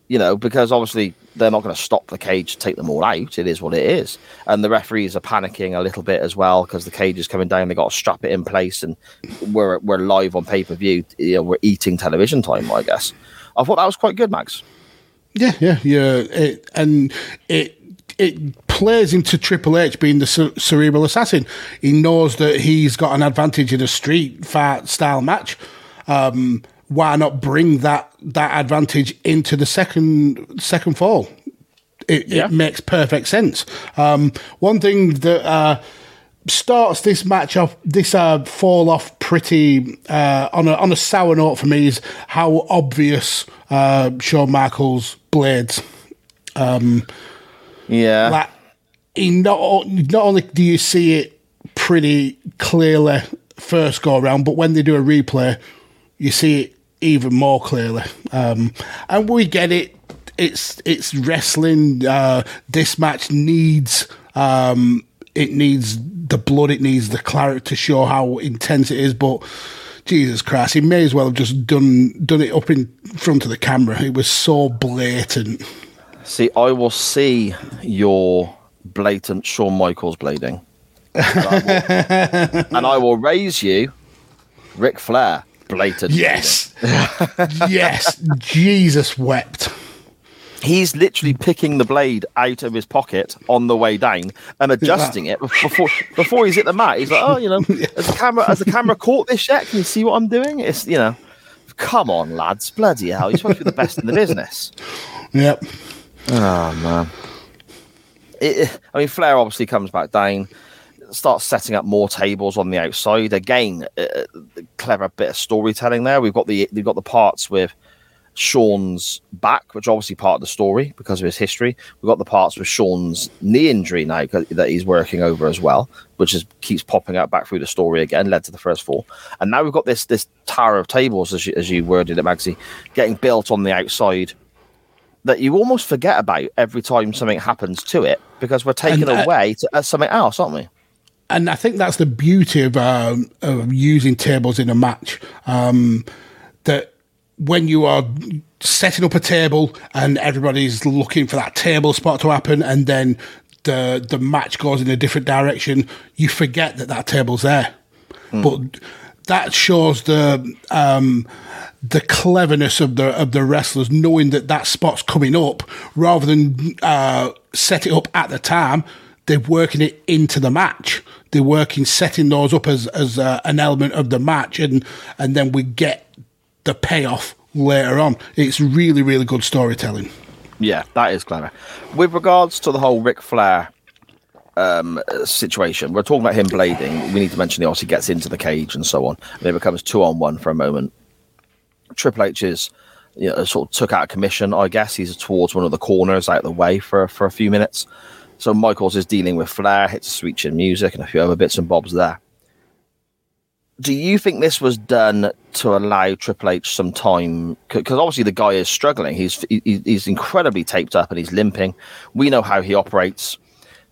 You know, because obviously they're not going to stop the cage to take them all out. It is what it is. And the referees are panicking a little bit as well because the cage is coming down. They got to strap it in place, and we're we're live on pay per view. You know, we're eating television time, I guess. I thought that was quite good, Max. Yeah, yeah, yeah. It, and it it plays into Triple H being the cer- cerebral assassin. He knows that he's got an advantage in a street fight style match. Um, why not bring that that advantage into the second second fall? It, Yeah. it makes perfect sense. Um, one thing that uh, starts this match off, this uh, fall off pretty uh, on a on a sour note for me is how obvious uh, Shawn Michaels blades. Um, Yeah. like he not not only do you see it pretty clearly first go around, but when they do a replay, you see it even more clearly. Um, and we get it. It's it's wrestling. Uh, this match needs um, it needs the blood. It needs the claret to show how intense it is. But Jesus Christ, he may as well have just done done it up in front of the camera. It was so blatant. See, I will see your blatant Shawn Michaels blading. And I will, (laughs) and I will raise you Ric Flair blatant. Yes. (laughs) yes. Jesus wept. He's literally picking the blade out of his pocket on the way down and adjusting it before before he's hit the mat. He's like, "Oh, you know, (laughs) has the camera has the camera caught this yet? Can you see what I'm doing?" It's you know, come on, lads, bloody hell! You're supposed to be the best in the business. Yep. Oh man. It- I mean, Flair obviously comes back down, starts setting up more tables on the outside. Again, uh, clever bit of storytelling there. We've got the we've got the parts with Shawn's back, which obviously part of the story because of his history. We've got the parts with Shawn's knee injury now that he's working over as well, which is keeps popping up back through the story again, led to the first four. And now we've got this this tower of tables, as you, as you worded it, Magsy, getting built on the outside that you almost forget about every time something happens to it because we're uh, away to uh, something else, aren't we? And I think that's the beauty of, um, of using tables in a match. Um, that when you are setting up a table and everybody's looking for that table spot to happen, and then the the match goes in a different direction, you forget that that table's there. But that shows the um, the cleverness of the of the wrestlers knowing that that spot's coming up, rather than uh, set it up at the time. They're working it into the match. They're working setting those up as as uh, an element of the match, and and then we get the payoff later on. It's really really good storytelling. Yeah, that is clever. With regards to the whole Ric Flair um, situation, we're talking about him blading. We need to mention he obviously gets into the cage and so on. And it becomes two on one for a moment. Triple H is you know, sort of took out commission, I guess. He's towards one of the corners out of the way for, for a few minutes. So Michaels is dealing with Flair, hits a sweet chin music and a few other bits and bobs there. Do you think this was done to allow Triple H some time? Because obviously the guy is struggling. He's he, he's incredibly taped up and he's limping. We know how he operates.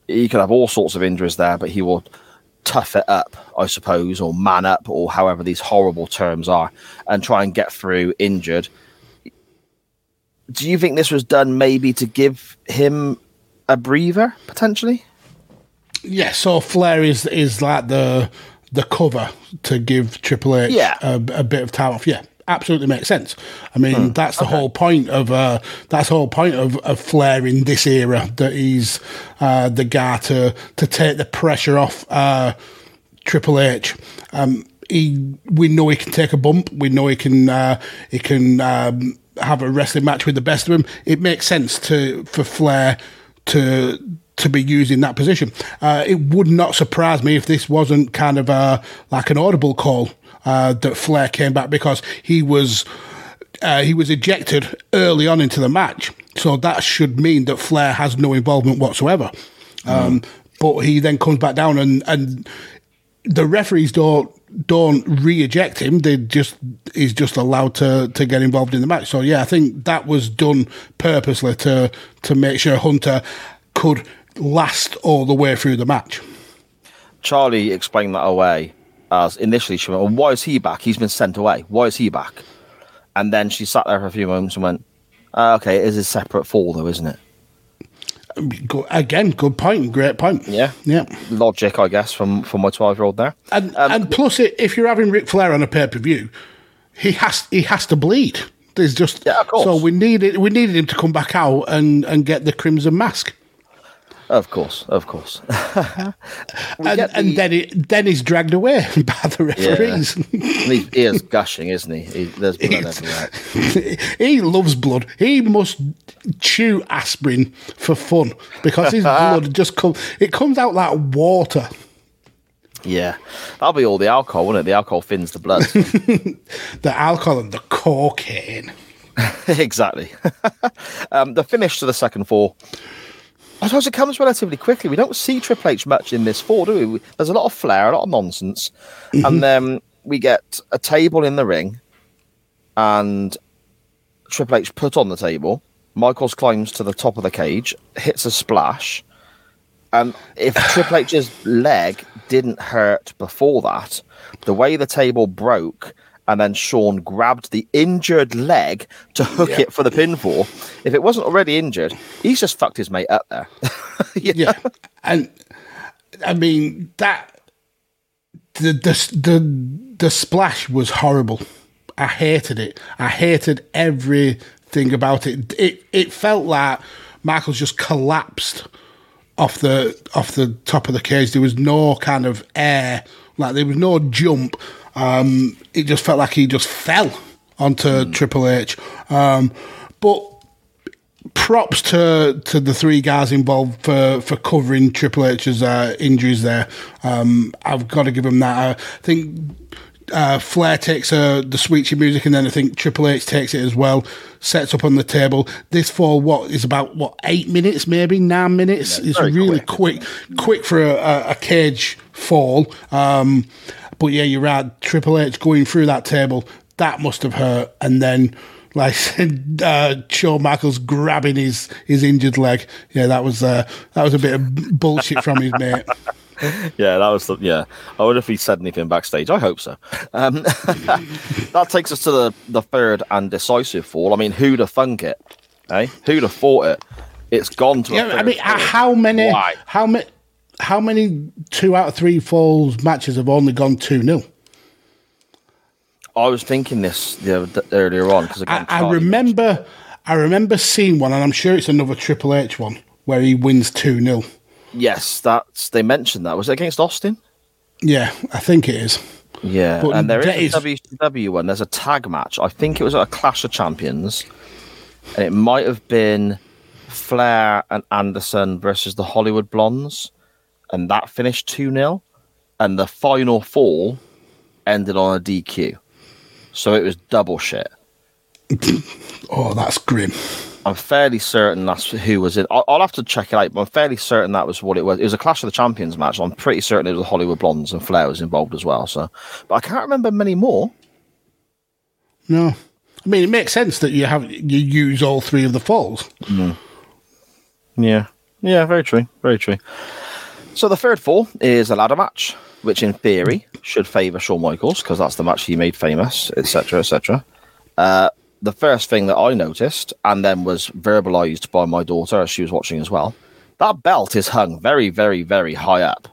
He can have all sorts of injuries there, but he will tough it up, I suppose, or man up, or however these horrible terms are, and try and get through injured. Do you think this was done maybe to give him a breather potentially? Yeah, so Flair is is like the the cover to give Triple H Yeah. a, a bit of time off. Yeah, absolutely makes sense. I mean, that's the whole point of uh, that's the whole point of, of Flair in this era that he's uh, the guy to to take the pressure off uh, Triple H. Um, he, we know he can take a bump. We know he can uh, he can um, have a wrestling match with the best of them. It makes sense to for Flair to to be used in that position. Uh, it would not surprise me if this wasn't kind of a, like an audible call uh, that Flair came back because he was uh, he was ejected early on into the match. So that should mean that Flair has no involvement whatsoever. Um, but he then comes back down and and the referees don't don't re-eject him. They just he's just allowed to to get involved in the match. So yeah, I think that was done purposely to to make sure Hunter could last all the way through the match. Charlie explained that away as initially she went, well, why is he back? He's been sent away. Why is he back? And then she sat there for a few moments and went, "Ah, okay, it is a separate fall though, isn't it? Go, again, good point, great point. Yeah. Yeah. Logic, I guess, from, from my 12 year old there. And Um, and plus, it, if you're having Ric Flair on a pay per view, he has he has to bleed. There's just Yeah, of course. so we needed we needed him to come back out and and get the crimson mask. Of course, of course. (laughs) And, the- and then it then he's dragged away (laughs) by the referees. he, he is gushing, isn't he? he there's blood everywhere. (laughs) he loves blood. He must chew aspirin for fun because his blood just comes. It comes out like water. Yeah. That'll be all the alcohol, won't it? The alcohol thins the blood. The alcohol and the cocaine. exactly. um, the finish to the second four. I suppose it comes relatively quickly. We don't see Triple H much in this four, do we? There's a lot of Flair, a lot of nonsense. Mm-hmm. And then we get a table in the ring and Triple H put on the table. Michaels climbs to the top of the cage, hits a splash. And if (sighs) Triple H's leg didn't hurt before that, the way the table broke and then Shawn grabbed the injured leg to hook Yeah. it for the pinfall, if it wasn't already injured, he's just fucked his mate up there. (laughs) Know? Yeah, and I mean that the the the the splash was horrible. I hated it. I hated everything about it. It it felt like Michaels just collapsed off the off the top of the cage. There was no kind of air, like there was no jump. Um, it just felt like he just fell onto Triple H. Um, but props to to the three guys involved for for covering Triple H's uh, injuries there. Um, I've got to give them that. I think uh, Flair takes uh, the sweet chin music, and then I think Triple H takes it as well. Sets up on the table. This for what is about what eight minutes, maybe nine minutes. it's really quick, quick for a, a, a cage fall. Um, but yeah, you're right. Triple H going through that table that must have hurt, and then. Like I said, (laughs) uh, Shawn Michaels grabbing his, his injured leg. Yeah, that was uh, that was a bit of (laughs) bullshit from his mate. (laughs) yeah, that was the, yeah. I wonder if he said anything backstage. I hope so. Um, that takes us to the, the third and decisive fall. I mean, who'd have thunk it? Eh? Who'd have thought it? It's gone to. a Yeah, I mean, fall. how many? Why? How many? How many two out of three falls matches have only gone two 0 I was thinking this the earlier on because I, I remember, I remember seeing one, and I'm sure it's another Triple H one where he wins two 0 Yes, that's they mentioned that. Was it against Austin? Yeah, I think it is. Yeah, But and there is a is- WCW one. There's a tag match. I think it was at a Clash of Champions, and it might have been Flair and Anderson versus the Hollywood Blondes, and that finished two 0 and the final fall ended on a DQ. So it was double shit. (coughs) Oh, that's grim. I'm fairly certain that's who was in. I'll, I'll have to check it out, but I'm fairly certain that was what it was. It was a Clash of the Champions match. I'm pretty certain it was Hollywood Blondes and Flair was involved as well. So, but I can't remember many more. No, I mean it makes sense that you have you use all three of the falls. Mm. Yeah. Yeah, very true. Very true. So the third fall is a ladder match, which in theory should favour Shawn Michaels because that's the match he made famous, etc., etc. Uh, the first thing that I noticed, and then was verbalised by my daughter as she was watching as well, that belt is hung very, very, very high up.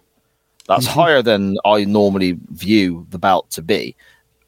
That's (laughs) higher than I normally view the belt to be.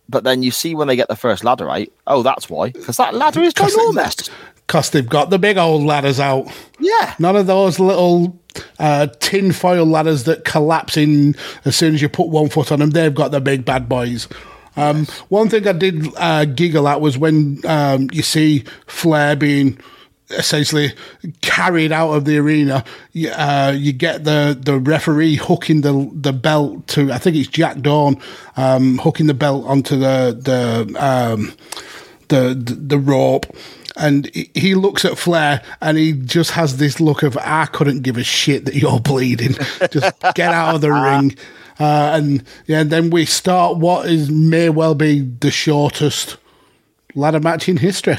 But then you see when they get the first ladder right, oh, that's why, because that ladder is ginormous. Because they've got the big old ladders out. Yeah. None of those little uh, tin foil ladders that collapse in as soon as you put one foot on them. They've got the big bad boys. Um, One thing I did uh, giggle at was when um, you see Flair being essentially carried out of the arena. You, uh, you get the, the referee hooking the the belt to I think it's Jack Doan um, hooking the belt onto the the um, the, the the rope. And he- looks at Flair and he just has this look of, I couldn't give a shit that you're bleeding. (laughs) Just get out of the (laughs) ring. Uh, and yeah, then we start what is may well be the shortest ladder match in history.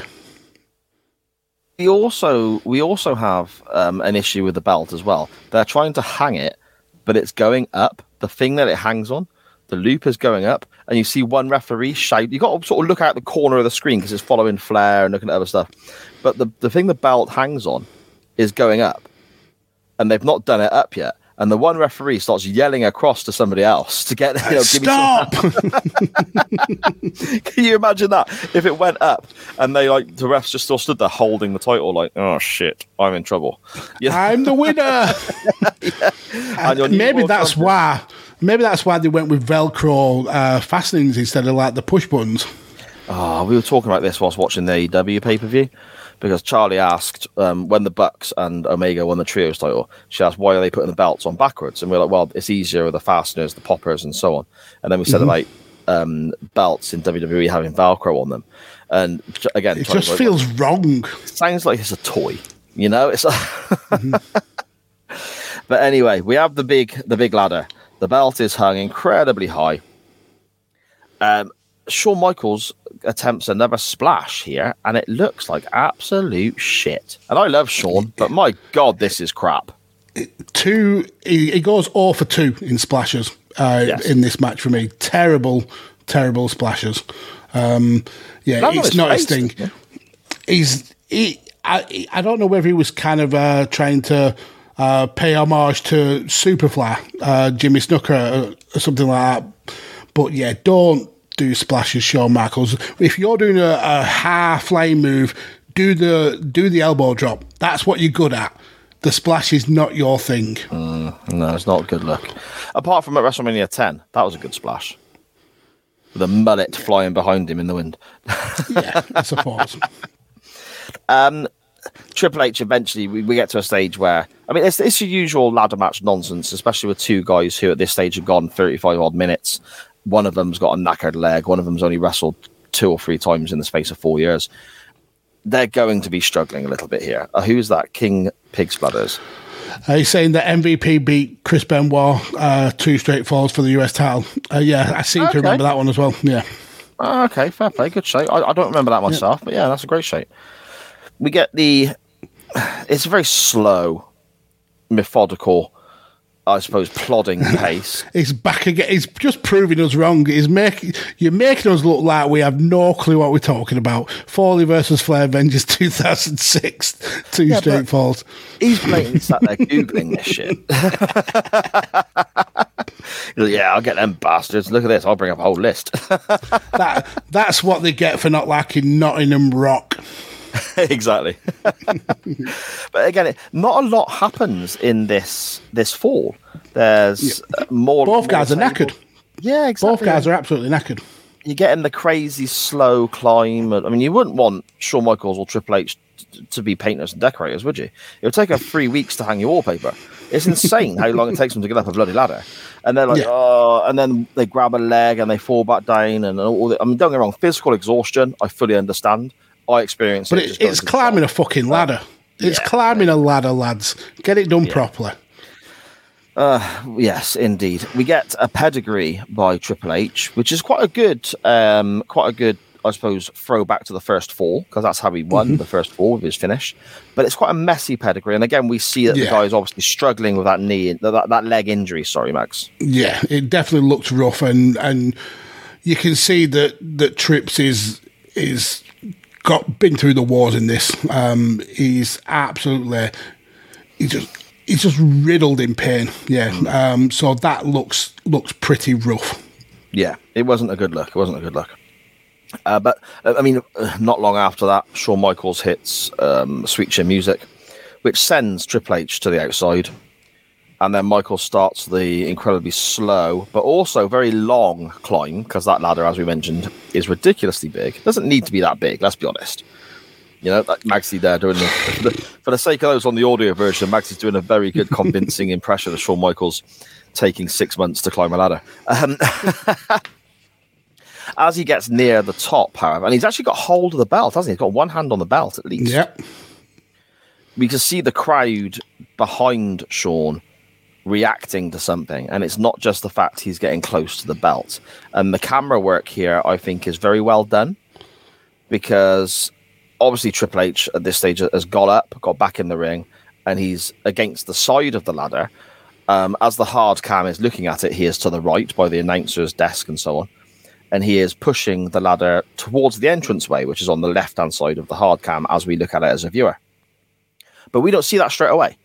We also we also have um, an issue with the belt as well. They're trying to hang it, but it's going up. The thing that it hangs on, the loop is going up, and you see one referee shout. You got to sort of look out the corner of the screen because it's following Flair and looking at other stuff. But the the thing the belt hangs on is going up, and they've not done it up yet. And the one referee starts yelling across to somebody else to get (laughs) you know, give me some- Stop! (laughs) Can you imagine that if it went up and they like the refs just still stood there holding the title, like, oh shit, I'm in trouble. (laughs) Yeah, I'm the winner. Your maybe that's champion. why. Maybe that's why they went with Velcro uh, fastenings instead of like the push buttons. Oh, we were talking about this whilst watching the AEW pay per view because Charlie asked um, when the Bucks and Omega won the trios title. She asked why are they putting the belts on backwards, and we are like, well, it's easier with the fasteners, the poppers, and so on. And then we said Mhm. about um, belts in WWE having Velcro on them, and again, It just like, feels wrong. sounds like it's a toy, you know. It's. a (laughs) but anyway, we have the big the big ladder. The belt is hung incredibly high. Um, Shawn Michaels attempts another splash here, and it looks like absolute shit. And I love Shawn, but my god, this is crap. two. He, goes all for two in splashes uh, Yes. in this match for me. Terrible, terrible splashes. Um, yeah, it's not his thing. He's he. I, I don't know whether he was kind of uh, trying to uh, pay homage to Superfly, uh, Jimmy Snuka, or, or something like that. But yeah, don't do splashes, Shawn Michaels. If you're doing a, a high flying move, do the do the elbow drop. That's what you're good at. The splash is not your thing. No, it's not a good look. Apart from at WrestleMania 10, that was a good splash. With a mullet flying behind him in the wind. (laughs) yeah, I suppose. Um, Triple H eventually we, we get to a stage where I mean it's it's your usual ladder match nonsense, especially with two guys who at this stage have gone thirty five odd minutes. One of them's got a knackered leg. One of them's only wrestled two or three times in the space of four years. They're going to be struggling a little bit here. Uh, who's that? King Pig Splatters. Uh, he's saying that MVP beat Chris Benoit uh, two straight falls for the US title. Uh, yeah, I seem Okay. to remember that one as well. Yeah. Oh, okay, fair play, good shape. I, I don't remember that myself, but yeah, that's a great shape. We get the. (sighs) It's a very slow, methodical I suppose, plodding (laughs) pace. He's back again. He's just proving us wrong. He's making you're making us look like we have no clue what we're talking about. Foley versus Flair Vengeance (laughs) 2006, two Yeah, straight falls. He's blatantly sat there googling this shit. (laughs) Yeah, I'll get them bastards. Look at this. I'll bring up a whole list. That that's what they get for not liking Nottingham Rock. (laughs) exactly. (laughs) but again, it, not a lot happens in this this fall. There's uh, more. Both guys are knackered. Yeah, exactly. Both guys are absolutely knackered. You're getting the crazy slow climb. I mean, you wouldn't want Shawn Michaels or Triple H t- to be painters and decorators, would you? It would take her three weeks to hang your wallpaper. It's insane how long it takes them to get up a bloody ladder. And they're like, Yeah. oh, and then they grab a leg and they fall back down. And all the, I mean, don't get me wrong, physical exhaustion, I fully understand. I experience But it. it, it's climbing a fucking ladder. It's Yeah. climbing a ladder, lads. Get it done properly. Uh, Yes, indeed. We get a pedigree by Triple H, which is quite a good, um, quite a good, I suppose, throwback to the first fall because that's how he won Mm-hmm. the first fall with his finish. But it's quite a messy pedigree, and again, we see that the guy is obviously struggling with that knee, that, that leg injury. Sorry, Max. Yeah, it definitely looked rough, and and you can see that that Trips is is got been through the wars in this. Um, he's absolutely he just he's just riddled in pain. Yeah, um, so that looks looks pretty rough. Yeah, it wasn't a good look. It wasn't a good look. Uh, but uh, I mean, uh, not long after that, Shawn Michaels hits um, Sweet Chin Music, which sends Triple H to the outside, and then Michael starts the incredibly slow but also very long climb because that ladder, as we mentioned, is ridiculously big. It Doesn't need to be that big. Let's be honest. You know, like Maxie there doing the, for the for the sake of those on the audio version, Maxie's doing a very good, convincing (laughs) impression of Shawn Michaels taking six months to climb a ladder. Um, (laughs) as he gets near the top, however, and he's actually got hold of the belt, hasn't he? He's got one hand on the belt at least. Yep. We can see the crowd behind Shawn reacting to something, and it's not just the fact he's getting close to the belt. And the camera work here, I think, is very well done because obviously Triple H at this stage has got up, got back in the ring, and he's against the side of the ladder. Um, as the hard cam is looking at it, he is to the right by the announcer's desk and so on. And he is pushing the ladder towards the entranceway, which is on the left hand side of the hard cam as we look at it as a viewer. But we don't see that straight away.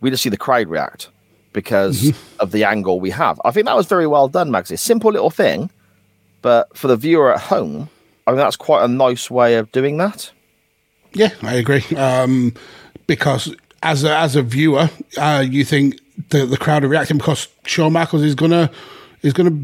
We just see the crowd react because (laughs) of the angle we have. I think that was very well done, Magsy. Simple little thing, but for the viewer at home, I mean that's quite a nice way of doing that. Yeah, I agree. Um, because as a, as a viewer, uh, you think the the crowd are reacting because Shawn Michaels is gonna is gonna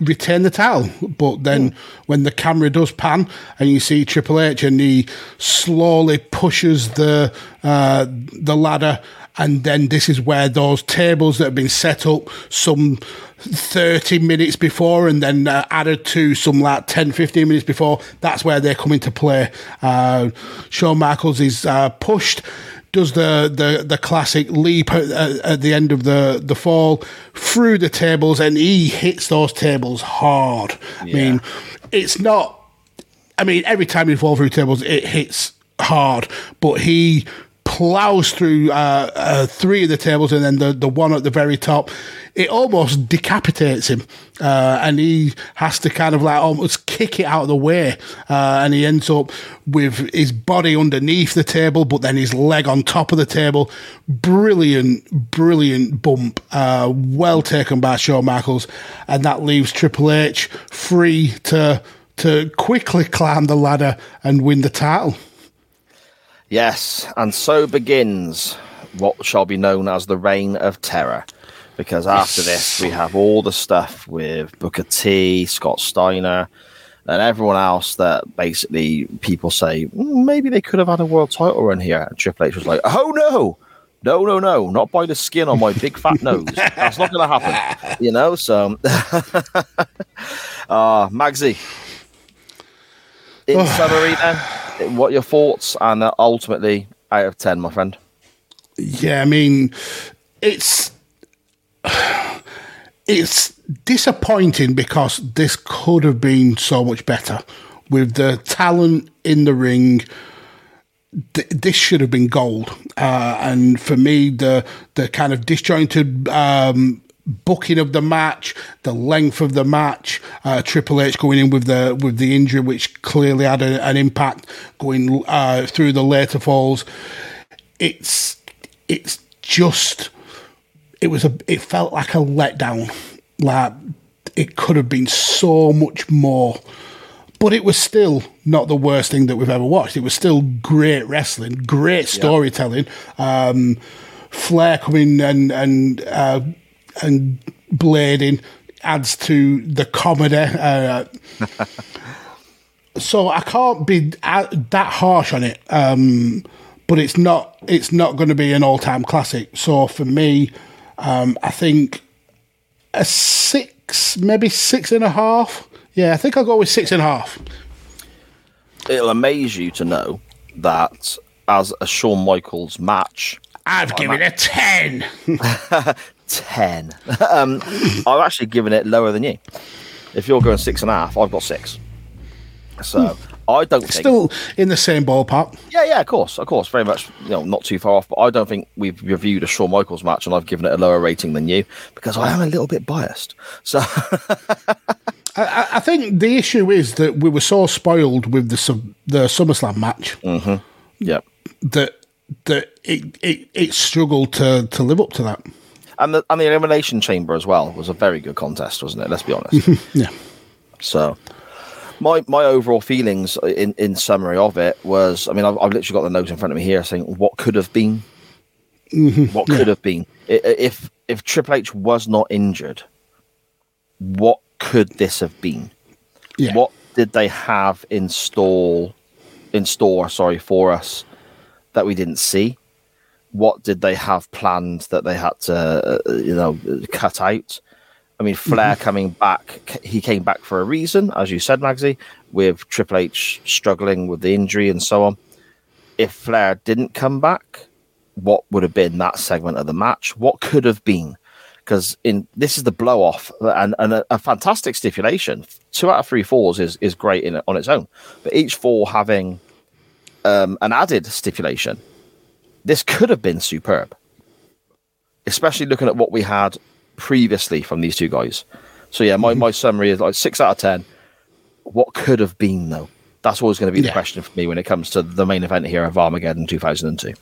retain the title, but then when the camera does pan and you see Triple H and he slowly pushes the uh, the ladder. And then this is where those tables that have been set up some 30 minutes before and then uh, added to some like 10, 15 minutes before, that's where they come into play. Uh, Shawn Michaels is uh, pushed, does the, the, the classic leap at, at, the end of the, the fall through the tables, and he hits those tables hard. I mean, it's not I mean, every time you fall through tables, it hits hard, but he plows through uh, uh, three of the tables and then the, the one at the very top. It almost decapitates him, uh, and he has to kind of like almost kick it out of the way, uh, and he ends up with his body underneath the table, but then his leg on top of the table. Brilliant, brilliant bump, uh, well taken by Shawn Michaels, and that leaves Triple H free to to quickly climb the ladder and win the title. Yes, and so begins what shall be known as the Reign of Terror. Because after this, we have all the stuff with Booker T, Scott Steiner, and everyone else that basically people say "Mm, maybe they could have had a world title run here. And Triple H was like, oh no, no, no, no, not by the skin on my big fat nose. That's not going to happen. (laughs) You know, so. (laughs) uh, Magsy. In (sighs) summary, then, what your thoughts and uh, ultimately out of 10, my friend? Yeah, I mean, it's it's disappointing because this could have been so much better with the talent in the ring. th- this should have been gold. Uh, and for me, the the kind of disjointed um, booking of the match, the length of the match, uh, Triple H going in with the with the injury, which clearly had a, an impact going uh, through the later falls. It's it's just it was a it felt like a letdown. Like it could have been so much more. But it was still not the worst thing that we've ever watched. It was still great wrestling, great storytelling. Um, Flair coming and and uh, and blading adds to the comedy. Uh, (laughs) so I can't be that harsh on it. Um, but it's not it's not going to be an all time classic. So for me, um, I think a six, maybe six and a half. Yeah, I think I'll go with six and a half. It'll amaze you to know that as a Shawn Michaels match, I've given it a ten. (laughs) 10. (laughs) um, I've actually given it lower than you. If you're going six and a half, I've got six. So I don't think. Still in the same ballpark. Yeah, yeah, of course, of course, very much. You know, not too far off. But I don't think we've reviewed a Shawn Michaels match and I've given it a lower rating than you because I am a little bit biased. So (laughs) I, I think the issue is that we were so spoiled with the the SummerSlam match Mhm. yeah, that that it, it it struggled to to live up to that. And the and the elimination chamber as well was a very good contest, wasn't it? Let's be honest. yeah. So, my my overall feelings in in summary of it was, I mean, I've, I've literally got the notes in front of me here saying what could have been, Mhm, what yeah. could have been if if Triple H was not injured. What could this have been? Yeah. What did they have in store, in store? Sorry for us that we didn't see. What did they have planned that they had to, uh, you know, cut out? I mean, Flair coming back, he came back for a reason, as you said, Magsy, with Triple H struggling with the injury and so on. If Flair didn't come back, what would have been that segment of the match? What could have been? Because in this is the blow off and, and a, a fantastic stipulation. Two out of three falls is, is great in on its own, but each fall having um, an added stipulation, this could have been superb especially looking at what we had previously from these two guys. So yeah, my, mm-hmm. my summary is like six out of ten. What could have been though? That's always going to be the Yeah. question for me when it comes to the main event here of Armageddon 2002.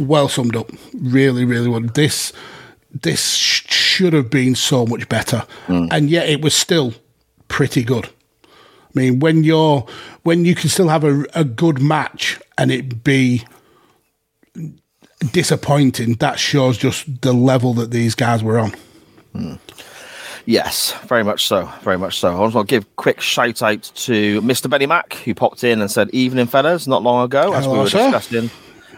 Well summed up. Really, really well. This this should have been so much better, mm. and yet it was still pretty good. I mean, when you're when you can still have a, a good match and it be disappointing, that shows just the level that these guys were on. Yes, very much so. Very much so. I want to give a quick shout out to Mr. Benny Mack, who popped in and said, Evening, fellas, not long ago, as we were sir. discussing.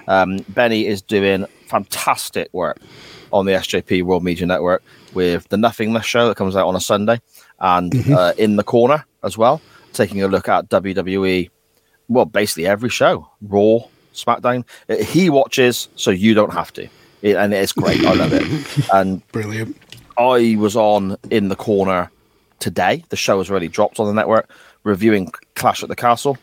Um, Benny is doing fantastic work on the SJP World Media Network with the Nothingness show that comes out on a Sunday and Mm-hmm. uh, in the corner as well, taking a look at WWE, well, basically every show, Raw, SmackDown. Uh, He watches, so you don't have to. It, and it's great. I love it. (laughs) And Brilliant. I was on in the corner today. The show has already dropped on the network, reviewing Clash at the Castle,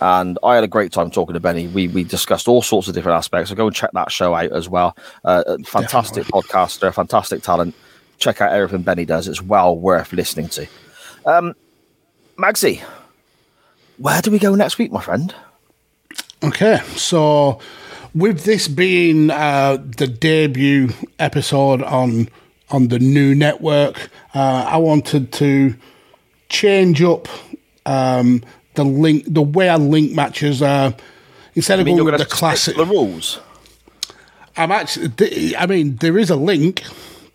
and I had a great time talking to Benny. We we discussed all sorts of different aspects. So go and check that show out as well. Uh, fantastic podcaster, fantastic talent. Check out everything Benny does. It's well worth listening to. Um, Magsy, where do we go next week, my friend? Okay, so with this being uh, the debut episode on on the new network, uh, I wanted to change up um, the link, the way I link matches. Uh, instead of going with the classic, the rules. I'm actually. I mean, there is a link.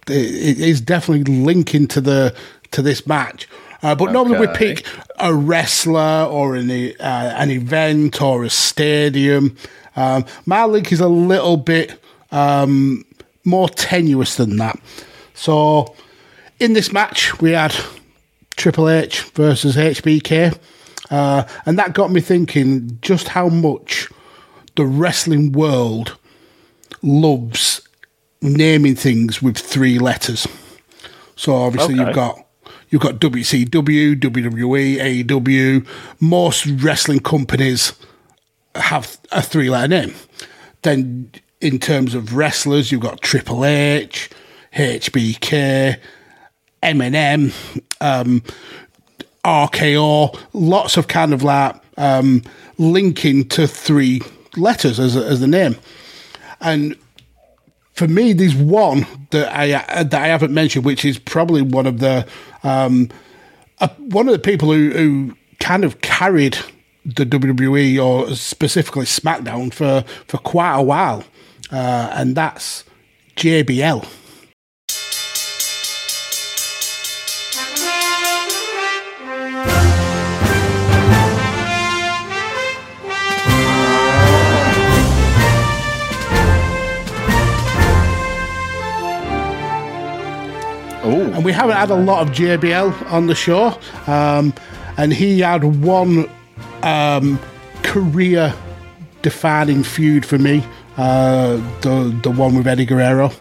It is definitely linking to the to this match. Uh, but normally we pick a wrestler or an uh, an event or a stadium. Um, my link is a little bit um, more tenuous than that. So in this match we had Triple H versus HBK, uh, and that got me thinking just how much the wrestling world loves naming things with three letters. So obviously Okay. you've got you've got WCW, WWE, AEW. Most wrestling companies have a three letter name. Then, in terms of wrestlers, you've got Triple H, HBK, MNM, um, RKO, lots of kind of like um, linking to three letters as, as the name. And for me, there's one that I uh, that I haven't mentioned, which is probably one of the um, uh, one of the people who, who kind of carried the WWE or specifically SmackDown for for quite a while, uh, and that's JBL. And we haven't had a lot of JBL on the show. Um, and he had one um, career defining feud for me uh, the, the one with Eddie Guerrero.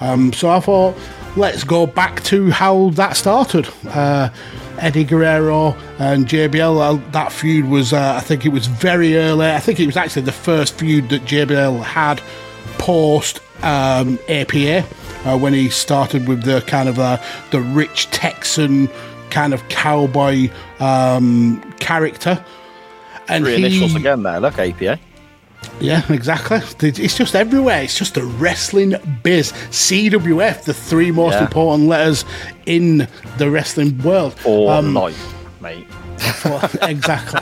Um, so I thought, let's go back to how that started. Uh, Eddie Guerrero and JBL, uh, that feud was, uh, I think it was very early. I think it was actually the first feud that JBL had post um, APA uh, when he started with the kind of uh, the rich Texan kind of cowboy um, character. And Three he, initials again there. Look, APA. Yeah, exactly. It's just everywhere. It's just the wrestling biz. CWF, the three most yeah. important letters in the wrestling world. Or um, life, mate. (laughs) exactly.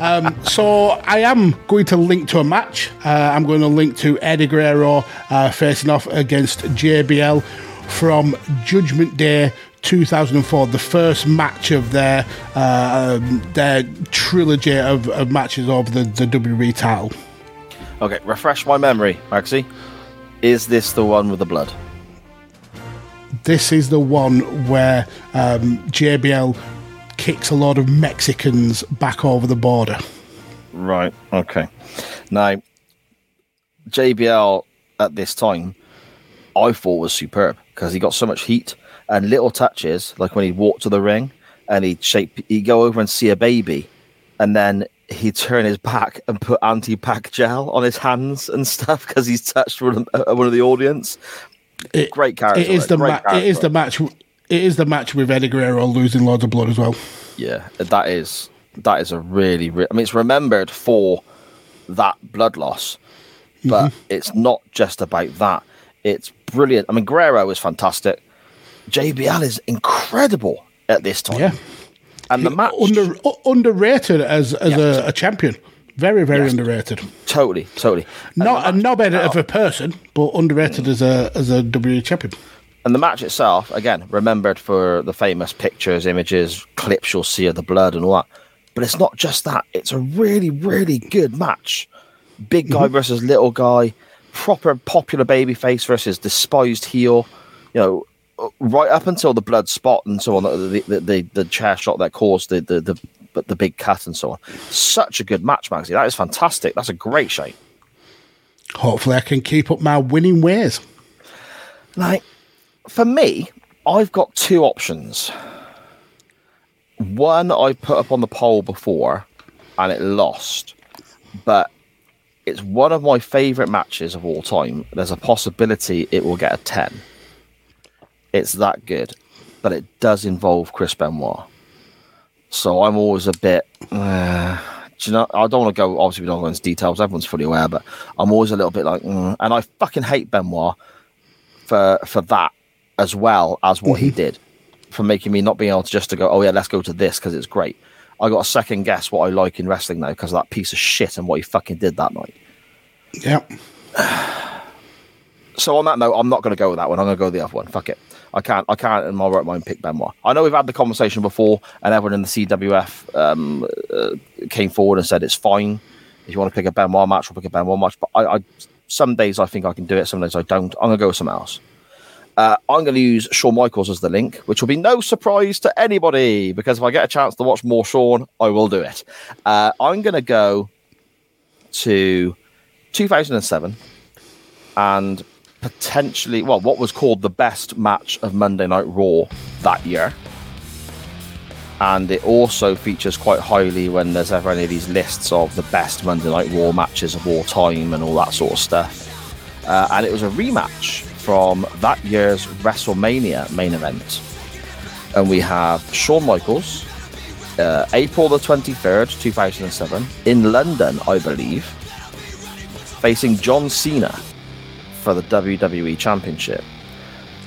Um, so I am going to link to a match. Uh, I'm going to link to Eddie Guerrero uh, facing off against JBL from Judgment Day 2004, the first match of their uh, um, their trilogy of, of matches over the, the WWE title. Okay, refresh my memory, Maxie. Is this the one with the blood? This is the one where um, JBL kicks a lot of Mexicans back over the border. Right. Okay. Now, JBL at this time, I thought was superb because he got so much heat and little touches, like when he'd walk to the ring and he'd shape, he'd go over and see a baby, and then he'd turn his back and put anti-pack gel on his hands and stuff because he's touched one of, uh, one of the audience. It, Great character. It is the ma- it is the match it is the match with Eddie Guerrero losing loads of blood as well. Yeah, that is that is a really, really I mean, it's remembered for that blood loss, but mm-hmm. it's not just about that. It's brilliant. I mean, Guerrero is fantastic. JBL is incredible at this time. Yeah, and the match under, underrated as as yeah. a, a, champion. Very, very yes. underrated. Totally, totally. Not and not better of a person, but underrated mm. as a as a WWE champion. And the match itself, again, remembered for the famous pictures, images, clips you'll see of the blood and all that. But it's not just that. It's a really, really good match. Big guy mm-hmm. versus little guy, proper popular baby face versus despised heel. You know, right up until the blood spot and so on, the the, the, the chair shot that caused the, the the the big cut and so on. Such a good match, Maxie. That is fantastic. That's a great shape. Hopefully, I can keep up my winning ways. Like, for me, I've got two options. One I put up on the poll before and it lost, but it's one of my favourite matches of all time. There's a possibility it will get a 10. It's that good, but it does involve Chris Benoit. So I'm always a bit. Uh, do you know? I don't want to go. Obviously, we don't go into details. Everyone's fully aware, but I'm always a little bit like, mm, and I fucking hate Benoit for for that as well as what mm-hmm. he did for making me not being able to just to go, oh yeah, let's go to this because it's great. I got a second guess what I like in wrestling now because of that piece of shit and what he fucking did that night. Yeah. (sighs) So on that note, I'm not going to go with that one. I'm going to go with the other one. Fuck it. I can't. I can't in my right mind pick Benoit. I know we've had the conversation before, and everyone in the CWF um, uh, came forward and said it's fine if you want to pick a Benoit match, we'll pick a Benoit match. But I, I some days I think I can do it, some days I don't. I'm going to go with something else. Uh, I'm going to use Shawn Michaels as the link, which will be no surprise to anybody because if I get a chance to watch more Shawn, I will do it. Uh, I'm going to go to 2007 and potentially, well, what was called the best match of Monday Night Raw that year. and it also features quite highly when there's ever any of these lists of the best Monday Night Raw matches of all time and all that sort of stuff. Uh, and it was a rematch from that year's WrestleMania main event. And we have Shawn Michaels, uh, April the 23rd, 2007, in London, I believe, facing John Cena for the WWE Championship.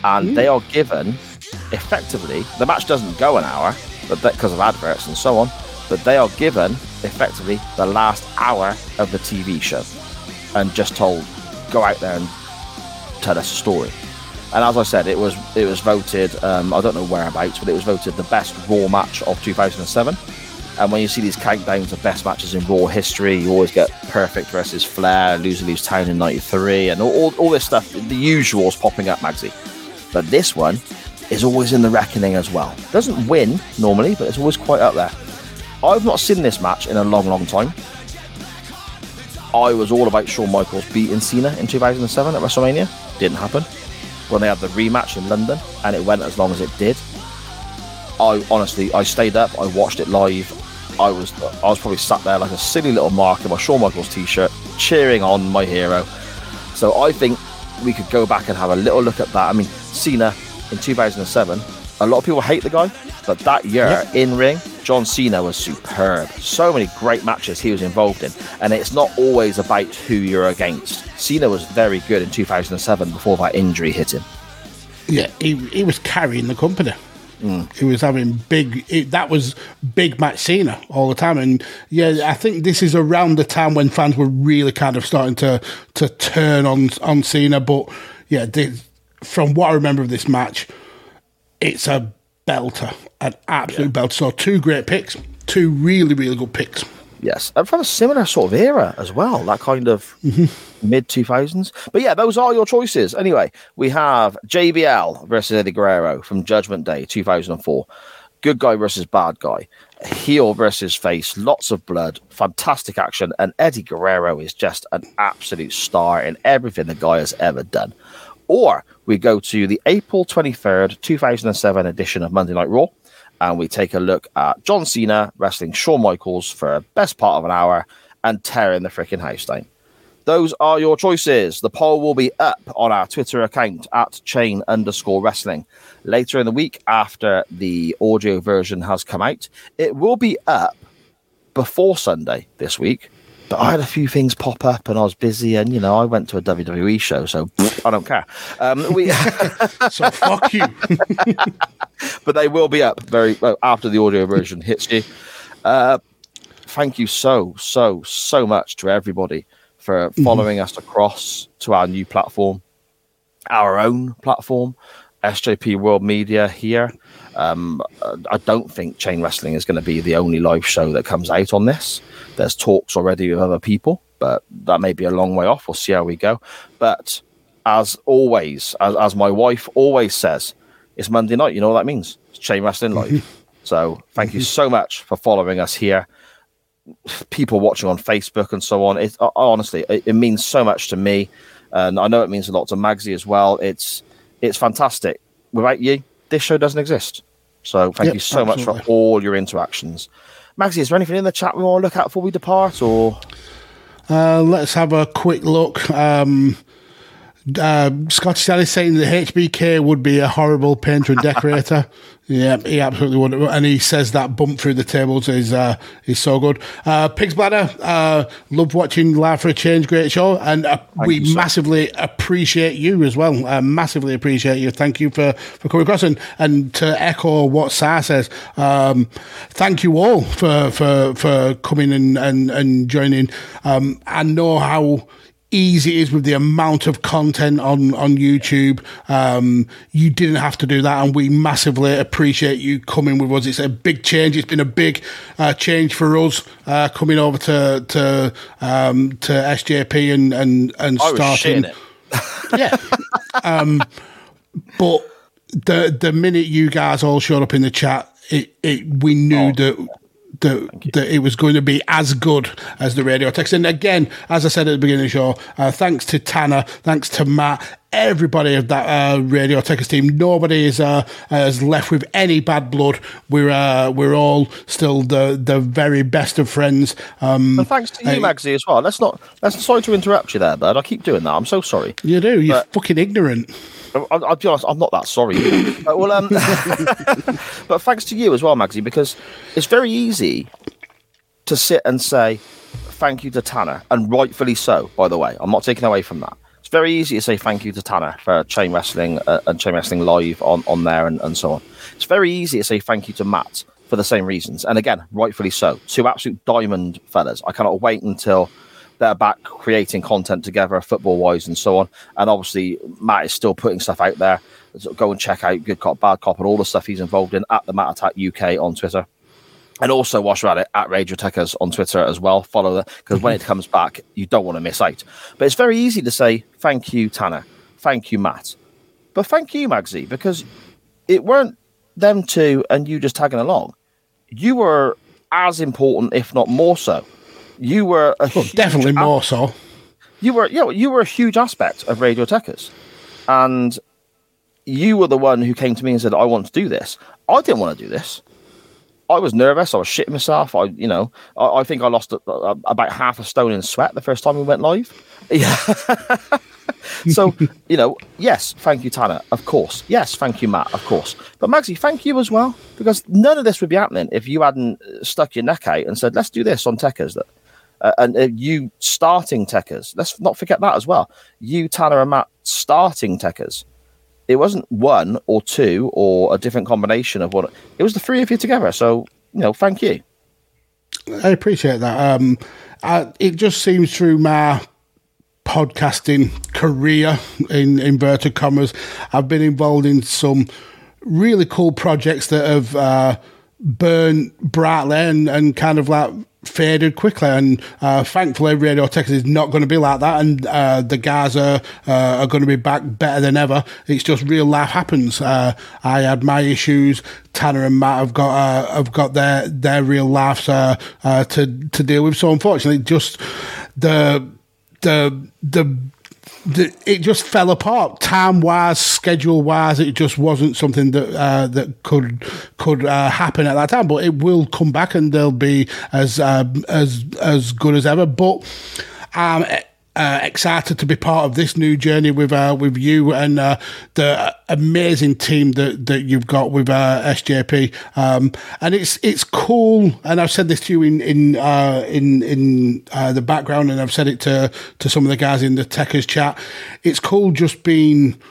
And they are given, effectively, the match doesn't go an hour, but because of adverts and so on, but they are given, effectively, the last hour of the TV show and just told, go out there and tell us a story. And as I said, it was it was voted. Um, I don't know whereabouts, but it was voted the best Raw match of 2007. And when you see these countdowns of best matches in Raw history, you always get Perfect versus Flair, Loser Leaves Town in '93, and all, all, all this stuff. The usuals popping up, Magsy. But this one is always in the reckoning as well. Doesn't win normally, but it's always quite up there. I've not seen this match in a long, long time. I was all about Shawn Michaels beating Cena in 2007 at WrestleMania. Didn't happen. When they had the rematch in London, and it went as long as it did. I honestly, I stayed up. I watched it live. I was, I was probably sat there like a silly little mark in my Shawn Michaels t-shirt, cheering on my hero. So I think we could go back and have a little look at that. I mean, Cena in 2007. A lot of people hate the guy, but that year in ring, John Cena was superb. So many great matches he was involved in, and it's not always about who you're against. Cena was very good in 2007 before that injury hit him. Yeah, he, he was carrying the company. Hmm. He was having big. It, that was big match Cena all the time, and yeah, I think this is around the time when fans were really kind of starting to to turn on on Cena. But yeah, from what I remember of this match, it's a belter, an absolute belter. So two great picks, two really really good picks. Yes, and from a similar sort of era as well, that kind of mm-hmm. mid 2000s. But yeah, those are your choices. Anyway, we have JBL versus Eddie Guerrero from Judgment Day 2004. Good guy versus bad guy. Heel versus face. Lots of blood. Fantastic action. And Eddie Guerrero is just an absolute star in everything the guy has ever done. Or we go to the April 23rd, 2007 edition of Monday Night Raw and we take a look at John Cena wrestling Shawn Michaels for a best part of an hour and tearing the freaking house down. Those are your choices. The poll will be up on our Twitter account at chain underscore wrestling. Later in the week, after the audio version has come out, it will be up before Sunday this week. But I had a few things pop up and I was busy, and you know, I went to a WWE show, so (laughs) I don't care. Um, we (laughs) so fuck you. (laughs) but they will be up very well, after the audio version hits you. Uh, thank you so so so much to everybody for following us across to our new platform, our own platform, SJP World Media here. Um, I don't think Chain Wrestling is going to be the only live show that comes out on this. There's talks already with other people, but that may be a long way off. We'll see how we go. But as always, as, as my wife always says, it's Monday night. You know what that means? It's Chain Wrestling Live. (laughs) so thank you so much for following us here. People watching on Facebook and so on. It uh, honestly, it, it means so much to me, and I know it means a lot to Magsy as well. It's it's fantastic. Without you, this show doesn't exist. So thank Yep, you so much for all your interactions. Magsy, is there anything in the chat we want to look at before we depart, or Uh, let's have a quick look. Um, uh, Scotty Sally saying the HBK would be a horrible painter and decorator. (laughs) yeah, he absolutely would. And he says that bump through the tables is uh, is so good. Uh, Pig's Bladder, uh, love watching Live for a Change, great show. And uh, we you, massively appreciate you as well. Uh, massively appreciate you. Thank you for, for coming across. And, and to echo what Sar says, um, thank you all for, for, for coming and, and, and joining. Um, I know how easy it is with the amount of content on on YouTube. Um, you didn't have to do that, and we massively appreciate you coming with us. It's a big change. It's been a big uh, change for us uh, coming over to to um, to SJP and and and starting. Yeah. (laughs) um, but the the minute you guys all showed up in the chat, it, it we knew that that, that it was going to be as good as the radio techers. And again, as I said at the beginning of the show, uh, thanks to Tanner, thanks to Matt, everybody of that uh, radio techers team. Nobody is uh, is left with any bad blood. We're uh, we're all still the the very best of friends. Um, and thanks to you, Magsy, as well. Let's not. Let's sorry to interrupt you there, bud. I keep doing that. I'm so sorry. You do. You're but, fucking ignorant. I'll, I'll, be honest, I'm not that sorry. (laughs) but, well, um, (laughs) but thanks to you as well, Magsy, because it's very easy to sit and say thank you to Tanner, and rightfully so. By the way, I'm not taking away from that. It's very easy to say thank you to Tanner for chain wrestling uh, and chain wrestling live on, on there and, and so on. It's very easy to say thank you to Matt for the same reasons, and again, rightfully so. Two absolute diamond fellas. I cannot wait until they're back creating content together, football wise, and so on. And obviously, Matt is still putting stuff out there. So go and check out Good Cop, Bad Cop, and all the stuff he's involved in at the Matt Attack UK on Twitter. And also, watch at it at Radio Techers on Twitter as well. Follow that because when it mm-hmm. comes back, you don't want to miss out. But it's very easy to say thank you, Tanner. Thank you, Matt. But thank you, Magsy, because it weren't them two and you just tagging along. You were as important, if not more so, you were a well, definitely more so. You were, yeah, you were a huge aspect of Radio Techers, and you were the one who came to me and said, "I want to do this." I didn't want to do this. I was nervous. I was shitting myself. I, you know, I, I think I lost a, a, about half a stone in sweat the first time we went live. Yeah. (laughs) so, you know, yes, thank you, Tanner, of course. Yes, thank you, Matt, of course. But Magsy, thank you as well, because none of this would be happening if you hadn't stuck your neck out and said, let's do this on Techers. That uh, and uh, you starting techers. Let's not forget that as well. You, Tanner, and Matt starting techers. It wasn't one or two or a different combination of what it was. The three of you together. So you know, thank you. I appreciate that. Um, it just seems through my podcasting career in inverted commas, I've been involved in some really cool projects that have uh, burned brightly and, and kind of like faded quickly. And uh, thankfully, Radio Techers is not going to be like that. And uh, the guys are, uh, are going to be back better than ever. It's just real life happens. Uh, I had my issues. Tanner and Matt have got uh, have got their their real lives uh, to to deal with. So unfortunately, just the the the the, it just fell apart time wise, schedule wise. It just wasn't something that uh, that could could uh, happen at that time. But it will come back, and they'll be as uh, as as good as ever. But um, uh, excited to be part of this new journey with uh, with you and uh, the amazing team that, that you've got with uh, SJP. Um, and it's it's cool. And I've said this to you in in uh, in in uh, the background, and I've said it to to some of the guys in the Techers chat. It's cool just being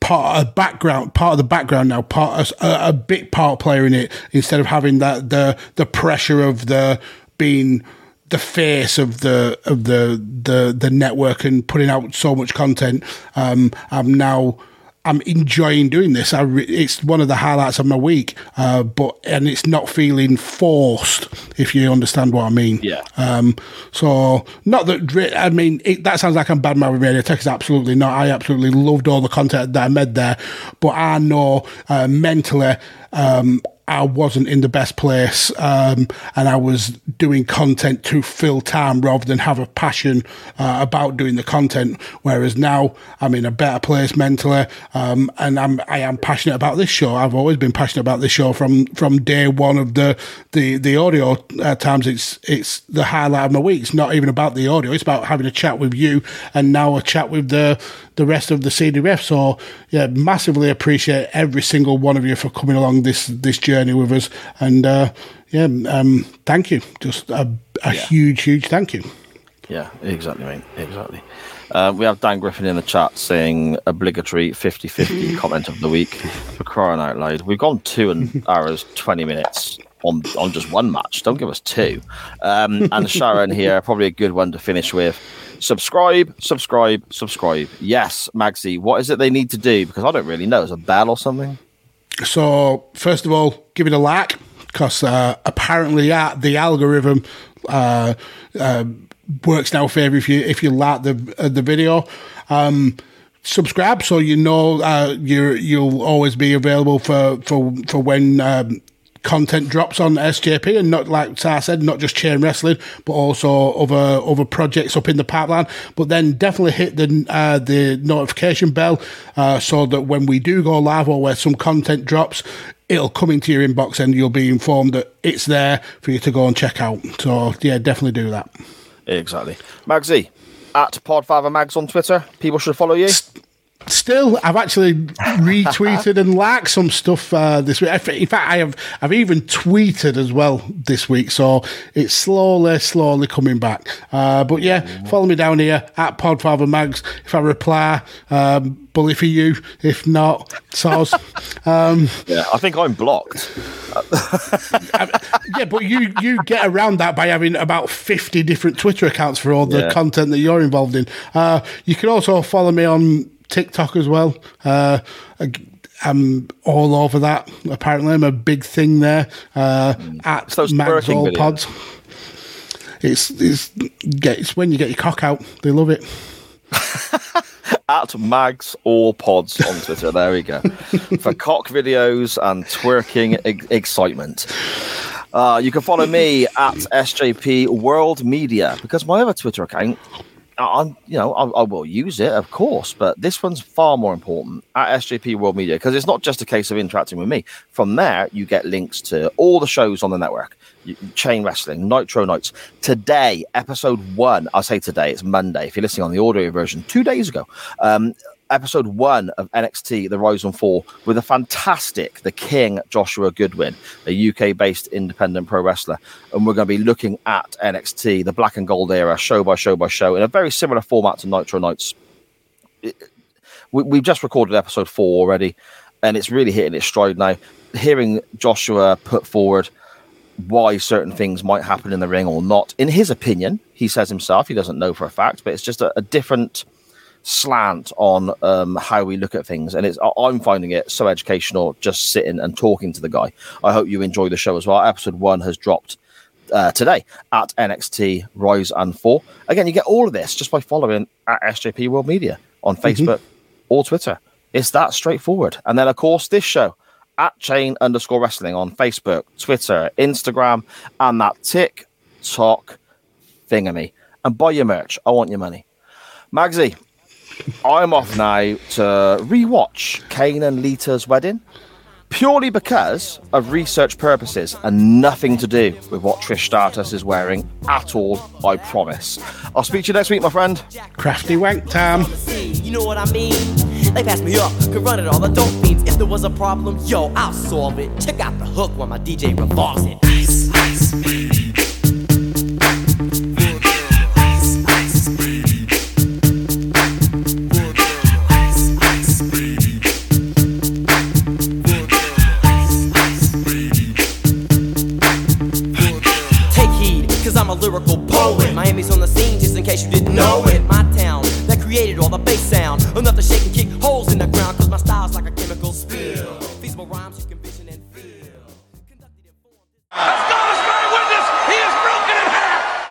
part of background, part of the background now, part a, a big part player in it instead of having that the the pressure of the being the face of the of the the the network and putting out so much content. Um, I'm now I'm enjoying doing this. I re- it's one of the highlights of my week, uh, but and it's not feeling forced. If you understand what I mean. Yeah. Um. So not that I mean it, that sounds like I'm bad mouthing radio tech. Is absolutely not. I absolutely loved all the content that I made there, but I know uh, mentally. Um, I wasn't in the best place um, and I was doing content to fill time rather than have a passion uh, about doing the content. Whereas now I'm in a better place mentally um, and I'm I am passionate about this show. I've always been passionate about this show from from day one of the the the audio uh, times. It's it's the highlight of my week. It's not even about the audio. It's about having a chat with you and now a chat with the the rest of the CWF. So yeah, massively appreciate every single one of you for coming along this this journey with us. And uh, yeah, um, thank you. Just a, a yeah. huge, huge thank you. Yeah, exactly, mate. Exactly. Uh, we have Dan Griffin in the chat saying obligatory 50 50 (laughs) comment of the week for crying out loud. We've gone two and (laughs) hours, 20 minutes on, on just one match. Don't give us two. Um, and (laughs) Sharon here, probably a good one to finish with. Subscribe, subscribe, subscribe. Yes, Magsy, what is it they need to do? Because I don't really know. Is a bell or something? So, first of all, give it a like because uh, apparently uh, the algorithm uh, uh, works now favor if you if you like the uh, the video. Um, subscribe so you know uh, you you'll always be available for for for when um, content drops on SJP, and not like I said, not just chain wrestling, but also other other projects up in the pipeline. But then definitely hit the uh, the notification bell uh, so that when we do go live or where some content drops, it'll come into your inbox and you'll be informed that it's there for you to go and check out. So yeah, definitely do that. Exactly. Magsy, at Podfather Mags on Twitter. People should follow you. Still, I've actually retweeted and liked some stuff uh, this week. In fact, I have I've even tweeted as well this week, so it's slowly, slowly coming back. Uh, but yeah, follow me down here at Podfather Mags. If I reply, um, bully for you. If not, soz. (laughs) Um, yeah, I think I'm blocked. (laughs) yeah, but you you get around that by having about fifty different Twitter accounts for all the Yeah. content that you're involved in. Uh, you can also follow me on TikTok as well. Uh, I'm all over that. Apparently, I'm a big thing there. Uh, at those Mags All videos. Pods. It's it's get it's when you get your cock out. They love it. (laughs) at Mags or Pods on Twitter. There we go. (laughs) For cock videos and twerking ex- excitement. Uh, you can follow me at SJP World Media because my other Twitter account, I'm, you know, I, I will use it, of course, but this one's far more important at SJP World Media because it's not just a case of interacting with me. From there, you get links to all the shows on the network. Chain Wrestling, Nitro Nights. Today, episode one. I say today, it's Monday. If you're listening on the audio version, two days ago. Um, episode one of NXT, The Rise and Fall, with a fantastic, the King Joshua Goodwin, a UK based independent pro wrestler. And we're going to be looking at NXT, the black and gold era, show by show by show, in a very similar format to Nitro Nights. We, we've just recorded episode four already, and it's really hitting its stride now. Hearing Joshua put forward why certain things might happen in the ring or not, in his opinion, he says himself, he doesn't know for a fact, but it's just a, a different slant on um, how we look at things, and it's I'm finding it so educational just sitting and talking to the guy. I hope you enjoy the show as well. Episode one has dropped uh, today at NXT Rise and Fall. Again, you get all of this just by following at SJP World Media on Facebook or Twitter. It's that straightforward. And then, of course, this show at Chain underscore Wrestling on Facebook, Twitter, Instagram, and that Tick TikTok thingamy. And buy your merch. I want your money. Magsy, I'm off now to rewatch Kane and Lita's wedding purely because of research purposes and nothing to do with what Trish Stratus is wearing at all, I promise. I'll speak to you next week, my friend. Crafty wank time. You know what I mean? They pass me up, could run it all. The dope fiends. If there was a problem, yo, I'll solve it. Check out the hook while my DJ revolves it. Ice, ice. Lyrical poet. Miami's on the scene, just in case you didn't know it. My town that created all the bass sound. Enough to shake and kick holes in the ground, cause my style's like a